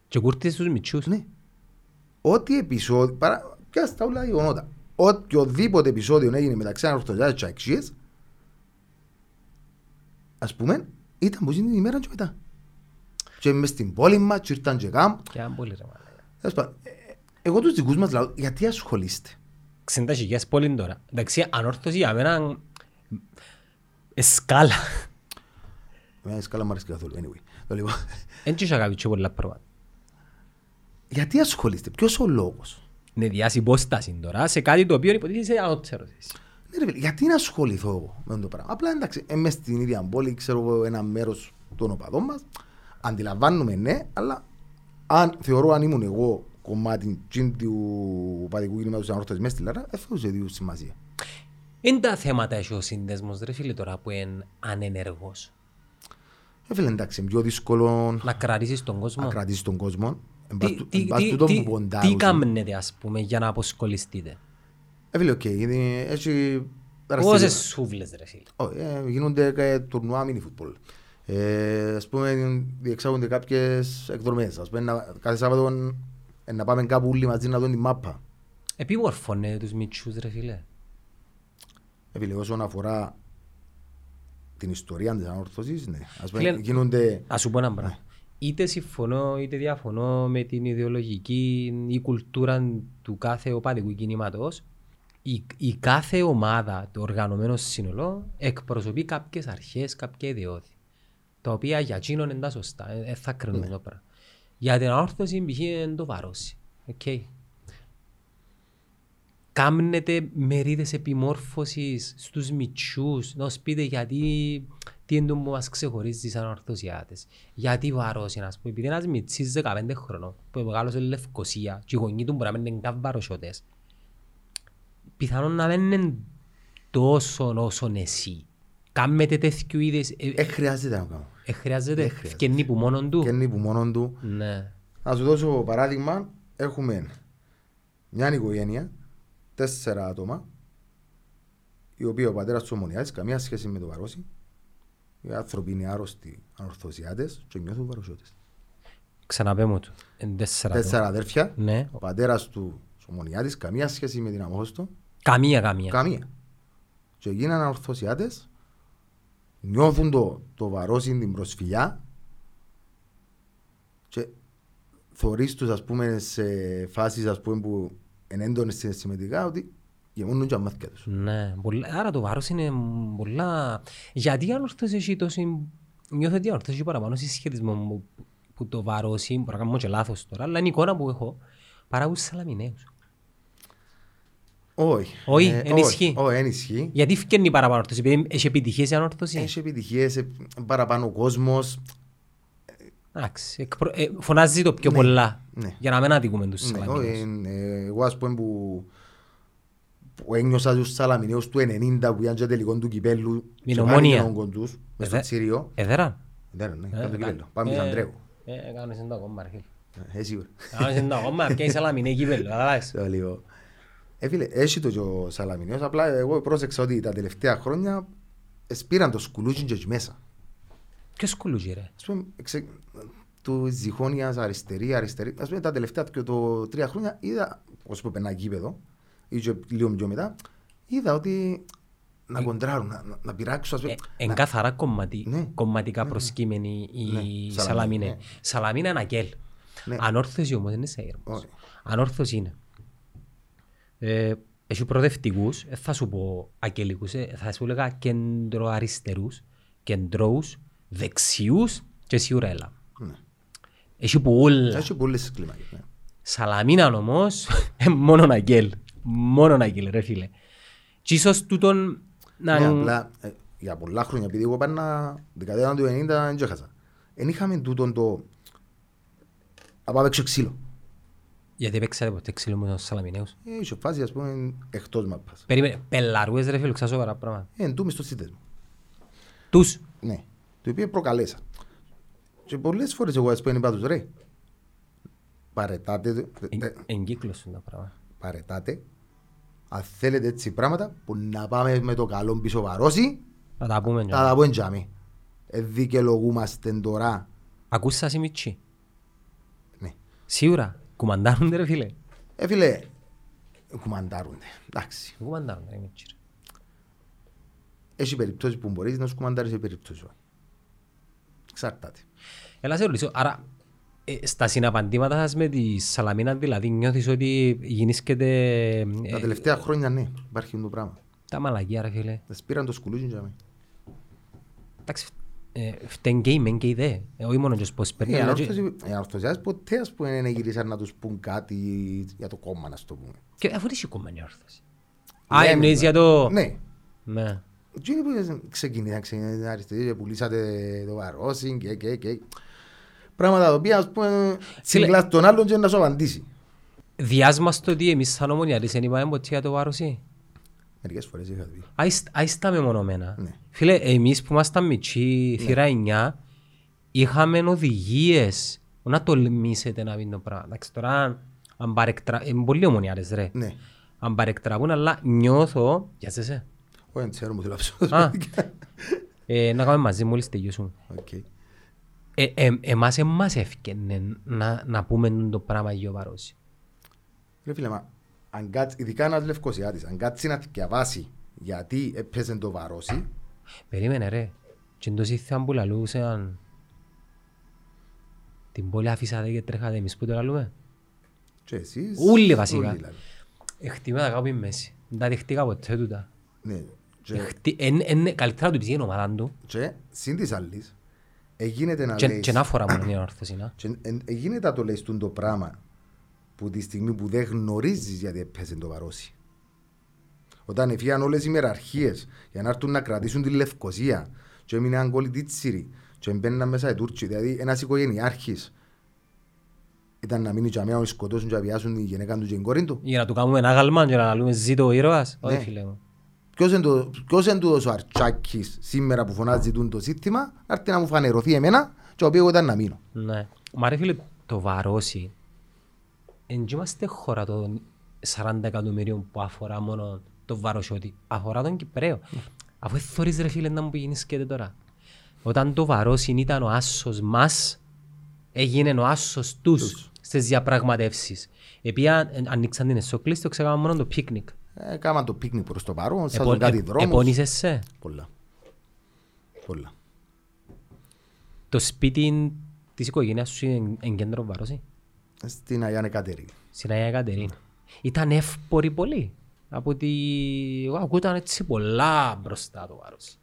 Speaker 2: Και κούρτισε στους μητσούς.
Speaker 1: Ναι. Ό,τι επεισόδιο, παρά, πιάσ' τα όλα γεγονότα. Οποιοδήποτε επεισόδιο έγινε μεταξύ ανορθωσιάς και αξίες, ας πούμε, ήταν που την ημέρα και μετά. Και μες στην πόλη μας, και ήρθαν και κάμπ.
Speaker 2: Και αν πολύ ρε μάλακα.
Speaker 1: Τέλος πάντων, ε, Εγώ τους δικούς μας λαό, γιατί ασχολείστε;
Speaker 2: 60 χιλιάς πόλη τώρα. Εντάξει, ανόρθωση για μένα ε, σκάλα.
Speaker 1: Εμένα η σκάλα μου αρέσει καθόλου. Anyway. Το λοιπόν,
Speaker 2: Εν και είχα κάποια πολλά πράγματα.
Speaker 1: γιατί ασχολείστε, ποιος ο λόγος;
Speaker 2: Είναι διάσει υπόσταση τώρα σε κάτι το οποίο υποτίθεται ανώτερος θέση.
Speaker 1: Ναι, ρε, φίλε, γιατί να ασχοληθώ εγώ με το πράγμα; Απλά εντάξει, είμαι στην ίδια πόλη, ξέρω εγώ ένα μέρος των οπαδών μας. Αντιλαμβάνομαι, ναι, αλλά αν θεωρώ αν ήμουν εγώ κομμάτι τσιν του παδικού κινήματος ανόρθωσης μέσα στη Λάρα, δεν θεωρούσε δύο σημασία.
Speaker 2: Είναι τα θέματα έχει ο σύνδεσμος ρε φίλε τώρα που είναι ανενεργός.
Speaker 1: Ε, φίλε, εντάξει, είναι πιο δύσκολο
Speaker 2: Να κρατήσεις τον κόσμο.
Speaker 1: να κρατήσεις τον κόσμο. Εν πας
Speaker 2: Τι,
Speaker 1: του-
Speaker 2: τι,
Speaker 1: εν πας
Speaker 2: τι,
Speaker 1: τούτο
Speaker 2: τι,
Speaker 1: που ποντάρουν.
Speaker 2: τι κάμνετε ας πούμε για να αποσκολιστείτε;
Speaker 1: Ε, φίλε, οκ, είναι- έχει
Speaker 2: Πόσες
Speaker 1: δραστηριο-
Speaker 2: σούβλες ρε φίλε;
Speaker 1: Όχι, ε, γίνονται και τουρνουά μίνι φούτμπολ. Ε, ας πούμε, διεξάγονται κάποιες εκδρομές. Ας πούμε, να- κάθε Σάββατο ε, να πάμε κάπου όλοι μαζί να δουν τη μάπα.
Speaker 2: Επιμορφώνε τους μητσούς ρε φίλε.
Speaker 1: Επειδή όσον αφορά την ιστορία της ανόρθωσης, ναι. Ας πούμε,
Speaker 2: Φίλε,
Speaker 1: γίνονται...
Speaker 2: Ας σου πω ένα πράγμα. Είτε συμφωνώ είτε διαφωνώ με την ιδεολογική ή κουλτούρα του κάθε οπαδικού κινήματος, η, η κάθε ομάδα, το οργανωμένο σύνολο, εκπροσωπεί κάποιες αρχές, κάποια ιδεώδη. Τα οποία για εκείνον είναι τα σωστά. Δεν θα κρίνουμε το πράγμα. Για την ανόρθωση π.χ. είναι το βαρόσι. Okay. Κάμνετε μερίδες επιμόρφωσης στους μητσούς, να σου πείτε γιατί τι είναι το που μας ξεχωρίζεις σαν ορθωσιάτες. Γιατί βαρός είναι, ας πούμε, επειδή ένας μητσής 15 χρονών που μεγάλωσε Λευκοσία και οι γονείς του μπορεί να μην είναι καν βαροσιώτες, πιθανόν να μην είναι τόσο όσο εσύ. Κάμετε τέτοιου είδες, ε,
Speaker 1: Ε, χρειάζεται να κάνω.
Speaker 2: ε, χρειάζεται,
Speaker 1: Ε, χρειάζεται.
Speaker 2: ευκαινή που μόνον του.
Speaker 1: Και είναι που μόνον του.
Speaker 2: Ναι.
Speaker 1: Να σου δώσω παράδειγμα, έχουμε μια οικογένεια, τέσσερα άτομα, οι οποίοι ο πατέρας του ομονιάτης, καμία σχέση με το βαρόσι, οι άνθρωποι είναι άρρωστοι, ανορθωσιάτες και νιώθουν βαροσιώτες.
Speaker 2: Ξαναπέ μου του. Εν τέσσερα. άτομα.
Speaker 1: Τέσσερα αδέρφια,
Speaker 2: Ναι.
Speaker 1: ο πατέρας του ομονιάτης, καμία σχέση με την αμόχωστο,
Speaker 2: Καμία, καμία.
Speaker 1: καμία. Και γίνανε ανορθωσιάτες, νιώθουν το, το βαρόσι, την προσφυγιά και θωρείς τους ας πούμε σε φάσεις ας πούμε που είναι έντονες συναισθηματικά ότι γεμώνουν και τα μάτια τους.
Speaker 2: Ναι, πολλά, άρα το βάρος είναι πολλά... Γιατί η ανόρθωση έχει τόση... Νιώθω ότι η ανόρθωση έχει παραπάνω συσχετισμό μου που το βάρος είναι, μπορώ να κάνω και λάθος τώρα, αλλά είναι η εικόνα που έχω, παρά τους σαλαμιναίους.
Speaker 1: Όχι.
Speaker 2: Όχι,
Speaker 1: Ε,
Speaker 2: εν ισχύει.
Speaker 1: Όχι, εν ισχύει.
Speaker 2: Γιατί φκένει παραπάνω ανόρθωση, επειδή έχει επιτυχίες η ανόρθωση.
Speaker 1: Έχει επιτυχίες, ε, παραπάνω ο κόσμος.
Speaker 2: Εντάξει, εκπρο- ε, φωνάζεις το πιο
Speaker 1: Ναι,
Speaker 2: πολλά,
Speaker 1: ναι.
Speaker 2: για να μην αδικούμε τους
Speaker 1: Ναι, όχι,
Speaker 2: σαλαμιναίους.
Speaker 1: ε, εγώ ας πούμε που, που ένιωσα τους Σαλαμιναίους του 90 που ήταν και τελικό του κυπέλου
Speaker 2: Την
Speaker 1: και
Speaker 2: Ομόνια.
Speaker 1: πάλι τον κοντούς μες στο
Speaker 2: Ε,
Speaker 1: Τσίριο.
Speaker 2: Εδέρα.
Speaker 1: Δεν ναι,
Speaker 2: Ε,
Speaker 1: ήταν το
Speaker 2: κα-
Speaker 1: κυπέλο. Πάμε
Speaker 2: ε,
Speaker 1: σαν Αντρέου.
Speaker 2: Ε, κάνεις το ακόμα, αρχή.
Speaker 1: Ε, σίγουρα.
Speaker 2: Κάνεις το ακόμα, και η σαλαμινέ κύπελλο, καταλάβεις.
Speaker 1: Το λίγο. Ε, φίλε, έχει το και ο Σαλαμινέος, απλά εγώ πρόσεξα ότι τα τελευταία χρόνια σπήραν το σκουλούτσι και εκεί μέσα.
Speaker 2: Ποιος κουλούγει ρε;
Speaker 1: Ας πούμε, εξε... του Ζυχόνιας αριστερή, αριστερή. Ας πούμε, τα τελευταία και το τρία χρόνια είδα, όσο που περνάει γήπεδο, ή και λίγο πιο μετά, είδα ότι να κοντράρουν, να, να, να πειράξουν, ας πούμε.
Speaker 2: Ε, Εν
Speaker 1: να-
Speaker 2: καθαρά κομματι,
Speaker 1: Ναι.
Speaker 2: κομματικά
Speaker 1: Ναι, ναι.
Speaker 2: προσκύμενη η
Speaker 1: Ναι,
Speaker 2: Σαλαμίνε.
Speaker 1: Σαλαμίνε, ναι.
Speaker 2: Σαλαμίνε είναι αγγέλ.
Speaker 1: Ναι.
Speaker 2: Ανόρθωση όμως δεν είναι σε έρμος.
Speaker 1: Όχι.
Speaker 2: Ανόρθωση είναι. Ε, έχει προοδευτικούς, ε, θα σου πω αγγελικούς, ε, θα σου έλεγα κεντροαριστερούς, κεντρώους, δεξιούς και σίγουρα έλα.
Speaker 1: Ναι.
Speaker 2: Έχει που όλα.
Speaker 1: Έχει πολλές κλίμακες. Ναι.
Speaker 2: Σαλαμίναν όμως, <laughs> ε, μόνον αγγέλ. Μόνον αγγέλ ρε φίλε. Και ίσως τούτον να...
Speaker 1: Ναι, απλά ε, για πολλά χρόνια, επειδή εγώ πάντα δεκαετία του 90 δεν έχασα. Εν είχαμε τούτον το... Να πάμε έξω ξύλο.
Speaker 2: Γιατί παίξατε ποτέ ξύλο με τους Σαλαμιναίους.
Speaker 1: Ε, Είχε φάση, ας πούμε, εκτός μάπας.
Speaker 2: Περίμενε, πελαρούες ρε φίλε, ξα σοβαρά πράγματα.
Speaker 1: Ε, εν τούμες στο σίτες μου.
Speaker 2: Τους;
Speaker 1: Ναι. Το οποίο προκαλέσα. Και πολλές φορές εγώ ας πούμε είπα τους ρε. Παρετάτε,
Speaker 2: Εν-
Speaker 1: ε,
Speaker 2: Εγκύκλωσουν τα πράγματα.
Speaker 1: Παρετάτε. Αν θέλετε έτσι πράγματα που να πάμε με το καλό πίσω βαρώσει,
Speaker 2: Να τα πούμε.
Speaker 1: θα τα πω εντιαμί. Ε, δικαιολογούμαστε τώρα.
Speaker 2: Ακούς σας οι μητσί.
Speaker 1: Ναι.
Speaker 2: Σίγουρα. Κουμαντάρονται ρε φίλε.
Speaker 1: Ε, φίλε, κουμαντάρονται. Εντάξει.
Speaker 2: Κουμαντάρονται ρε μητσί. ρε.
Speaker 1: Έχει περιπτώσεις που μπορείς να σου κουμαντάρεις σε περιπτώσεις. όχι. Εξαρτάται.
Speaker 2: Έλα σε ρωτήσω, άρα ε, στα συναπαντήματα σας με τη Σαλαμίνα δηλαδή νιώθεις ότι γεννήσκεται ε,
Speaker 1: Τα τελευταία χρόνια ναι, υπάρχει το πράγμα.
Speaker 2: τα μαλακία ρε φίλε.
Speaker 1: Δεν σπήραν το σκουλούτσι για μένα.
Speaker 2: Εντάξει, ε, φταίν και οι μεν και οι δε. Ε, όχι μόνο και πώς παίρνει.
Speaker 1: Οι
Speaker 2: αλλά και-
Speaker 1: ανορθωσιάδες- οι ανορθωσιάδες ποτέ ας πούμε δεν γυρίσαν να τους πούν κάτι για το κόμμα να σου το πούμε.
Speaker 2: Και αφού δεν έχει κόμμα η όρθωση. Α,
Speaker 1: Λέμε,
Speaker 2: εννοείς για το...
Speaker 1: Ναι.
Speaker 2: Ναι.
Speaker 1: Τι είναι που ξεκινήσαν, ξεκινήσαν αριστεροί και πουλήσατε το βαρόσι και και και. Πράγματα τα οποία ας πούμε συγκλάς τον άλλον και να σου απαντήσει.
Speaker 2: Διάσμας το ότι εμείς σαν ομονιάτες δεν είπαμε ποτέ για το βάρος.
Speaker 1: Μερικές φορές είχα πει.
Speaker 2: Άιστα μεμονωμένα.
Speaker 1: Ναι.
Speaker 2: Φίλε, εμείς που ήμασταν μητσί, θύρα 9, είχαμε οδηγίες. Να τολμήσετε να πίνει το πράγμα. Εντάξει, τώρα αν παρεκτρα... Είναι πολλοί ομονιάτες ρε.
Speaker 1: Ναι.
Speaker 2: Αν παρεκτραβούν, αλλά νιώθω... Για σε σε.
Speaker 1: Όχι, δεν ξέρω μου θέλω
Speaker 2: Α. Ε, να κάνουμε μαζί μόλις τελειώσουμε.
Speaker 1: Οκ.
Speaker 2: Ε, ε, εμάς εμάς έφκαινε να, να πούμε το πράγμα για ο Βαρόση.
Speaker 1: Ρε φίλε, μα, αν κάτσει, ειδικά ένας λευκοσιάτης, αν κάτσει να διαβάσει γιατί έπαιζε το βαρόσι,
Speaker 2: Περίμενε ρε. Και εντός ήρθαν που λαλούσαν την πόλη αφήσατε και τρέχατε εμείς που το λαλούμε.
Speaker 1: και εσείς...
Speaker 2: Ούλοι βασικά.
Speaker 1: ούλοι, δηλαδή.
Speaker 2: Εκτιμάτα κάπου η μέση. Δεν τα δεχτήκα ποτέ τούτα.
Speaker 1: Ναι. Και,
Speaker 2: Εχτι- εν- εν- Καλύτερα του της είναι ομάδα του
Speaker 1: και συν της άλλης, εγίνεται να
Speaker 2: και-
Speaker 1: λέεις...
Speaker 2: και να φορά μόνο την ορθώση. να.
Speaker 1: Και εν- ε, γίνεται να το λες τούν το πράγμα που τη στιγμή που δεν γνωρίζεις γιατί έπαιζε το βαρόσι. Όταν έφυγαν όλες οι μεραρχίες για να έρθουν να κρατήσουν τη Λευκοσία και έμεινε αγκόλοι τίτσιροι και μπαίναν μέσα οι Τούρκοι, δηλαδή ένας οικογενειάρχης ήταν να μείνει και αμέσως να σκοτώσουν και να βιάσουν τη γυναίκα του και την κόρη του.
Speaker 2: Για να του κάνουμε ένα γάλμα και να λαλούμε ζήτω ο ήρωας.
Speaker 1: Ναι.
Speaker 2: Όχι φίλε μου.
Speaker 1: Ποιος είναι το- Ποιος είναι τούτος ο Αρτσάκης σήμερα που φωνάζει τούν το σύστημα, να έρθει να μου φανερωθεί εμένα και ο οποίος εγώ ήταν να μείνω.
Speaker 2: Ναι. Μα ρε φίλε, το βαρώσει, εν και είμαστε χώρα των 40 εκατομμυρίων που αφορά μόνο το βαροσιώτη, αφορά τον Κυπρέο. Αφού θωρείς ρε φίλε να μου πηγαίνεις και τώρα. Όταν το βαρόσι ήταν ο άσος μας, έγινε ο άσος τους
Speaker 1: Τους.
Speaker 2: στις διαπραγματεύσεις. Επία ανοίξαν την εσωκλήση, το μόνο το πίκνικ.
Speaker 1: Ε, Κάμαν το πίκνικ προς το παρόν,
Speaker 2: Επο-
Speaker 1: σάζουν κάτι
Speaker 2: ε-
Speaker 1: δρόμους.
Speaker 2: Επώνυσες σε;
Speaker 1: Πολλά. Πολλά.
Speaker 2: Το σπίτι της οικογένειας σου είναι εν κέντρο βάρωση.
Speaker 1: Στην Αγία Κατερίνη.
Speaker 2: Στην Αγία Κατερίνα. Ήταν εύπορη πολύ. Από ότι εγώ ακούταν έτσι πολλά μπροστά το βάρος.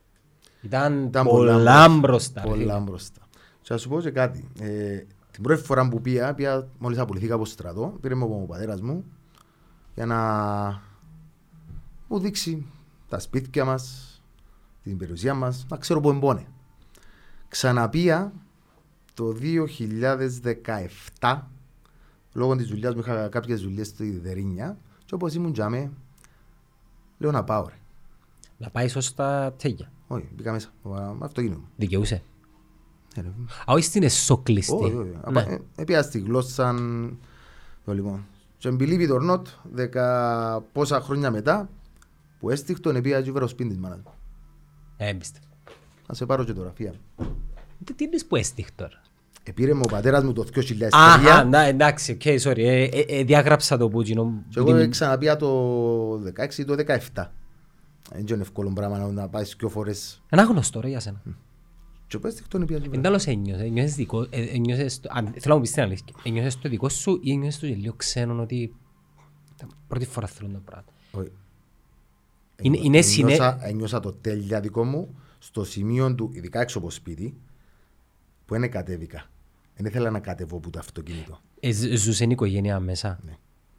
Speaker 2: Ήταν,
Speaker 1: Ήταν
Speaker 2: πολλά, μπροστά. ρε φίλε.
Speaker 1: Πολλά μπροστά. Και θα σου πω και κάτι. Ε, την πρώτη φορά που πήγα, πήγα μόλις απολυθήκα από στρατό, πήρε μου ο πατέρας μου για να μου δείξει τα σπίτια μας, την περιουσία μας, να ξέρω πού εμπόνε. Ξαναπήγα το 2017, λόγω της δουλειάς μου είχα κάποιες δουλειές στη Δερίνια και όπως ήμουν τζάμε, λέω να πάω ρε.
Speaker 2: Να πάεις σωστά τέλεια.
Speaker 1: Όχι, μπήκα μέσα, με αυτοκίνητο μου.
Speaker 2: Δικαιούσε.
Speaker 1: Ε, ρε.
Speaker 2: Α, όχι στην εσωκλειστή.
Speaker 1: Όχι, όχι.
Speaker 2: Ναι.
Speaker 1: Απα- ε, Έπια στη γλώσσα. Το λοιπόν. Και believe it or not, δεκα πόσα χρόνια μετά, που έστειχτον επία και βέρω σπίτι της μάνας μου.
Speaker 2: Ε, εμπιστεύω.
Speaker 1: Να σε πάρω και το γραφεία.
Speaker 2: Τι- Τι είναι που έστειχ τώρα.
Speaker 1: Επήρε μου ο πατέρας μου το 2003
Speaker 2: Αχα, να, εντάξει, οκ, sorry. Ε, ε, ε, διάγραψα το που γίνω.
Speaker 1: και εγώ ξαναπία το 16 ή το 17. Δεν είναι εύκολο πράγμα να- να πάεις δυο φορές.
Speaker 2: Ένα γνωστό ρε για σένα.
Speaker 1: Και που έστειχτον επία και
Speaker 2: Εν
Speaker 1: βέρω.
Speaker 2: τέλος ένιωσες, ένιωσες δικό, ε, ένιωσες, το- αν, θέλω να μου πεις την αλήθεια, ένιωσες το δικό σου ή ένιωσες το και λίγο ξένο ότι ήταν πρώτη φορά θέλω το πράγμα;
Speaker 1: Όχι.
Speaker 2: Είναι-
Speaker 1: Ένιωσα-
Speaker 2: είναι συνέ-
Speaker 1: ένιωσα- Ένιωσα το τέλεια δικό μου στο σημείο του, ειδικά έξω από σπίτι, που δεν κατέβηκα. Δεν ήθελα να κατεβώ από το αυτοκίνητο.
Speaker 2: Ε, ζ- ζούσε η οικογένεια μέσα.
Speaker 1: Ναι.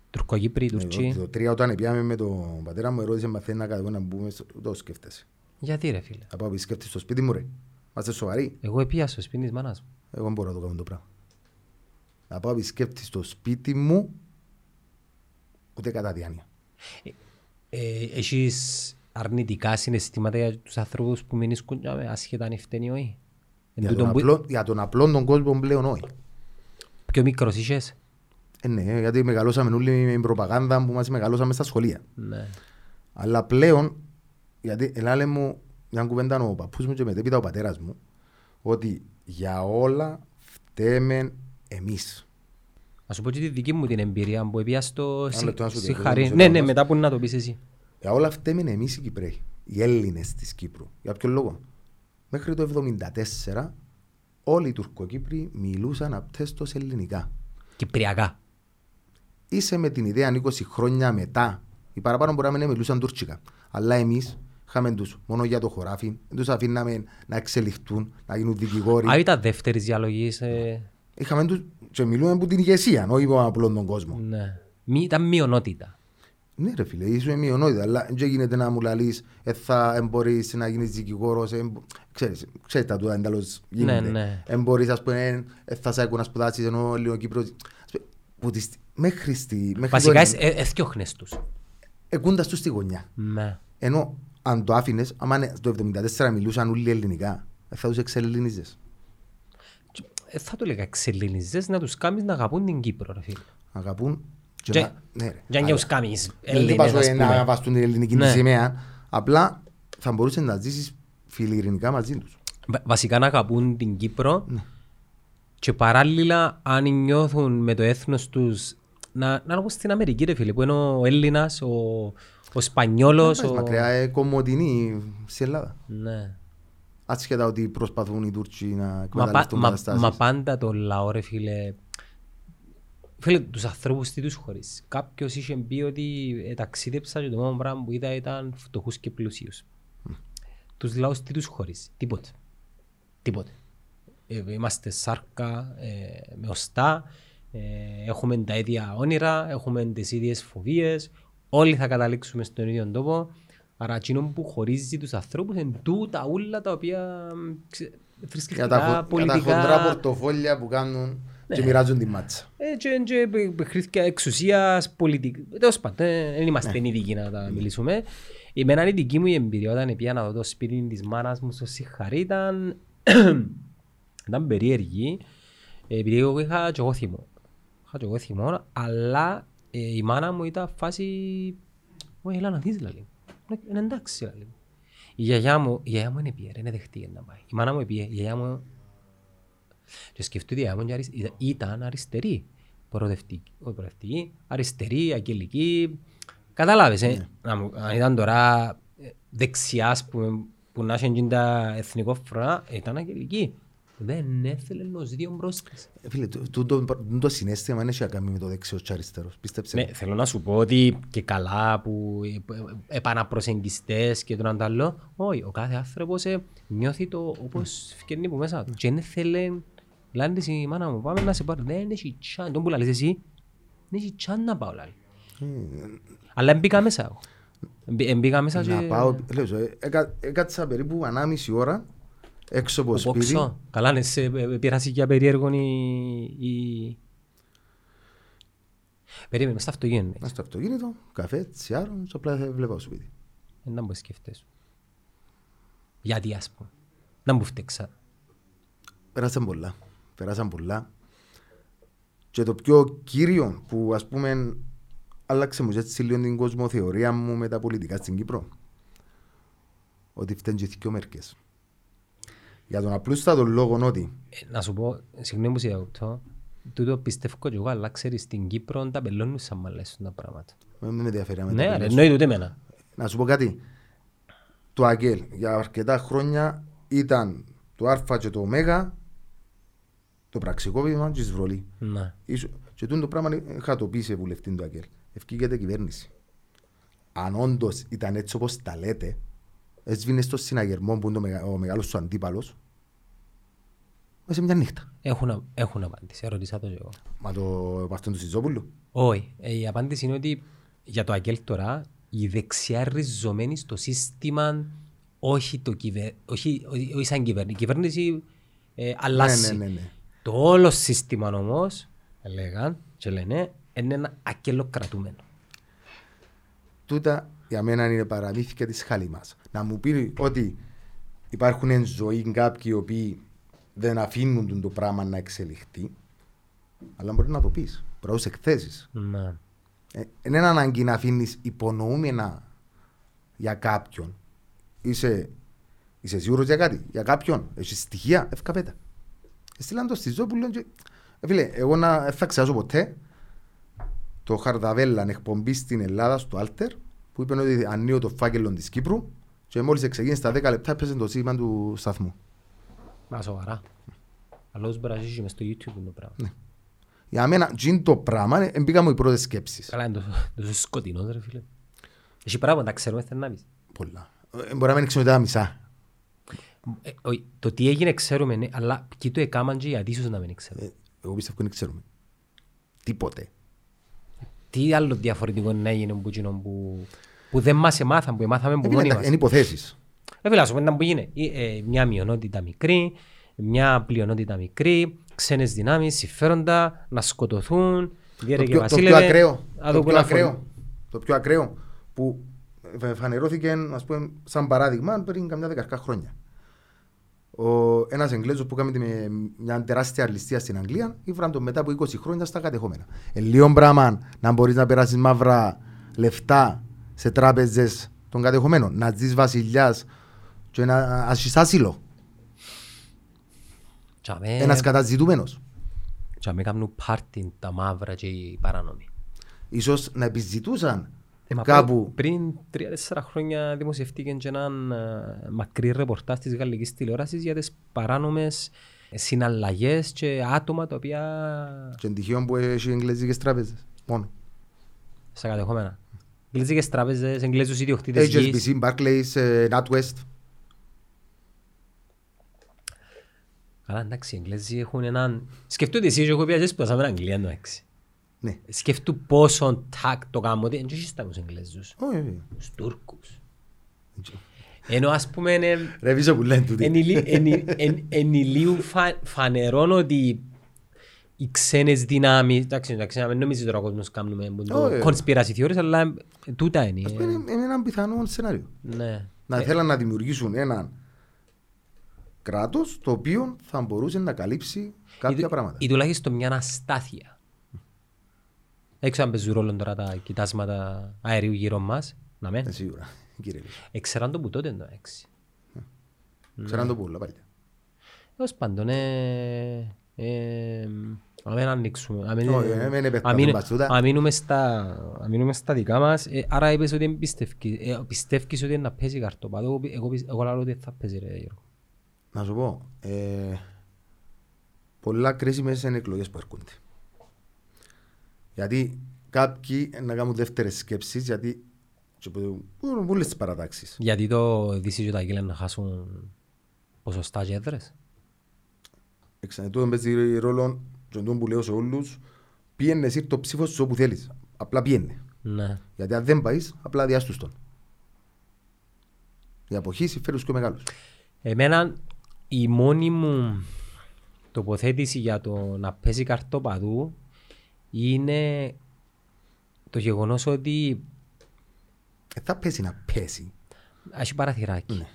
Speaker 2: Τουρκοκύπροι,
Speaker 1: Ναι,
Speaker 2: Τουρκοί.
Speaker 1: Το τρία όταν πιάμε με τον πατέρα μου ερώτησε αν θέλει να κατεβώ να μπούμε στο... Το σκέφτεσαι.
Speaker 2: Γιατί ρε φίλε;
Speaker 1: Θα πάω επισκέπτη στο σπίτι μου ρε. Είμαστε σοβαροί.
Speaker 2: Εγώ έπια στο σπίτι της μάνας μου.
Speaker 1: Εγώ δεν μπορώ να το κάνω το πράγμα. Θα πάω επισκέπτη στο σπίτι μου ούτε κατά διάνοια.
Speaker 2: Ε, έχεις αρνητικά συναισθήματα για τους ανθρώπους που μην σκουνιάμε, άσχετα αν φταίνει ή όχι; Εν
Speaker 1: Για τον,
Speaker 2: τούτον που-
Speaker 1: απλό, για τον απλό τον κόσμο πλέον όχι.
Speaker 2: Πιο μικρός είχες;
Speaker 1: Ε, ναι, γιατί μεγαλώσαμε όλοι με την προπαγάνδα που μας μεγαλώσαμε στα σχολεία.
Speaker 2: Ναι.
Speaker 1: Αλλά πλέον, γιατί ελάλε μου μια κουβέντα ο παππούς μου και μετέπειτα ο πατέρας μου, ότι για όλα φταίμε εμείς.
Speaker 2: Να σου πω και τη δική μου την εμπειρία που έπια στο
Speaker 1: Ένα λεπτό να σου
Speaker 2: Συ-
Speaker 1: διακόψω,
Speaker 2: Σιχαρή.
Speaker 1: να σε
Speaker 2: Ναι, ναι,
Speaker 1: παρακαλώ.
Speaker 2: μετά που να το πεις εσύ.
Speaker 1: Για όλα φταίμε εμείς οι Κυπρέοι, οι Έλληνες της Κύπρου. Για ποιο λόγο; Μέχρι το 1974 όλοι οι Τουρκοκύπροι μιλούσαν απτέστως ελληνικά.
Speaker 2: Κυπριακά.
Speaker 1: Είσαι με την ιδέα 20 χρόνια μετά, οι παραπάνω μπορεί να μην μιλούσαν τουρκικά. Αλλά εμείς είχαμε τους μόνο για το χωράφι, δεν τους αφήναμε να εξελιχθούν, να γίνουν δικηγόροι.
Speaker 2: Α, ήταν δεύτερης διαλογής. ε,
Speaker 1: Είχαμε τους και μιλούμε από την ηγεσία, όχι από απλόν τον κόσμο.
Speaker 2: Ναι. Μη- Ήταν μειονότητα.
Speaker 1: Ναι ρε φίλε, είσαι μειονότητα, αλλά δεν γίνεται να μου λαλείς ε, θα εν μπορείς να γίνεις δικηγόρος, ε, μπο- ξέρεις, ξέρεις τα τούτα εντάλλως γίνεται.
Speaker 2: Ναι, ναι.
Speaker 1: Ε, μπορείς, ας πούμε, ε, θα σε άκου να σπουδάσεις ενώ ο Ελληνοκύπρος... Ας πούμε, που τη στι- Μέχρι στη... Μέχρι
Speaker 2: Βασικά
Speaker 1: το-
Speaker 2: εσ- ε- εθιώχνες τους.
Speaker 1: Εκούντας τους στη γωνιά.
Speaker 2: Ναι.
Speaker 1: Ενώ αν το άφηνες, άμα είναι- το 1974 μιλούσαν όλοι ελληνικά, ε, θα τους εξελίνιζες.
Speaker 2: Ε, Θα το λέγα εξελινίζες να τους κάνεις να αγαπούν την Κύπρο, ρε φίλε.
Speaker 1: Αγαπούν και
Speaker 2: Και-
Speaker 1: να- ναι, ρε.
Speaker 2: Για να
Speaker 1: Αλλά-
Speaker 2: τους κάνεις
Speaker 1: Δεν
Speaker 2: Έλληνες,
Speaker 1: είπα σου,
Speaker 2: ας
Speaker 1: ε, να
Speaker 2: πούμε.
Speaker 1: βαστούν την ελληνική
Speaker 2: Ναι.
Speaker 1: τη σημαία. Απλά θα μπορούσες να ζήσεις φιλιρινικά μαζί τους.
Speaker 2: Βα- Βασικά να αγαπούν την Κύπρο
Speaker 1: Ναι.
Speaker 2: και παράλληλα αν νιώθουν με το έθνος τους να, να είναι όπως στην Αμερική ρε φίλε που είναι ο Έλληνας, ο, ο Σπανιόλος,
Speaker 1: Πάει
Speaker 2: ο...
Speaker 1: μακριά, ε, κομμωτινή στην Ελλάδα.
Speaker 2: Ναι.
Speaker 1: Άσχετα ότι προσπαθούν οι Τούρκοι να
Speaker 2: Μα, πα-
Speaker 1: εκμεταλλευτούν
Speaker 2: μα,
Speaker 1: καταστάσεις.
Speaker 2: μα πάντα το λαό ρε φίλε Φίλε, τους ανθρώπους τι τους χωρίς. Κάποιος είχε πει ότι ε, ταξίδεψα και το μόνο πράγμα που είδα ήταν φτωχούς και πλούσιους. Τους λαούς τι τους χωρίς. Τίποτε. Τίποτε. Ε, είμαστε σάρκα ε, με οστά, ε, έχουμε τα ίδια όνειρα, έχουμε τις ίδιες φοβίες, όλοι θα καταλήξουμε στον ίδιο τόπο. Άρα εκείνο που χωρίζει τους ανθρώπους είναι τούτα ούλα τα οποία μ, ξε-
Speaker 1: Για
Speaker 2: θρησκευτικά,
Speaker 1: τα, χο- για τα
Speaker 2: πολιτικά...
Speaker 1: χοντρά πορτοφόλια που κάνουν και
Speaker 2: Ναι.
Speaker 1: μοιράζουν τη μάτσα.
Speaker 2: Ε, και, και πε- παιχνίδια εξουσίας, πολιτική. Τέλος πάντων, ε, δεν είμαστε
Speaker 1: Ναι.
Speaker 2: ειδικοί να τα μιλήσουμε. Εμένα η δική μου η εμπειρία όταν πήγα να δω το σπίτι της μάνας μου στο Σιχαρή ήταν, <clears throat> ήταν περίεργη. επειδή εγώ είχα και εγώ θυμό. Είχα και εγώ θυμό, αλλά ε, η μάνα μου ήταν φάση... Όχι, έλα να δεις, λέει. Είναι εντάξει, λέει. Η γιαγιά μου, η γιαγιά μου είναι πιέρ, είναι δεχτή να πάει. Η μάνα μου πιέρ, η γιαγιά μου... Και σκεφτείτε, η γιαγιά μου αρι- ήταν- ήταν αριστερή. Προοδευτική, όχι προοδευτική, αριστερή, αγγελική. Κατάλαβες, ε. Να μου- Αν ήταν τώρα ε, δεξιά, ας πούμε, που να έχει τα εθνικό φρονά, ήταν αγγελική. Δεν έθελε ενός δύο μπροστές.
Speaker 1: Ε, Φίλε, τού- τούτο τούτο το συνέστημα δεν έχει να κάνει με το δεξιός και αριστερός. Πίστεψε.
Speaker 2: Ναι,
Speaker 1: με.
Speaker 2: θέλω να σου πω ότι και καλά που επαναπροσεγγιστές και τον αντάλλο, όχι, ο κάθε άνθρωπος ε, νιώθει το όπως φκένει που μέσα του. Και δεν θέλει, λένε της η μάνα μου, πάμε να σε πάρω. Δεν έχει τσάν, τον που λαλείς εσύ, δεν έχει τσάν να πάω λάλη. Αλλά έμπηκα μέσα εγώ. Εμπή- Εμπήκα μέσα και...
Speaker 1: Να πάω, λέω, σου, ε, έκα- έκατσα περίπου ανάμιση ώρα έξω από
Speaker 2: ο
Speaker 1: σπίτι.
Speaker 2: Πόξο. Καλά, ναι, σε ε, πειράσει για περίεργον η... η- Περίμενε, μες στο αυτοκίνητο.
Speaker 1: Να στο αυτοκίνητο, καφέ, τσιάρο, και απλά θα βλέπω στο σπίτι.
Speaker 2: Δεν να μου σκέφτεσαι. Γιατί ας πούμε. Να μου φταίξα.
Speaker 1: Πέρασαν πολλά. Πέρασαν πολλά. Και το πιο κύριο που ας πούμε άλλαξε μου έτσι λίγο την κοσμοθεωρία μου με τα πολιτικά στην Κύπρο. Ότι φταίνουν και δυο μερικές. Για τον απλούστατο λόγο ότι
Speaker 2: Ε, να σου πω, συγγνώμη που σε διακόπτω, τούτο πιστεύω και εγώ, αλλά ξέρεις, στην Κύπρο τα μπελώνουν σαν μαλέσουν τα πράγματα.
Speaker 1: δεν με ενδιαφέρει να με
Speaker 2: Ναι,
Speaker 1: το
Speaker 2: ρε,
Speaker 1: πεινέσω.
Speaker 2: εννοείται ούτε εμένα.
Speaker 1: Να σου πω κάτι. Το ΑΚΕΛ για αρκετά χρόνια ήταν το Α και το Ω το πραξικόπημα και η εισβολή.
Speaker 2: Ναι.
Speaker 1: Ίσο- Και τούτο το πράγμα είχα το πει σε βουλευτή του ΑΚΕΛ. Ευκήγεται κυβέρνηση. Αν όντως ήταν έτσι όπως τα λέτε, έσβηνε στο συναγερμό που είναι το μεγα- ο μεγάλος σου αντίπαλος, μέσα σε μια νύχτα.
Speaker 2: Έχουν, έχουν απάντηση, ερωτήσα το και εγώ.
Speaker 1: Μα το παστόν του Σιζόπουλου.
Speaker 2: Όχι, ε, η απάντηση είναι ότι για το ΑΚΕΛ τώρα η δεξιά ριζωμένη στο σύστημα όχι, το κυβε... όχι, όχι, όχι σαν κυβέρνηση. Η κυβέρνηση ε, αλλάζει.
Speaker 1: Ναι, ναι, ναι, ναι.
Speaker 2: Το όλο σύστημα όμως, λέγαν και λένε, είναι ένα ΑΚΕΛ κρατούμενο.
Speaker 1: Τούτα για μένα είναι παραμύθια τη χαλήμα. Να μου πει ότι υπάρχουν εν ζωή κάποιοι οι οποίοι δεν αφήνουν τον το πράγμα να εξελιχθεί, αλλά μπορεί να το πεις. Πρέπει να εκθέσεις.
Speaker 2: Ναι.
Speaker 1: Ε, είναι ανάγκη να αφήνεις υπονοούμενα για κάποιον. Είσαι, είσαι σίγουρος για κάτι, για κάποιον. Έχεις στοιχεία, ευκαπέτα. Στείλαν το στη Ζώπουλο και. Ε, φίλε, εγώ να δεν θα ξεχάσω ποτέ το Χαρδαβέλλαν εκπομπή στην Ελλάδα στο Alter που είπε ότι ανοίγω το φάκελο της Κύπρου και μόλις ξεκίνησε στα 10 λεπτά έπαιζε το σήμα του σταθμού.
Speaker 2: Μα σοβαρά. Αλλά μπορεί να ζήσει μες στο YouTube το πράγμα.
Speaker 1: Ναι. Για μένα, τζιν το πράγμα, ε, μπήκα μου οι πρώτε σκέψει.
Speaker 2: Καλά είναι τόσο- τόσο σκοτεινός ρε φίλε. Έχει πράγματα, ξέρουμε θέλει να πεις.
Speaker 1: Πολλά. Ε, μπορεί να μην ξέρω τα μισά.
Speaker 2: Ε, όχι, το τι έγινε ξέρουμε, ναι, αλλά ποιοι το έκαναν και γιατί ίσως να μην ξέρουμε.
Speaker 1: Ε, εγώ πιστεύω δεν ξέρουμε. Τίποτε.
Speaker 2: Τι άλλο διαφορετικό να έγινε που, εκείνο που, που δεν μας εμάθαν, που εμάθαμε που μόνοι μας.
Speaker 1: Είναι υποθέσεις.
Speaker 2: Ε, φίλε, ας πούμε ήταν που γίνει. Ε, ε, μια μειονότητα μικρή, μια πλειονότητα μικρή, ξένες δυνάμεις, συμφέροντα, να σκοτωθούν,
Speaker 1: Το
Speaker 2: διέρε και
Speaker 1: πιο, το πιο
Speaker 2: βασίλευε.
Speaker 1: ακραίο.
Speaker 2: να
Speaker 1: Το
Speaker 2: το
Speaker 1: πιο
Speaker 2: πουλαφωνούν.
Speaker 1: ακραίο. Το πιο ακραίο που φε- φανερώθηκε, ας πούμε, σαν παράδειγμα πριν καμιά δεκαρκά χρόνια. Ο, ένας Εγγλέζος που έκανε με μια τεράστια ληστεία στην Αγγλία, ήβραν τον μετά από 20 χρόνια στα κατεχόμενα. Ε, λίγο πράγμα να μπορείς να περάσεις μαύρα λεφτά σε τράπεζες των κατεχομένων. Να ζεις βασιλιάς και να έχεις άσυλο.
Speaker 2: Τσαμέ-
Speaker 1: Ένας καταζητούμενος.
Speaker 2: τσαμέ κάνουν πάρτι τα μαύρα και οι παράνομοι.
Speaker 1: Ίσως να επιζητούσαν
Speaker 2: Ε, μα
Speaker 1: κάπου
Speaker 2: Πριν τρία-τέσσερα χρόνια δημοσιευτήκε και έναν ε, μακρύ ρεπορτάζ της γαλλικής τηλεόρασης για τις παράνομες συναλλαγές και άτομα τα οποία
Speaker 1: και τυχαίων που έχει εγγλέζικες τράπεζες. Μόνο.
Speaker 2: στα κατεχόμενα. Εγγλέζικες τράπεζες, εγγλέζους ιδιοκτήτες γης.
Speaker 1: HSBC, Barclays, ε, NatWest.
Speaker 2: Καλά εντάξει, οι Εγγλέζοι έχουν έναν... Σκεφτούνται εσύ και εγώ πια και σπουδάσαμε Αγγλία εντάξει.
Speaker 1: Ναι.
Speaker 2: Σκεφτού πόσο τάκ το κάνουμε ότι δεν έχεις τους Εγγλέζους,
Speaker 1: Όχι, όχι.
Speaker 2: τους Τούρκους. Ενώ ας πούμε είναι...
Speaker 1: Ρε βίζο που λένε τούτοι.
Speaker 2: Εν ηλί- εν- εν- εν ηλίου φα- φανερών ότι οι ξένες δυνάμεις, εντάξει, εντάξει, να μην νομίζεις τώρα ο κόσμος κάνουμε
Speaker 1: Όχι.
Speaker 2: conspiracy theories, αλλά ε, τούτα είναι.
Speaker 1: Είναι, είναι ένα πιθανό σενάριο.
Speaker 2: Ναι.
Speaker 1: Να θέλαν να δημιουργήσουν έναν κράτος το οποίο θα μπορούσε να καλύψει κάποια
Speaker 2: Ή-
Speaker 1: πράγματα.
Speaker 2: Ή τουλάχιστον μια αστάθεια. Δεν ξέρω αν παίζουν ρόλο τώρα τα κοιτάσματα αερίου γύρω μας. Να με.
Speaker 1: Ε, Σίγουρα, κύριε Λύση.
Speaker 2: Εξεράν το που τότε το έξι.
Speaker 1: Ξέραν το πολλά παλιά.
Speaker 2: Τέλος πάντων, ε, ε, αν δεν ανοίξουμε, αν μην-
Speaker 1: Όχι, ε, μην επεκταθούμε
Speaker 2: αν μην-
Speaker 1: μπαστούτα.
Speaker 2: αν μείνουμε στα, αν μείνουμε στα δικά μας, ε, άρα είπες ότι δεν πιστεύκεις, ε, πιστεύκεις ότι είναι να παίζει καρτοπάδο, εγώ, εγώ, πι- εγώ λέω ότι θα παίζει ρε Γιώργο.
Speaker 1: Να σου πω, ε, πολλά κρίσιμες είναι εκλογές που έρχονται. Γιατί κάποιοι να κάνουν δεύτερες σκέψεις, γιατί και που- που είναι πολλές τις παρατάξεις.
Speaker 2: Γιατί το Δύσης και τα Αγγέλια να χάσουν ποσοστά και έδρες.
Speaker 1: Εξανετού παίζει ρόλο και αυτό που λέω σε όλους, πήγαινε εσύ το ψήφος σου όπου θέλεις. Απλά πήγαινε.
Speaker 2: Ναι.
Speaker 1: Γιατί αν δεν πάεις, απλά διάστους τον. Η αποχή συμφέρει στους πιο μεγάλους.
Speaker 2: Εμένα η μόνη μου τοποθέτηση για το να παίζει καρτοπαδού είναι το γεγονός ότι
Speaker 1: Ε, θα πέσει να πέσει.
Speaker 2: έχει παραθυράκι.
Speaker 1: Ναι.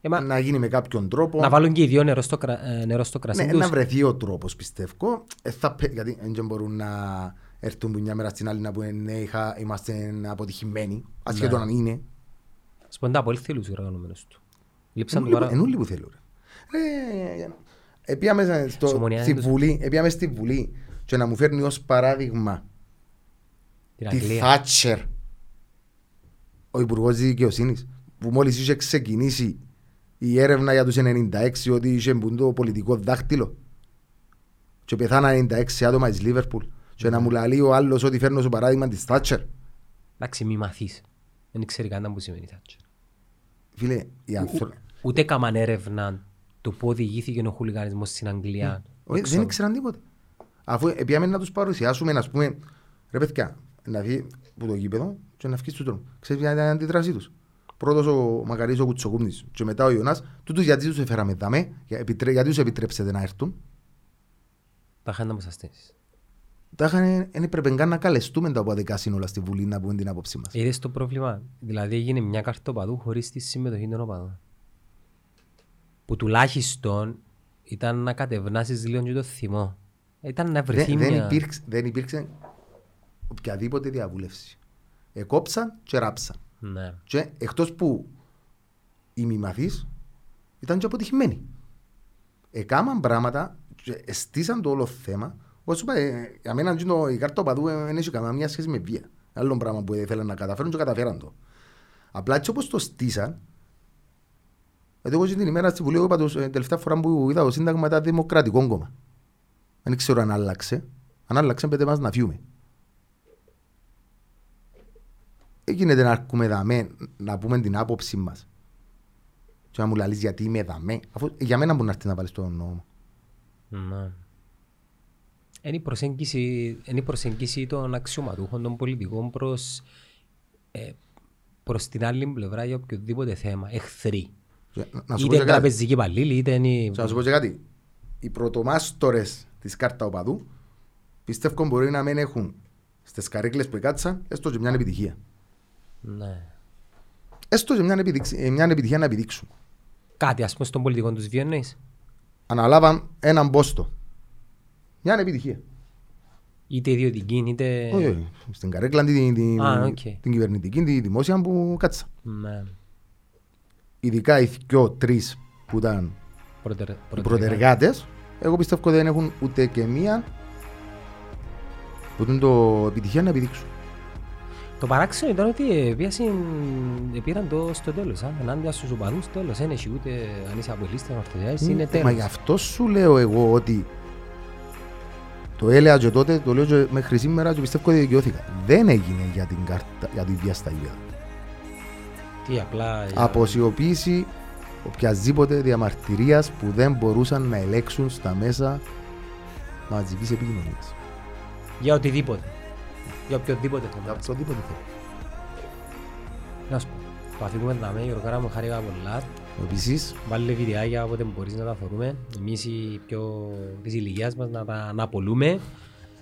Speaker 2: Ε, μα,
Speaker 1: Να γίνει με κάποιον τρόπο.
Speaker 2: να βάλουν και οι δύο νερό στο, κρα... ε, νερό στο κρασί
Speaker 1: Ναι,
Speaker 2: τους.
Speaker 1: να βρεθεί ο τρόπος πιστεύω. Ε, θα πέ- γιατί δεν μπορούν να έρθουν που μια μέρα στην άλλη να πούνε ναι, είχα, είμαστε αποτυχημένοι. Ασχέτως
Speaker 2: Ναι.
Speaker 1: αν είναι.
Speaker 2: Σποντά πολύ θέλους οι οργανωμένους τους. Λείψαν
Speaker 1: Εν
Speaker 2: του
Speaker 1: όλοι που-
Speaker 2: παρά...
Speaker 1: εν όλοι που θέλουν. ρε. Ε, Επίαμε στο-
Speaker 2: Σομονιά
Speaker 1: στη
Speaker 2: είναι το-
Speaker 1: Βουλή, επίαμε στη Βουλή και να μου φέρνει ως παράδειγμα
Speaker 2: Την
Speaker 1: τη
Speaker 2: Αγγλία.
Speaker 1: Θάτσερ ο Υπουργός Δικαιοσύνης που μόλις είχε ξεκινήσει η έρευνα για τους 96 ότι είχε μπουν το πολιτικό δάχτυλο και πεθάνα 96 άτομα της Λίβερπουλ και να μου λέει ο άλλος ότι φέρνω στο παράδειγμα της Θάτσερ
Speaker 2: Εντάξει, μη μαθείς. Δεν ξέρει καν που σημαίνει Θάτσερ.
Speaker 1: φίλε οι άνθρωποι
Speaker 2: Ούτε κάμαν έρευνα το πού οδηγήθηκε ο χουλιγανισμός στην Αγγλία.
Speaker 1: Όχι, δεν ήξεραν τίποτα. Αφού πήγαμε να τους παρουσιάσουμε, να πούμε, ρε παιδιά, να βγει από το γήπεδο και να βγει στον δρόμο. Ξέρεις ποια ήταν η αντίδρασή τους; Πρώτος ο Μακαρής ο Κουτσοκούμνης και μετά ο Ιωνάς. Τούτους γιατί τους έφεραμε δαμέ, για- επιτρέ- γιατί τους επιτρέψετε να έρθουν.
Speaker 2: Τα είχαν να μας αστήσεις.
Speaker 1: Τα είχαν, δεν έπρεπε καν να καλεστούμε τα οπαδικά σύνολα στη Βουλή να πούμε την άποψή μας.
Speaker 2: Είδες το πρόβλημα; Δηλαδή έγινε μια καρτοπαδού χωρίς τη συμμετοχή των οπαδών. Που τουλάχιστον ήταν να κατευνάσεις λίγο και το θυμό. Ήταν να βρεθεί
Speaker 1: Δεν, δεν,
Speaker 2: μια...
Speaker 1: υπήρξε, δεν υπήρξε οποιαδήποτε διαβούλευση. Εκόψαν και ράψαν.
Speaker 2: Ναι.
Speaker 1: Και εκτός που οι μη μαθείς ήταν και αποτυχημένοι. Εκάμαν πράγματα και εστίσαν το όλο θέμα. Όπως σου είπα, ε, για μένα εκείνο, η κάρτα οπαδού ε, δεν έχει καμία σχέση με βία. Άλλο πράγμα που ήθελαν να καταφέρουν και καταφέραν το. Απλά έτσι όπως το στήσαν, γιατί εγώ την ημέρα στη Βουλή, εγώ είπα το, ε, τελευταία φορά που είδα το Σύνταγμα ήταν Δημοκρατικό κόμμα. Δεν ξέρω αν άλλαξε. Αν άλλαξε, πέντε μας να φύγουμε. Δεν γίνεται να αρκούμε δαμέ, να πούμε την άποψη μας. Και να μου λαλείς γιατί είμαι δαμέ. Αφού για μένα μπορεί να έρθει να βάλεις τον νόμο.
Speaker 2: Ναι. Είναι η προσέγγιση, είναι η προσέγγιση των αξιωματούχων των πολιτικών προς, ε, προς την άλλη πλευρά για οποιοδήποτε θέμα. Εχθροί.
Speaker 1: Και να- Να σου πω
Speaker 2: Είτε
Speaker 1: και κάτι.
Speaker 2: τραπεζικοί υπαλλήλοι, είτε είναι...
Speaker 1: Και Να σου πω και κάτι. Οι πρωτομάστορες της κάρτα οπαδού πιστεύω μπορεί να μην έχουν στις καρέκλες που κάτσαν έστω και μια επιτυχία.
Speaker 2: Ναι.
Speaker 1: Έστω και μια, επιδείξη- ε, μια επιτυχία να επιδείξουν.
Speaker 2: Κάτι ας πούμε στον πολιτικό τους βίο εννοείς.
Speaker 1: Αναλάβαν έναν πόστο. Μια επιτυχία.
Speaker 2: Είτε ιδιωτική, είτε...
Speaker 1: Όχι, όχι. Στην καρέκλα την, την,
Speaker 2: Α, οκ.
Speaker 1: την κυβερνητική, τη δημόσια που κάτσαν.
Speaker 2: Ναι.
Speaker 1: Ειδικά οι δυο τρεις που ήταν
Speaker 2: Προτερ,
Speaker 1: οι πρωτεργάτες, εγώ πιστεύω δεν έχουν ούτε και μία που είναι το επιτυχία να επιδείξουν.
Speaker 2: Το παράξενο ήταν ότι πιάσαν, πήραν το στο τέλος, α, ενάντια στους οπαδούς τέλος. Δεν έχει ούτε αν είσαι απολύστες, ορθοδιάσεις, είναι
Speaker 1: Μα
Speaker 2: τέλος.
Speaker 1: γι' αυτό σου λέω εγώ ότι το έλεγα και τότε, το λέω και μέχρι σήμερα και πιστεύω ότι δικαιώθηκα. Δεν έγινε για την κάρτα, για τη βία στα γήπεδα.
Speaker 2: Τι απλά... για-
Speaker 1: Αποσιοποίηση οποιασδήποτε διαμαρτυρίας που δεν μπορούσαν να ελέξουν στα μέσα μαζικής επικοινωνίας.
Speaker 2: Για οτιδήποτε. Για οποιοδήποτε
Speaker 1: Για
Speaker 2: θέμα.
Speaker 1: οποιοδήποτε θέμα.
Speaker 2: Να σου πω. Το αφήκουμε τα με, Γιώργαρα μου χάρηκα πολλά.
Speaker 1: Επίσης,
Speaker 2: Βάλε βιντεάκια όποτε μπορείς να τα θεωρούμε. Εμείς οι πιο της ηλικίας μας να τα αναπολούμε.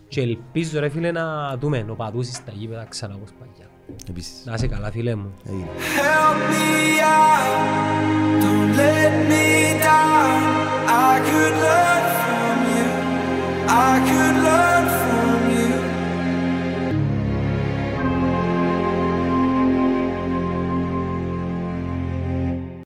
Speaker 3: Και ελπίζω ρε φίλε να δούμε ο παδούς στα γήπεδα ξανά όπως παλιά.
Speaker 1: Επίσης.
Speaker 3: Να είσαι καλά φίλε μου.
Speaker 1: Έγινε.
Speaker 2: Help me out, don't let me down. I could learn from you. I could